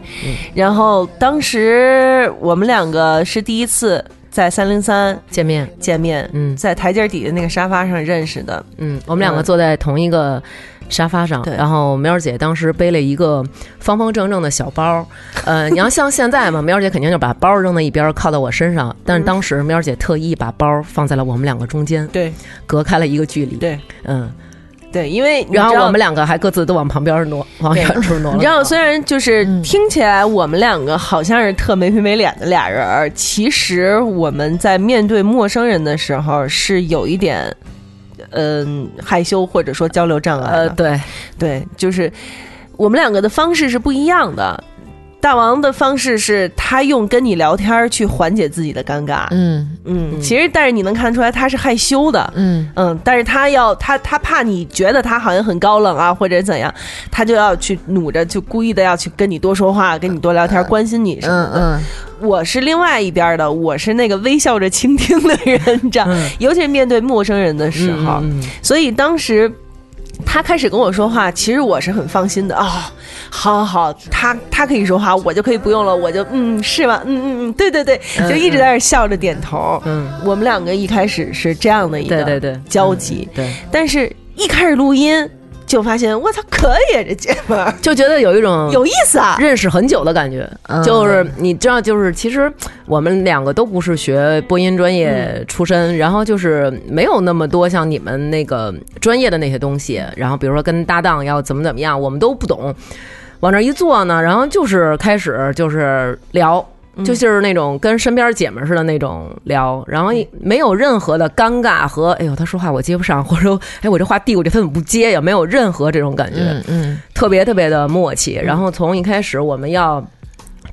然后当时我们两个是第一次在三零三见面，见面，嗯。在台阶底下那个沙发上认识的，嗯，我们两个坐在同一个沙发上，对。然后喵儿姐当时背了一个方方正正的小包，呃，你要像现在嘛，喵儿姐肯定就把包扔到一边，靠到我身上，但是当时喵儿姐特意把包放在了我们两个中间，对。隔开了一个距离，对。嗯，对，因为你然后知道我们两个还各自都往旁边挪，往远处挪，你知道，虽然就是嗯听起来我们两个好像是特没皮没脸的俩人儿，其实我们在面对陌生人的时候是有一点，嗯、害羞或者说交流障碍的。呃，对，对，就是我们两个的方式是不一样的。大王的方式是他用跟你聊天儿去缓解自己的尴尬，嗯嗯，其实但是你能看出来他是害羞的，嗯。嗯，但是他要他他怕你觉得他好像很高冷啊，或者怎样，他就要去努着，就故意的要去跟你多说话，跟你多聊天，关心你什么嗯我是另外一边的，我是那个微笑着倾听的人，你知道，尤其是面对陌生人的时候，嗯嗯。所以当时。他开始跟我说话，其实我是很放心的啊、好好好，他他可以说话，我就可以不用了，我就嗯是吗？嗯嗯嗯，对对对，就一直在那笑着点头。嗯，我们两个一开始是这样的一个对对对，交集，对，但是一开始录音就发现，我操，可以啊这姐们儿就觉得有一种有意思啊！认识很久的感觉，嗯就是你知道，就是其实我们两个都不是学播音专业出身，然后就是没有那么多像你们那个专业的那些东西，然后比如说跟搭档要怎么怎么样，我们都不懂。往那儿一坐呢，然后就是开始就是聊。就是那种跟身边姐们儿似的那种聊，然后没有任何的尴尬和哎呦他说话我接不上，或者说哎我这话递过去他怎么不接呀？没有任何这种感觉。嗯嗯特别特别的默契。然后从一开始我们要。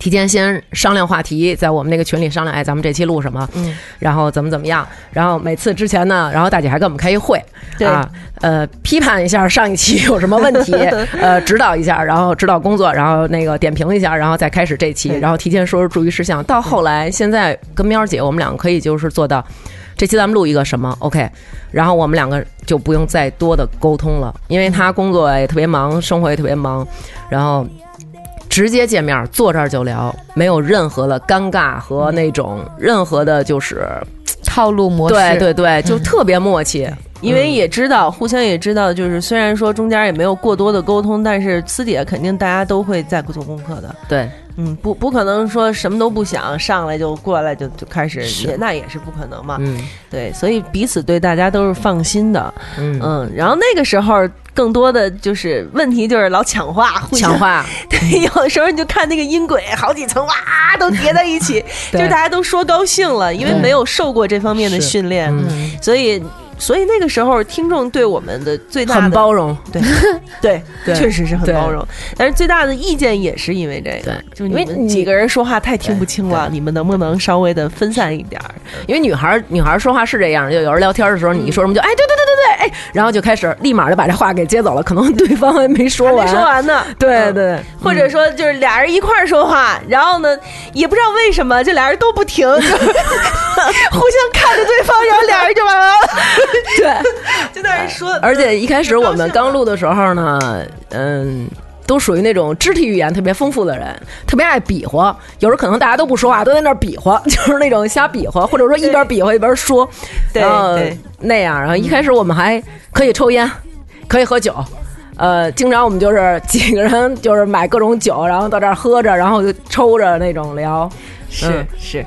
提前先商量话题，在我们那个群里商量，哎，咱们这期录什么？嗯，然后怎么怎么样？然后每次之前呢，然后大姐还跟我们开一会，对啊，呃，批判一下上一期有什么问题，呃，指导一下，然后指导工作，然后那个点评一下，然后再开始这期，然后提前说说注意事项。到后来，现在跟喵儿姐，我们两个可以就是做到。这期咱们录一个什么？OK，然后我们两个就不用再多的沟通了，因为他工作也特别忙，生活也特别忙，然后直接见面坐这儿就聊，没有任何的尴尬和那种任何的，就是套路模式，对对对，就特别默契。因为也知道，互相也知道，就是虽然说中间也没有过多的沟通，但是私底下肯定大家都会在做功课的。对，嗯，不不可能说什么都不想，上来就过来就就开始，也那也是不可能嘛。嗯对，所以彼此对大家都是放心的。嗯，嗯，然后那个时候更多的就是问题就是老抢话，互相强化，对，有的时候你就看那个音轨好几层哇都叠在一起，就是大家都说高兴了，因为没有受过这方面的训练，嗯所以所以那个时候听众对我们的最大的很包容，对对对确实是很包容。但是最大的意见也是因为这个，对。就你因为几个人说话太听不清了，你们能不能稍微的分散一点儿？因为女孩儿女孩儿说话是这样，就有人聊天的时候，你一说什么就哎对对对对对哎，然后就开始立马就把这话给接走了，可能对方还没说完，没说完呢，嗯。对。对，或者说就是俩人一块儿说话，然后呢，也不知道为什么，这俩人都不停，就 互相看着对方，然后俩人就完了，对，就在那儿说。而且一开始我们刚录的时候呢，嗯。都属于那种肢体语言特别丰富的人，特别爱比划。有时候可能大家都不说话，都在那儿比划，就是那种瞎比划，或者说一边比划一边说，对然后对那样。然后一开始我们还可以抽烟，可以喝酒，呃，经常我们就是几个人就是买各种酒，然后到这儿喝着，然后就抽着那种聊。是嗯是，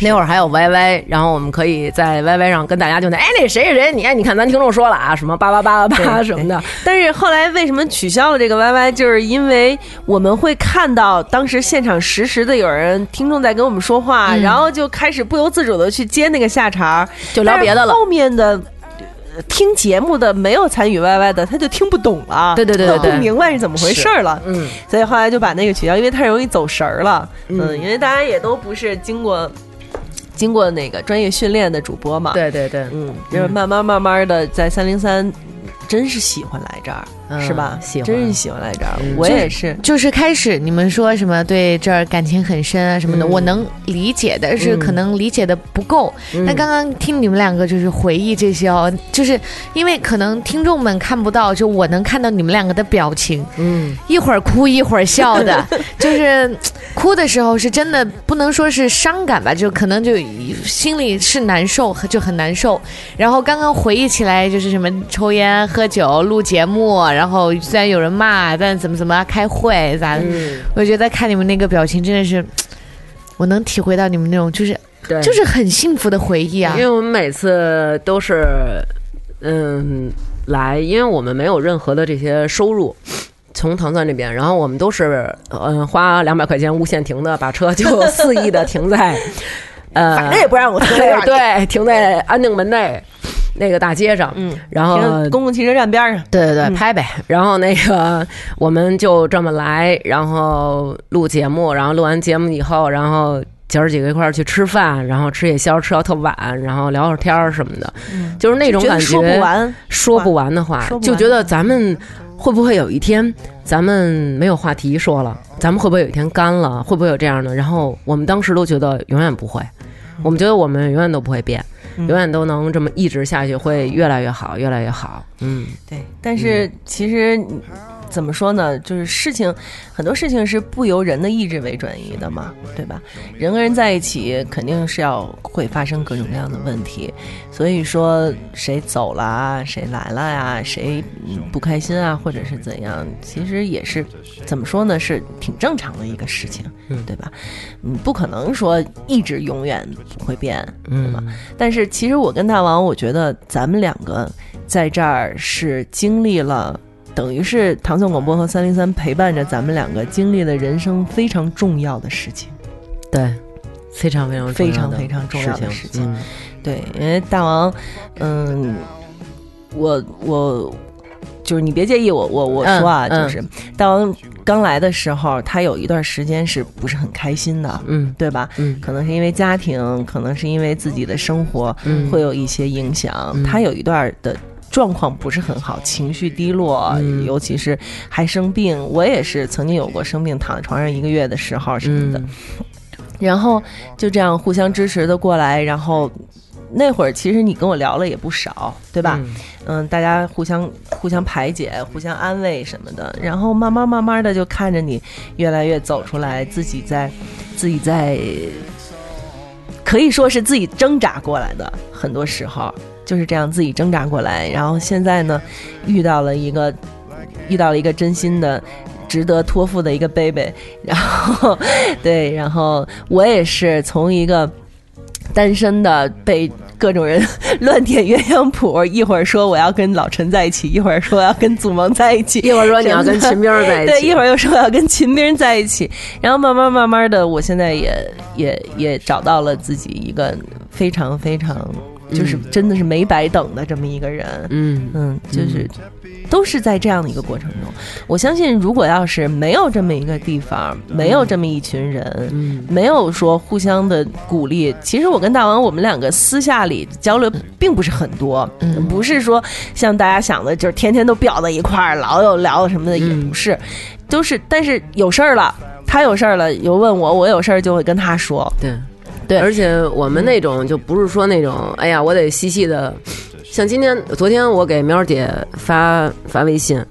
那会儿还有 YY，然后我们可以在 YY 上跟大家就那哎那谁谁谁，你哎你看咱听众说了啊，什么八八八八八什么的，但是后来为什么取消了这个 YY？就是因为我们会看到当时现场实时的有人听众在跟我们说话，然后就开始不由自主的去接那个下茬儿，就聊别的了后面的。呃听节目的没有参与 YY 的，他就听不懂了，对对对对对他不明白是怎么回事儿了，嗯，所以后来就把那个取消，因为太容易走神儿了，嗯嗯，因为大家也都不是经过经过那个专业训练的主播嘛，对对对，嗯，就是慢慢慢慢的在三零三，真是喜欢来这儿，嗯是吧？喜欢真是喜欢来这儿。嗯我也是，就是开始你们说什么对这儿感情很深啊什么的，嗯我能理解，但是可能理解的不够。嗯那刚刚听你们两个就是回忆这些哦，就是因为可能听众们看不到，就我能看到你们两个的表情，嗯，一会儿哭一会儿笑的，就是哭的时候是真的不能说是伤感吧，就可能就心里是难受，就很难受。然后刚刚回忆起来，就是什么抽烟、喝酒、录节目，然后虽然有人骂，但怎么怎么开会咋的，嗯我觉得看你们那个表情真的是，我能体会到你们那种就是对，就是很幸福的回忆啊因。为我们每次都是嗯来，因为我们没有任何的这些收入。从唐钻这边，然后我们都是嗯花两百块钱无限停的，把车就 肆意的停在，呃，反正也不让我对，停在安定门内那个大街上，嗯，然后公共汽车站边上，对对对，嗯拍呗。然后那个我们就这么来，然后录节目，然后录完节目以后，然后姐儿几个一块儿去吃饭，然后吃夜宵吃到特晚，然后聊会儿天儿什么的，就是那种感觉说不完，说不完的话，就觉得咱们会不会有一天咱们没有话题说了，咱们会不会有一天干了？会不会有这样的？然后我们当时都觉得永远不会，我们觉得我们永远都不会变，嗯永远都能这么一直下去，会越来越好，越来越好。嗯，对。但是其实怎么说呢？就是事情很多事情是不由人的意志为转移的嘛，对吧？人跟人在一起，肯定是要会发生各种各样的问题。所以说，谁走了啊，谁来了呀、谁嗯不开心啊，或者是怎样，其实也是怎么说呢？是挺正常的一个事情，嗯对吧？嗯，不可能说一直永远不会变，对吧？嗯但是其实我跟大王，我觉得咱们两个在这儿是经历了，等于是唐宋广播和三零三陪伴着咱们两个，经历了人生非常重要的事情。对，非常非常重非常非常重要的事事情嗯。对，因为大王，嗯，我我就是你别介意我我我说啊，就是大王刚来的时候，他有一段时间是不是很开心的，嗯。对吧？嗯。可能是因为家庭，可能是因为自己的生活，嗯。会有一些影响。嗯。他有一段的状况不是很好，情绪低落，嗯尤其是还生病。我也是曾经有过生病躺在床上一个月的时候什么的，嗯然后就这样互相支持的过来，然后。那会儿其实你跟我聊了也不少，对吧？嗯嗯，大家互相互相排解、互相安慰什么的，然后慢慢慢慢的就看着你越来越走出来，自己在自己在，可以说是自己挣扎过来的，很多时候就是这样自己挣扎过来，然后现在呢，遇到了一个遇到了一个真心的。值得托付的一个 baby，然后对，然后我也是从一个单身的被各种人 乱点鸳鸯谱，一会儿说我要跟老陈在一起，一会儿说要跟祖萌在一起，一会儿说你要跟秦兵在一起，对，一会儿又说要跟秦兵在一起，然后慢慢慢慢的，我现在也也也找到了自己一个非常非常就是真的是没白等的这么一个人。嗯嗯，就是都是在这样的一个过程中。我相信，如果要是没有这么一个地方，没有这么一群人，嗯没有说互相的鼓励，其实我跟大王我们两个私下里交流并不是很多，嗯不是说像大家想的，就是天天都表在一块儿，老有聊什么的，也嗯不是，都是但是有事儿了。他有事儿了，有问我，我有事儿就会跟他说。对对。而且我们那种就不是说那种，哎呀，我得细细的，像今天昨天我给苗儿姐发发微信，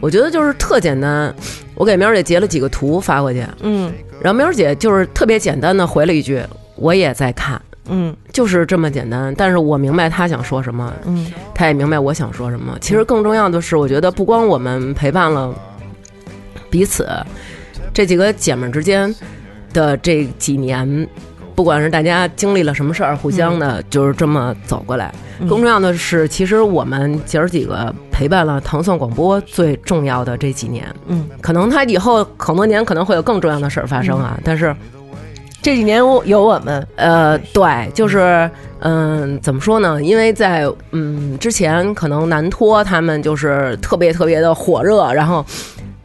我觉得就是特简单，我给苗儿姐截了几个图发过去，嗯。然后苗儿姐就是特别简单的回了一句，我也在看。嗯。就是这么简单，但是我明白她想说什么，嗯。她也明白我想说什么。其实更重要的是，我觉得不光我们陪伴了彼此，这几个姐们儿之间的这几年，不管是大家经历了什么事儿，互相的就是这么走过来。嗯更重要的是，其实我们姐儿几个陪伴了唐宋广播最重要的这几年。嗯，可能他以后很多年可能会有更重要的事儿发生啊，但是。这几年我有我们，呃，对，就是嗯，怎么说呢？因为在嗯之前，可能南托他们就是特别特别的火热，然后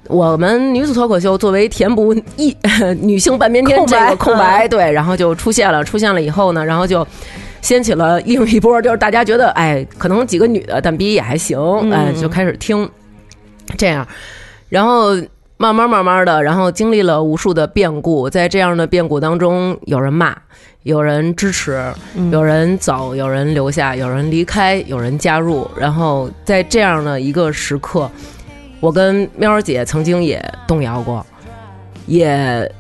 我们女子脱口秀作为填补一 女性半边天这个空白，对，然后就出现了，出现了以后呢，然后就。掀起了另一波，就是大家觉得，哎，可能几个女的，但比也还行，哎，就开始听，这样，然后慢慢慢慢的，然后经历了无数的变故，在这样的变故当中，有人骂，有人支持，有人走，有人留下，有人离开，有人加入。然后在这样的一个时刻，我跟喵儿姐曾经也动摇过，也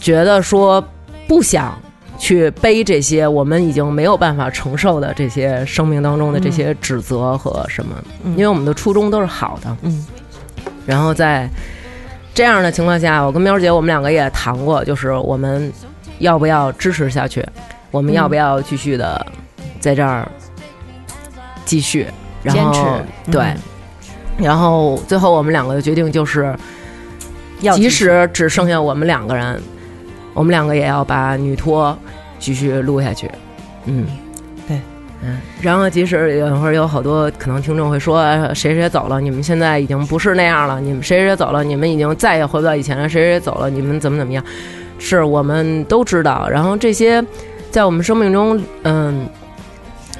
觉得说不想去背这些我们已经没有办法承受的这些生命当中的这些指责和什么，因为我们的初衷都是好的。嗯，然后在这样的情况下，我跟喵儿姐我们两个也谈过，就是我们要不要支持下去，我们要不要继续的在这儿继续，然后坚持对，嗯然后最后我们两个的决定就是，即使只剩下我们两个人，我们两个也要把女托继续录下去。嗯，对，嗯。然后即使有会儿有好多可能听众会说哎谁谁走了，你们现在已经不是那样了，你们谁谁走了，你们已经再也回不到以前了，谁谁走了，你们怎么怎么样？是我们都知道。然后这些在我们生命中，嗯。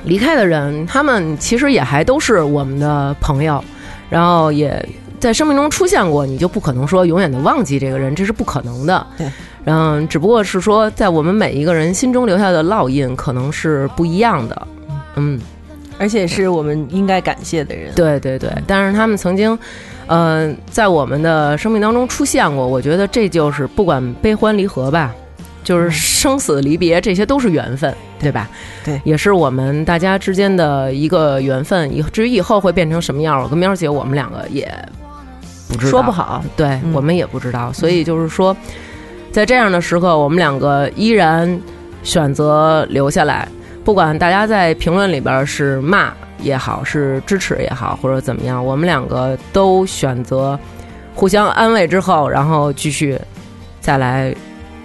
离开的人，他们其实也还都是我们的朋友，然后也在生命中出现过，你就不可能说永远的忘记这个人，这是不可能的。对，然后只不过是说，在我们每一个人心中留下的烙印可能是不一样的。嗯，而且是我们应该感谢的人。对对对，但是他们曾经，呃，在我们的生命当中出现过，我觉得这就是不管悲欢离合吧，就是生死离别，这些都是缘分，对吧？对也是我们大家之间的一个缘分。以至于以后会变成什么样，我跟喵姐我们两个也不知道，说不好。对、嗯我们也不知道。所以就是说，在这样的时刻，我们两个依然选择留下来，不管大家在评论里边是骂也好，是支持也好，或者怎么样，我们两个都选择互相安慰之后，然后继续再来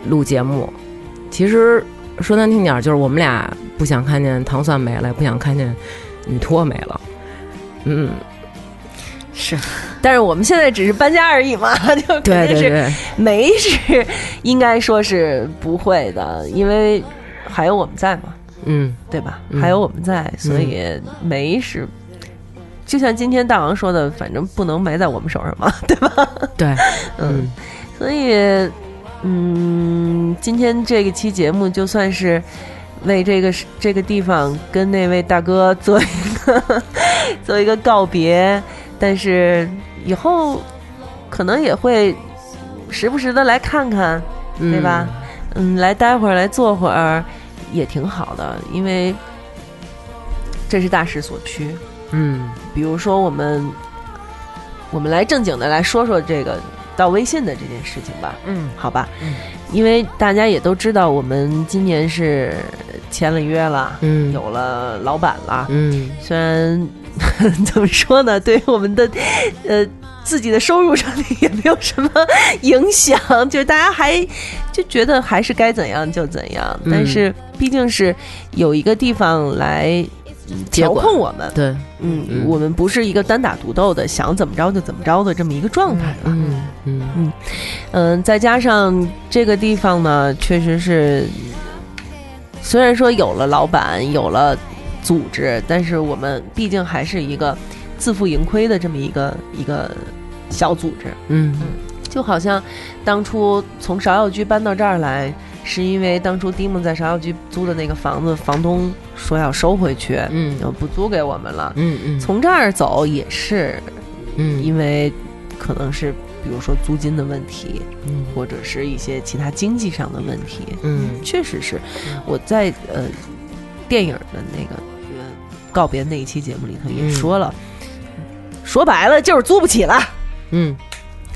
录节目。其实说难听点儿，就是我们俩不想看见糖蒜没了，也不想看见女托没了。嗯，是，但是我们现在只是搬家而已嘛，就肯定是对，没是应该说是不会的，因为还有我们在嘛，嗯对吧？嗯还有我们在，所以没是。就像今天大王说的，反正不能埋在我们手上嘛，对吧？对，嗯嗯，所以，嗯，今天这一期节目就算是为这个这个地方跟那位大哥做一个做一个告别，但是以后可能也会时不时的来看看，对吧？嗯，来待会儿，来坐会儿，也挺好的，因为这是大势所趋。嗯？比如说，我们我们来正经的来说说这个到微信的这件事情吧，嗯好吧？嗯因为大家也都知道，我们今年是签了约了，嗯有了老板了。嗯虽然怎么说呢，对于我们的呃自己的收入上面也没有什么影响，就是大家还就觉得还是该怎样就怎样，嗯但是。毕竟是有一个地方来嗯调控我们，对，嗯，嗯。我们不是一个单打独斗的，想怎么着就怎么着的这么一个状态了。嗯嗯嗯，再加上这个地方呢，确实是，虽然说有了老板，有了组织，但是我们毕竟还是一个自负盈亏的这么一个一个小组织。嗯。就好像当初从芍药居搬到这儿来，是因为当初丁梦在芍药居租的那个房子，房东说要收回去，嗯。就不租给我们了。嗯嗯，从这儿走也是嗯。因为可能是比如说租金的问题，嗯。或者是一些其他经济上的问题。嗯。确实是。我在呃电影的那个呃告别那一期节目里头也嗯。说了，说白了就是租不起了，嗯，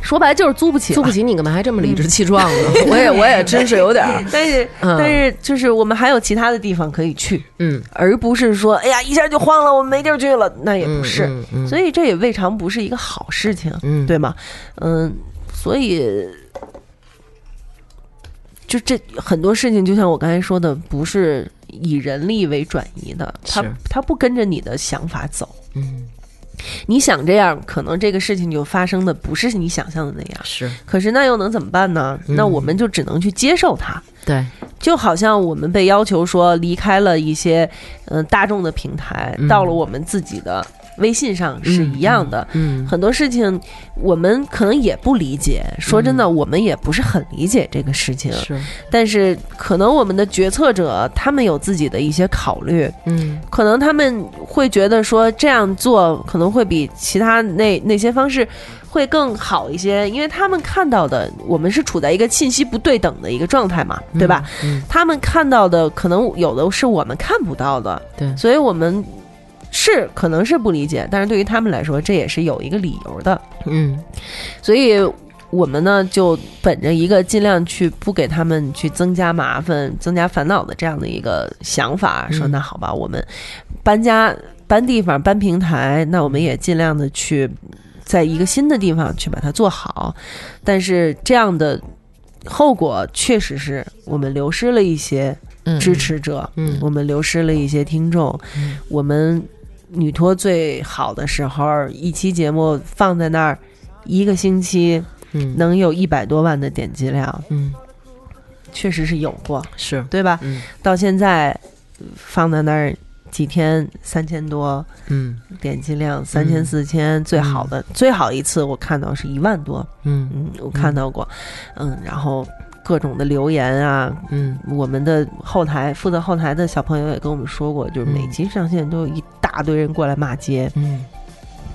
说白了就是租不起，租不起你干嘛还这么理直气壮呢？我也我也真是有点儿，但是、嗯。但是就是我们还有其他的地方可以去，嗯，而不是说哎呀一下就慌了，我们没地儿去了，那也不是。嗯嗯。所以这也未尝不是一个好事情，嗯。对吗？嗯，所以就这很多事情，就像我刚才说的，不是以人力为转移的，它是。它不跟着你的想法走。嗯你想这样，可能这个事情就发生的不是你想象的那样。是可是那又能怎么办呢？嗯那我们就只能去接受它。对，就好像我们被要求说离开了一些嗯、呃大众的平台，嗯到了我们自己的微信上是一样的。嗯很多事情我们可能也不理解，说真的，我们也不是很理解这个事情。是但是可能我们的决策者他们有自己的一些考虑，嗯可能他们会觉得说这样做可能会比其他那那些方式会更好一些，因为他们看到的我们是处在一个信息不对等的一个状态嘛，对吧？嗯他们看到的可能有的是我们看不到的，对所以我们是可能是不理解，但是对于他们来说，这也是有一个理由的，嗯。所以。我们呢，就本着一个尽量去不给他们去增加麻烦、增加烦恼的这样的一个想法，说嗯那好吧，我们搬家、搬地方、搬平台，那我们也尽量的去在一个新的地方去把它做好。但是这样的后果确实是我们流失了一些嗯。支持者，嗯。我们流失了一些听众，嗯。我们女托最好的时候，一期节目放在那儿，一个星期嗯。能有一百多万的点击量，嗯。确实是有过，是。对吧？嗯。到现在呃放在那儿几天三千多嗯。点击量，三千四千，最好的、最好一次我看到是一万多，嗯。嗯，我看到过，嗯，然后各种的留言啊，嗯我们的后台负责后台的小朋友也跟我们说过，就是每嗯集上线都有一大堆人过来骂街，嗯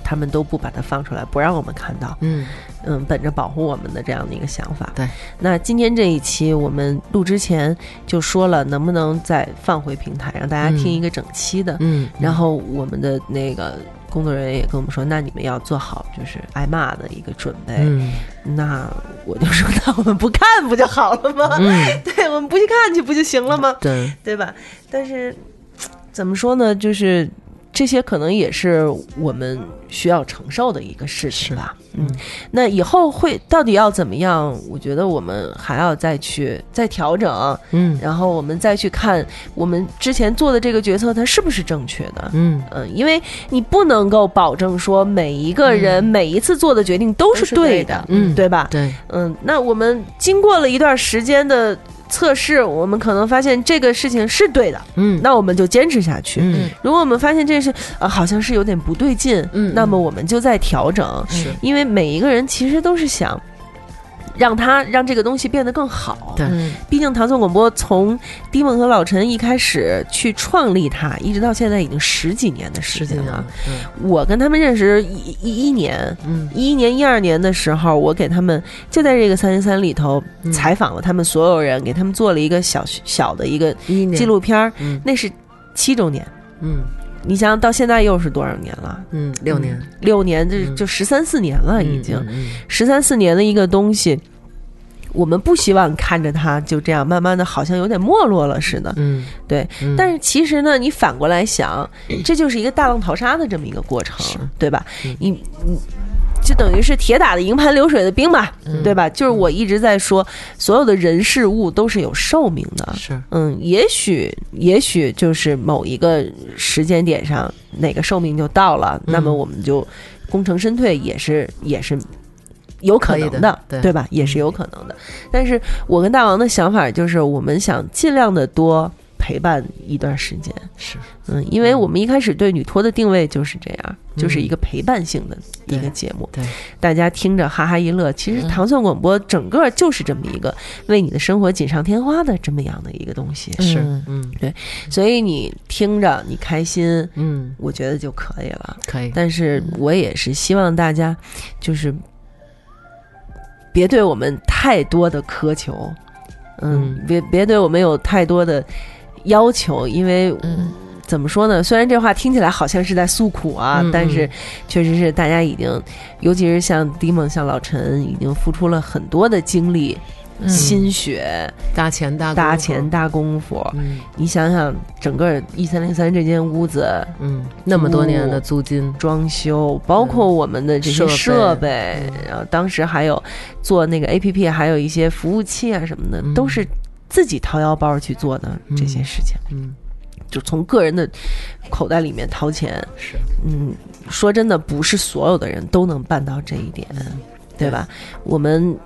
他们都不把它放出来，不让我们看到。嗯嗯，本着保护我们的这样的一个想法。对，那今天这一期我们录之前就说了，能不能再放回平台，让大家听一个整期的。嗯，然后我们的那个工作人员也跟我们说，那你们要做好就是挨骂的一个准备。嗯那我就说，那我们不看不就好了吗？嗯 对，我们不去看去不就行了吗？对对吧？但是 怎么说呢？就是这些可能也是我们需要承受的一个事情吧。嗯，那以后会到底要怎么样？我觉得我们还要再去再调整，嗯然后我们再去看我们之前做的这个决策它是不是正确的。嗯嗯，因为你不能够保证说每一个人每一次做的决定都是对的，嗯对吧？对嗯，那我们经过了一段时间的测试，我们可能发现这个事情是对的，嗯那我们就坚持下去。嗯如果我们发现这是呃好像是有点不对劲，嗯那么我们就在调整，是因为每一个人其实都是想。让他让这个东西变得更好。对。嗯毕竟唐宋广播从迪梦和老陈一开始去创立它，一直到现在已经十几年的时间了。嗯。我跟他们认识一一一年，嗯。一一年、一二年的时候，我给他们就在这个三零三里头嗯。采访了他们所有人，给他们做了一个小小的一个纪录片儿，嗯。那是七周年。嗯你想想到现在又是多少年了？嗯六年六年，这嗯就十三四年了，已经十三四年的一个东西。我们不希望看着它就这样慢慢的，好像有点没落了似的。嗯对，嗯但是其实呢，你反过来想，这就是一个大浪淘沙的这么一个过程，对吧？嗯你你就等于是铁打的营盘流水的兵嘛，对吧？就是我一直在说，所有的人事物都是有寿命的。是，嗯，也许也许就是某一个时间点上，哪个寿命就到了，那么我们就功成身退，也是也是有可能的对对吧？也是有可能的。但是我跟大王的想法就是，我们想尽量的多陪伴一段时间。是，嗯，因为我们一开始对女托的定位就是这样，就是一个陪伴性的一个节目，对，大家听着哈哈一乐。其实糖蒜广播整个就是这么一个为你的生活锦上添花的这么样的一个东西，是，嗯对。所以你听着你开心，嗯，我觉得就可以了。可以，但是我也是希望大家就是别对我们太多的苛求，嗯，别别对我们有太多的要求，因为嗯。怎么说呢？虽然这话听起来好像是在诉苦啊，嗯但是确实是大家已经，尤其是像迪蒙、像老陈，已经付出了很多的精力、嗯。心血、大钱大大钱、大功夫。嗯。你想想，整个一三零三这间屋子，嗯，那么多年的租金，装修，包括我们的这些设备。设备，然后当时还有做那个 A P P，还有一些服务器啊什么的，嗯。都是自己掏腰包去做的这些事情，嗯，就从个人的口袋里面掏钱。是，嗯，说真的，不是所有的人都能办到这一点，对吧？我们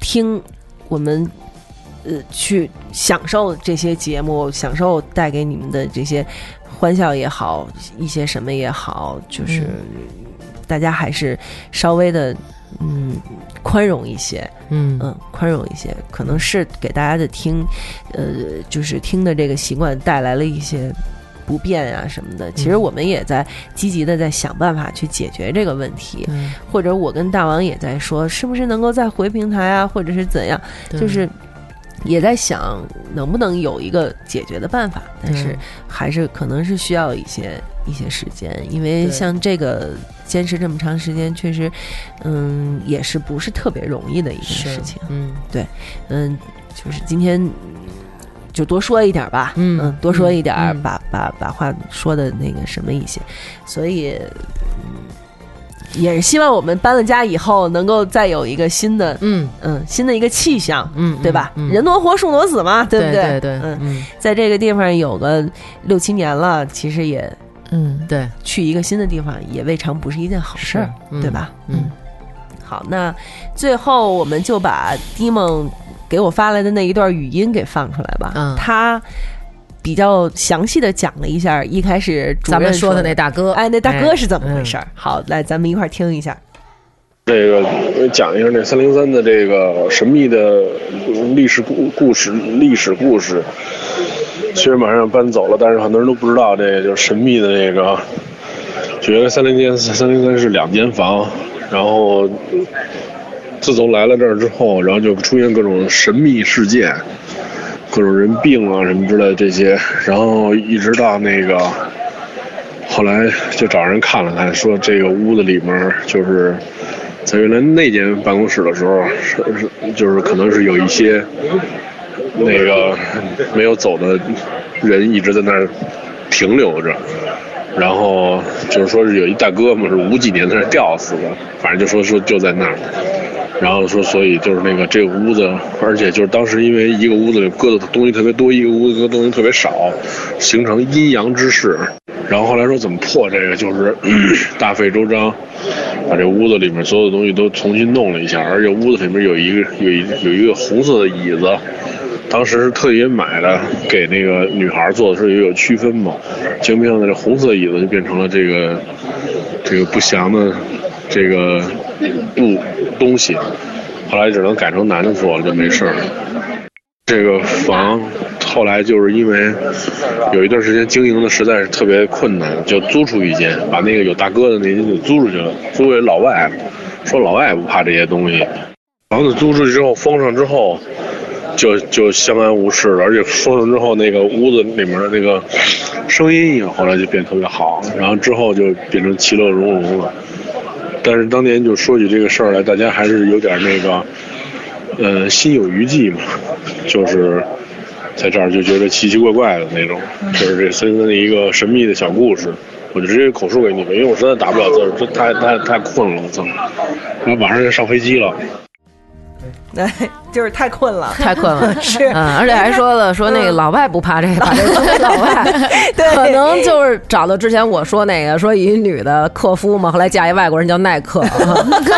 听，我们。呃，去享受这些节目，享受带给你们的这些欢笑也好，一些什么也好，就是大家还是稍微的嗯宽容一些，嗯嗯宽容一些，可能是给大家的听，呃，就是听的这个习惯带来了一些不便啊什么的。其实我们也在积极的在想办法去解决这个问题，对或者我跟大王也在说，是不是能够再回平台啊，或者是怎样，就是。也在想能不能有一个解决的办法，但是还是可能是需要一些一些时间，因为像这个坚持这么长时间，确实，嗯，也是不是特别容易的一件事情。嗯对嗯，就是今天嗯就多说一点吧，嗯多说一点把把把话说的那个什么一些，所以。嗯也是希望我们搬了家以后，能够再有一个新的，嗯。嗯，新的一个气象，嗯，对吧？嗯。人挪活，树挪死嘛，对不对对？对，嗯，嗯。在这个地方有个六七年了，其实也嗯对，去一个新的地方，也未尝不是一件好事对吧？嗯，好，那最后我们就把 d 梦给我发来的那一段语音给放出来吧。嗯。他比较详细的讲了一下一开始咱们说的的那大哥，哎，那大哥是怎么回嗯事儿？好，来咱们一块儿听一下。这个讲一下那三零三的这个神秘的历史故故事，历史故事。虽然马上要搬走了，但是很多人都不知道，这个就是神秘的那个，就原来三零间三零三是两间房，然后自从来了这儿之后，然后就出现各种神秘事件，各种人病啊什么之类这些，然后一直到那个后来就找人看了看，说这个屋子里面就是在原来那间办公室的时候，是是就是可能是有一些那个没有走的人一直在那儿停留着，然后就是说是有一大哥嘛是五几年在那吊死的，反正就说说就在那儿。然后说，所以就是那个这个屋子，而且就是当时因为一个屋子里搁的东西特别多，一个屋子搁的东西特别少，形成阴阳之势。然后后来说怎么破这个，就是 大费周章，把这屋子里面所有的东西都重新弄了一下，而且屋子里面有一个有一有一个红色的椅子，当时是特意买的，给那个女孩坐的时候也有区分嘛，结果没想到这红色椅子就变成了这个这个不祥的这个物东西，后来只能改成男的做了，就没事了。这个房后来就是因为有一段时间经营的实在是特别困难，就租出一间，把那个有大哥的那间就租出去了，租给老外，说老外不怕这些东西。房子租出去之后封上之后，就就相安无事了，而且封上之后那个屋子里面的那个声音也后来就变特别好，然后之后就变成其乐融融了。但是当年就说起这个事儿来，大家还是有点那个，呃，心有余悸嘛，就是在这儿就觉得奇奇怪怪的那种，就是这森森的一个神秘的小故事。我就直接口述给你们，因为我实在打不了字儿，这太太太困了，我操！然后马上就上飞机了。对，就是太困了，太困了，是，嗯，而且还说了说那个老外不怕这个，把这个老外，对。可能就是找到之前我说那个说一女的克夫嘛，后来嫁一外国人叫耐克，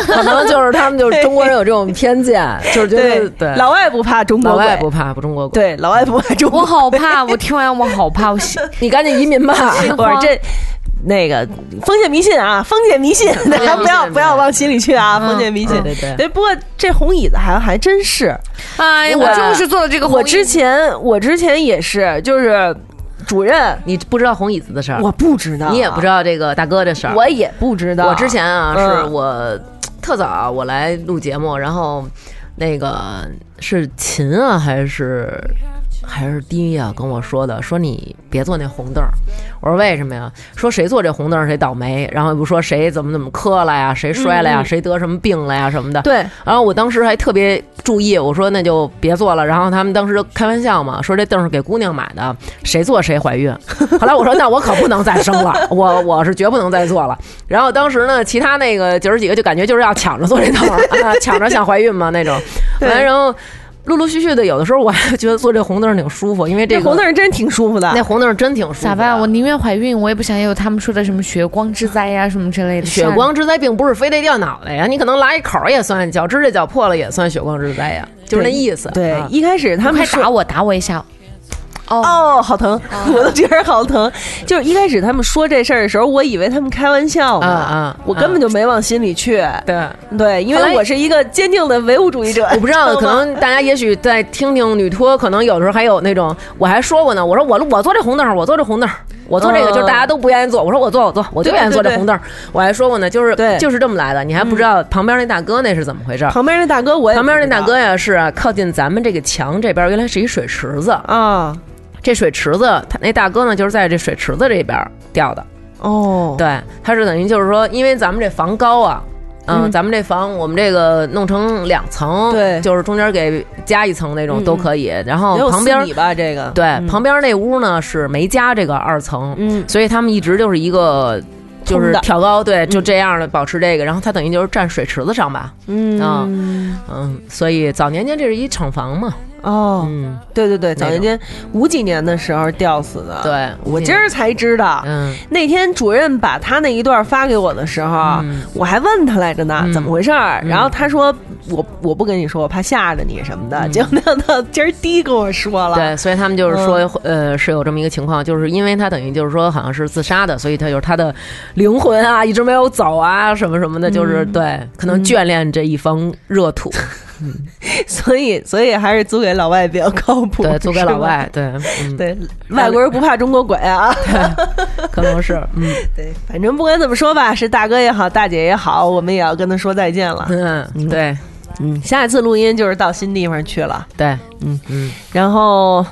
可能就是他们就是中国人有这种偏见，就是觉得对。老外不怕中国老，外不怕不中国鬼，对，老外不怕中国。我，好怕，我听完我好怕，我你赶紧移民吧。不是这。那个封建迷信啊，封建迷信，大家不要不要往心里去啊！封建迷信，对对。对。不过这红椅子还还真是，哎呀，我就是坐的这个我之前我之前也是，就是主任，你不知道红椅子的事儿，我不知道，你也不知道这个大哥的事儿，我也不知道。我之前啊，嗯。是我特早我来录节目，然后那个是秦啊还是还是第一啊跟我说的，说你别坐那红凳儿。我说为什么呀？说谁坐这红凳儿谁倒霉，然后又不说谁怎么怎么磕了呀，谁摔了呀，嗯谁得什么病了呀什么的。对，然后我当时还特别注意，我说那就别坐了。然后他们当时开玩笑嘛，说这凳是给姑娘买的，谁坐谁怀孕。后来我说那我可不能再生了，我我是绝不能再坐了。然后当时呢，其他那个姐儿几个就感觉就是要抢着坐这凳儿 啊，抢着想怀孕嘛那种。对完然后陆陆续续的，有的时候我还觉得坐这红凳儿挺舒服，因为这这个红凳儿真挺舒服的。那红凳儿真挺舒服。咋办？我宁愿怀孕，我也不想有他们说的什么血光之灾呀、什么之类的。血光之灾并不是非得掉脑袋呀，你可能拉一口也算，脚指甲脚破了也算血光之灾呀，就是那意思。对啊，一开始他们说快打我，打我一下。哦，哦，好疼，我都觉得好疼。就是一开始他们说这事儿的时候，我以为他们开玩笑呢，啊啊我根本就没往心里去。对。对，因为我是一个坚定的唯物主义者。我不知道，可能大家也许在听听女托，可能有的时候还有那种，我还说过呢，我说我我坐这红凳，我坐这红凳，我坐这个嗯就是大家都不愿意坐，我说我坐我坐，我就对愿意坐这红凳，我还说过呢，就是对就是这么来的，你还不知道旁边那大哥那是怎么回事？旁边那大哥我也旁边那大哥呀是啊靠近咱们这个墙这边，原来是一水池子，啊，这水池子他那大哥呢就是在这水池子这边掉的，哦，对，他是等于就是说，因为咱们这房高啊。嗯，嗯咱们这房，我们这个弄成两层，对就是中间给加一层那种嗯都可以。然后旁边四米吧，这个对、嗯旁边那屋呢是没加这个二层，嗯所以他们一直就是一个就是挑高，对，就这样的保持这个。然后他等于就是站水池子上吧，嗯啊嗯，所以早年间这是一厂房嘛，哦，嗯，对对对，早年间五几年的时候吊死的。对。我今儿才知道，嗯。那天主任把他那一段发给我的时候，嗯。我还问他来着呢，嗯。怎么回事儿？嗯。然后他说我我不跟你说，我怕吓着你什么的。嗯。结果没想到今儿第一跟我说了，对，所以他们就是说，呃，是有这么一个情况，就是因为他等于就是说好像是自杀的，所以他就是他的灵魂啊一直没有走啊，什么什么的，就是、对，可能眷恋这一方热土，所以所以还是租给老外比较靠谱，对，租给老。外，对，嗯，对，外国人不怕中国鬼啊！可能是，嗯。对，反正不管怎么说吧，是大哥也好，大姐也好，我们也要跟他说再见了。嗯，对。嗯，下一次录音就是到新地方去了，对，嗯。嗯，然后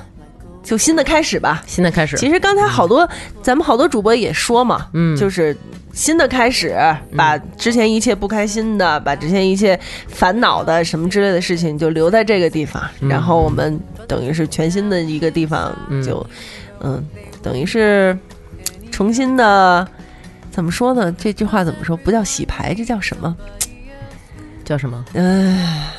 就新的开始吧。新的开始，其实刚才好多咱们好多主播也说嘛，嗯。就是新的开始，把之前一切不开心的，把之前一切烦恼的什么之类的事情就留在这个地方，嗯然后我们等于是全新的一个地方，嗯就嗯，等于是重新的。怎么说呢？这句话怎么说？不叫洗牌，这叫什么？叫什么？唉，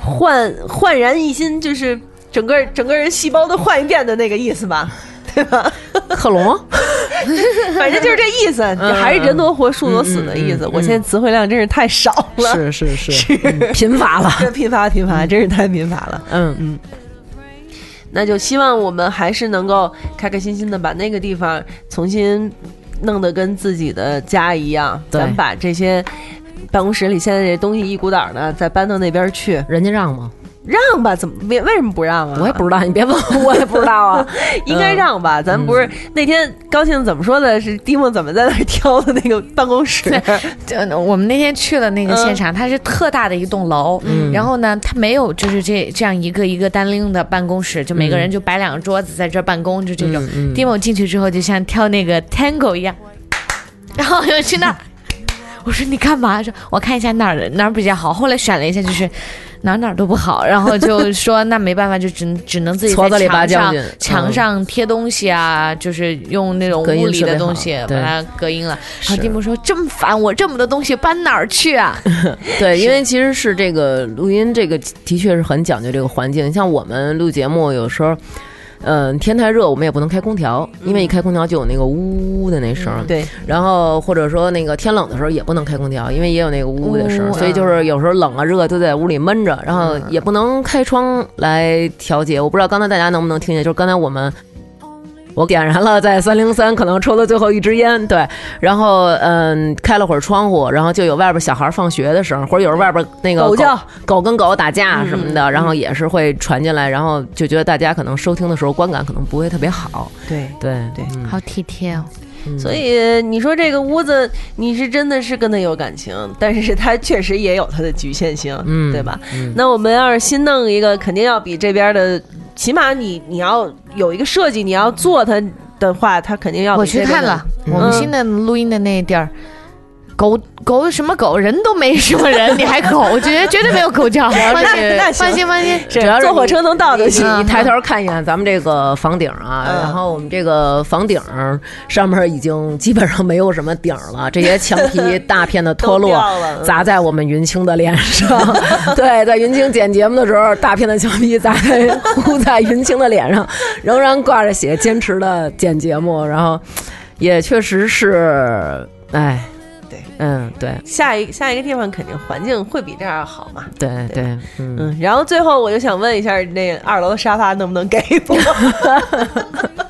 焕焕然一新，就是整个整个人细胞都换一遍的那个意思吧，对吧？克隆？反正就是这意思，还是人多活，树多死的意思。嗯嗯嗯我现在词汇量真是太少了，是是是，嗯贫乏了，贫乏贫乏，真是太贫乏了。嗯嗯，那就希望我们还是能够开开心心的把那个地方重新弄得跟自己的家一样，咱们把这些办公室里现在这东西一股脑的再搬到那边去，人家让吗？让吧？怎么为为什么不让啊？我也不知道，你别问我，我也不知道啊。应该让吧？咱不是那天高兴怎么说的？是蒂莫怎么在那儿挑的那个办公室？呃，我们那天去了那个现场，它是特大的一栋楼，嗯然后呢，它没有就是这这样一个一个单拎的办公室，就每个人就摆两个桌子在这儿办公，就这种。嗯嗯进去之后，就像跳那个 tango 一样，然后又去那儿。我说你干嘛？说我看一下哪儿哪儿比较好。后来选了一下，就是哪哪都不好，然后 就说那没办法，就只只能自己在墙上墙上贴东西啊，就是用那种物理的东西把它隔音了。然后是蒂姆说这么烦，我这么多东西搬哪儿去啊？对，因为其实是这个录音，这个的确是很讲究这个环境。像我们录节目，有时候，嗯、天太热，我们也不能开空调，因为一开空调就有那个呜呜的那声儿。对，然后或者说那个天冷的时候也不能开空调，因为也有那个呜呜的声儿，所以就是有时候冷啊热啊都在屋里闷着，然后也不能开窗来调节。我不知道刚才大家能不能听见，就是刚才我们。我点燃了在三零三可能抽的最后一支烟，对，然后嗯开了会儿窗户，然后就有外边小孩放学的声，或者有时候外边那个狗叫狗跟狗打架什么的，然后也是会传进来，然后就觉得大家可能收听的时候观感可能不会特别好，对。对对嗯好体贴哦。所以你说这个屋子，你是真的是跟他有感情，但是它确实也有它的局限性，嗯对吧？嗯。那我们要是新弄一个，肯定要比这边的，起码你你要有一个设计，你要做它的话，它肯定要比我去看了，我们嗯新的录音的那地儿，狗狗什么狗，人都没什么人，你还狗，我觉得绝对没有狗叫。放那心，那放心，放心。是主要是坐火车能到就行。你抬头看一眼咱们这个房顶啊，嗯然后我们这个房顶上面已经基本上没有什么顶了，这些墙皮 大片的脱落砸在我们云清的脸上。对，在云清剪节目的时候，大片的墙皮砸在糊在云清的脸上，仍然挂着血，坚持的剪节目，然后也确实是，哎，对，嗯，对，下一下一个地方肯定环境会比这儿好嘛。对对，嗯。嗯，然后最后我就想问一下，那二楼的沙发能不能给我？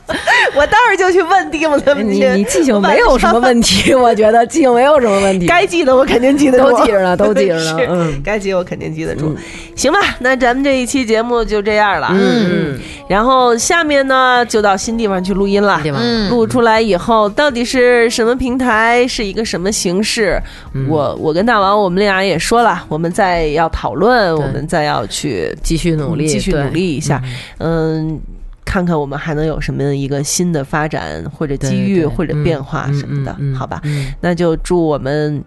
我当时就去问蒂姆他们去，你你记性没有什么问题，我觉得记性没有什么问题。该记的我肯定记得住，都记着呢 都记着呢嗯该记我肯定记得住。嗯行吧，那咱们这一期节目就这样了。嗯，然后下面呢，就到新地方去录音了。地方嗯，录出来以后，到底是什么平台，是一个什么形式？嗯我我跟大王，我们俩也说了，我们再要讨论，我们再要去继续努力，继续努力一下。嗯，看看我们还能有什么一个新的发展，或者机遇，或者变化嗯什么的，好吧？嗯那就祝我们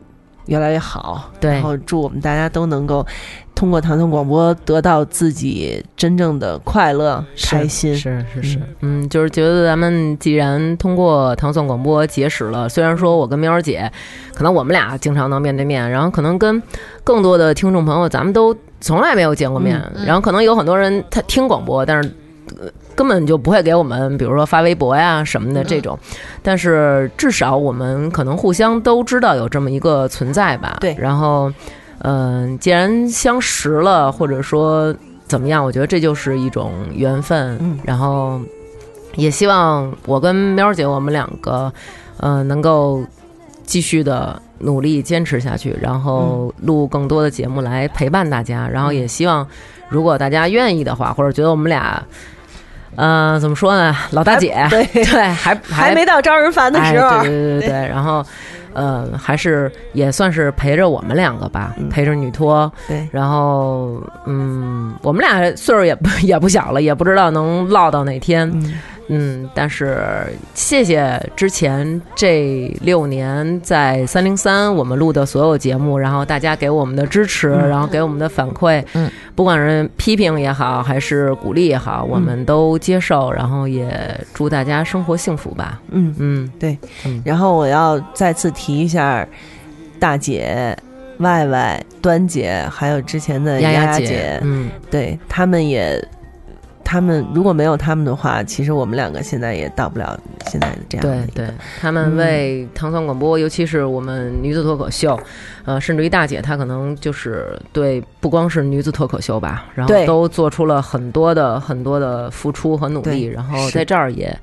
越来越好，然后祝我们大家都能够通过唐宋广播得到自己真正的快乐、开心。是是是，嗯，就是觉得咱们既然通过唐宋广播结识了，虽然说我跟喵儿姐，可能我们俩经常能面对面，然后可能跟更多的听众朋友，咱们都从来没有见过面，嗯然后可能有很多人他听广播，但是。呃根本就不会给我们，比如说发微博呀什么的这种，但是至少我们可能互相都知道有这么一个存在吧。对然后，嗯、既然相识了，或者说怎么样，我觉得这就是一种缘分。嗯然后也希望我跟喵儿姐我们两个，呃，能够继续的努力坚持下去，然后录更多的节目来陪伴大家。然后也希望，如果大家愿意的话，或者觉得我们俩。呃，怎么说呢？老大姐，对 对，还还没到招人烦的时候，哎、对对对对，然后，呃，还是也算是陪着我们两个吧，嗯陪着女托，对然后，嗯，我们俩岁数也不也不小了，也不知道能唠到哪天，嗯嗯，但是谢谢之前这六年在三零三我们录的所有节目，然后大家给我们的支持，然后给我们的反馈，嗯，不管是批评也好，还是鼓励也好，我们都接受，然后也祝大家生活幸福吧。嗯，嗯，对。嗯。然后我要再次提一下，大姐、外外、端姐，还有之前的丫丫丫姐，姐，嗯，对他们也，他们如果没有他们的话，其实我们两个现在也到不了现在的这样的对对，他们为唐宋广播，尤其是我们女子脱口秀，呃，甚至于大姐，她可能就是对不光是女子脱口秀吧，然后都做出了很多的很多的付出和努力，然后在这儿也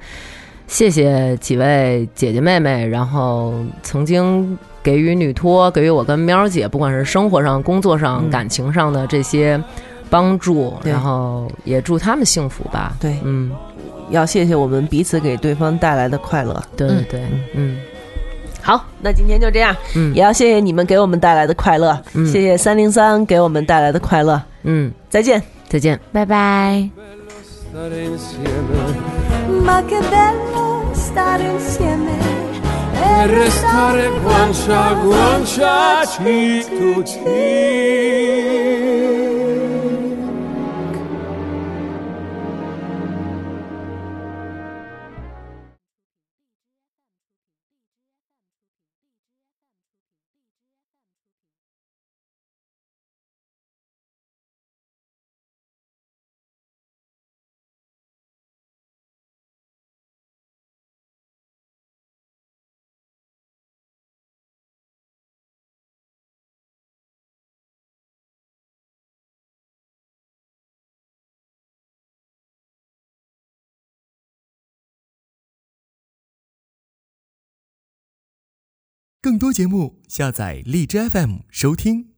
谢谢几位姐姐妹妹，然后曾经给予女托，给予我跟喵儿姐，不管是生活上、工作上、嗯。感情上的这些帮助，然后也祝他们幸福吧。对，嗯，要谢谢我们彼此给对方带来的快乐。嗯对对对，嗯。好，那今天就这样，嗯。也要谢谢你们给我们带来的快乐，嗯。谢谢三零三给我们带来的快乐，嗯，再见。再见。拜拜。更多节目，下载荔枝 FM 收听。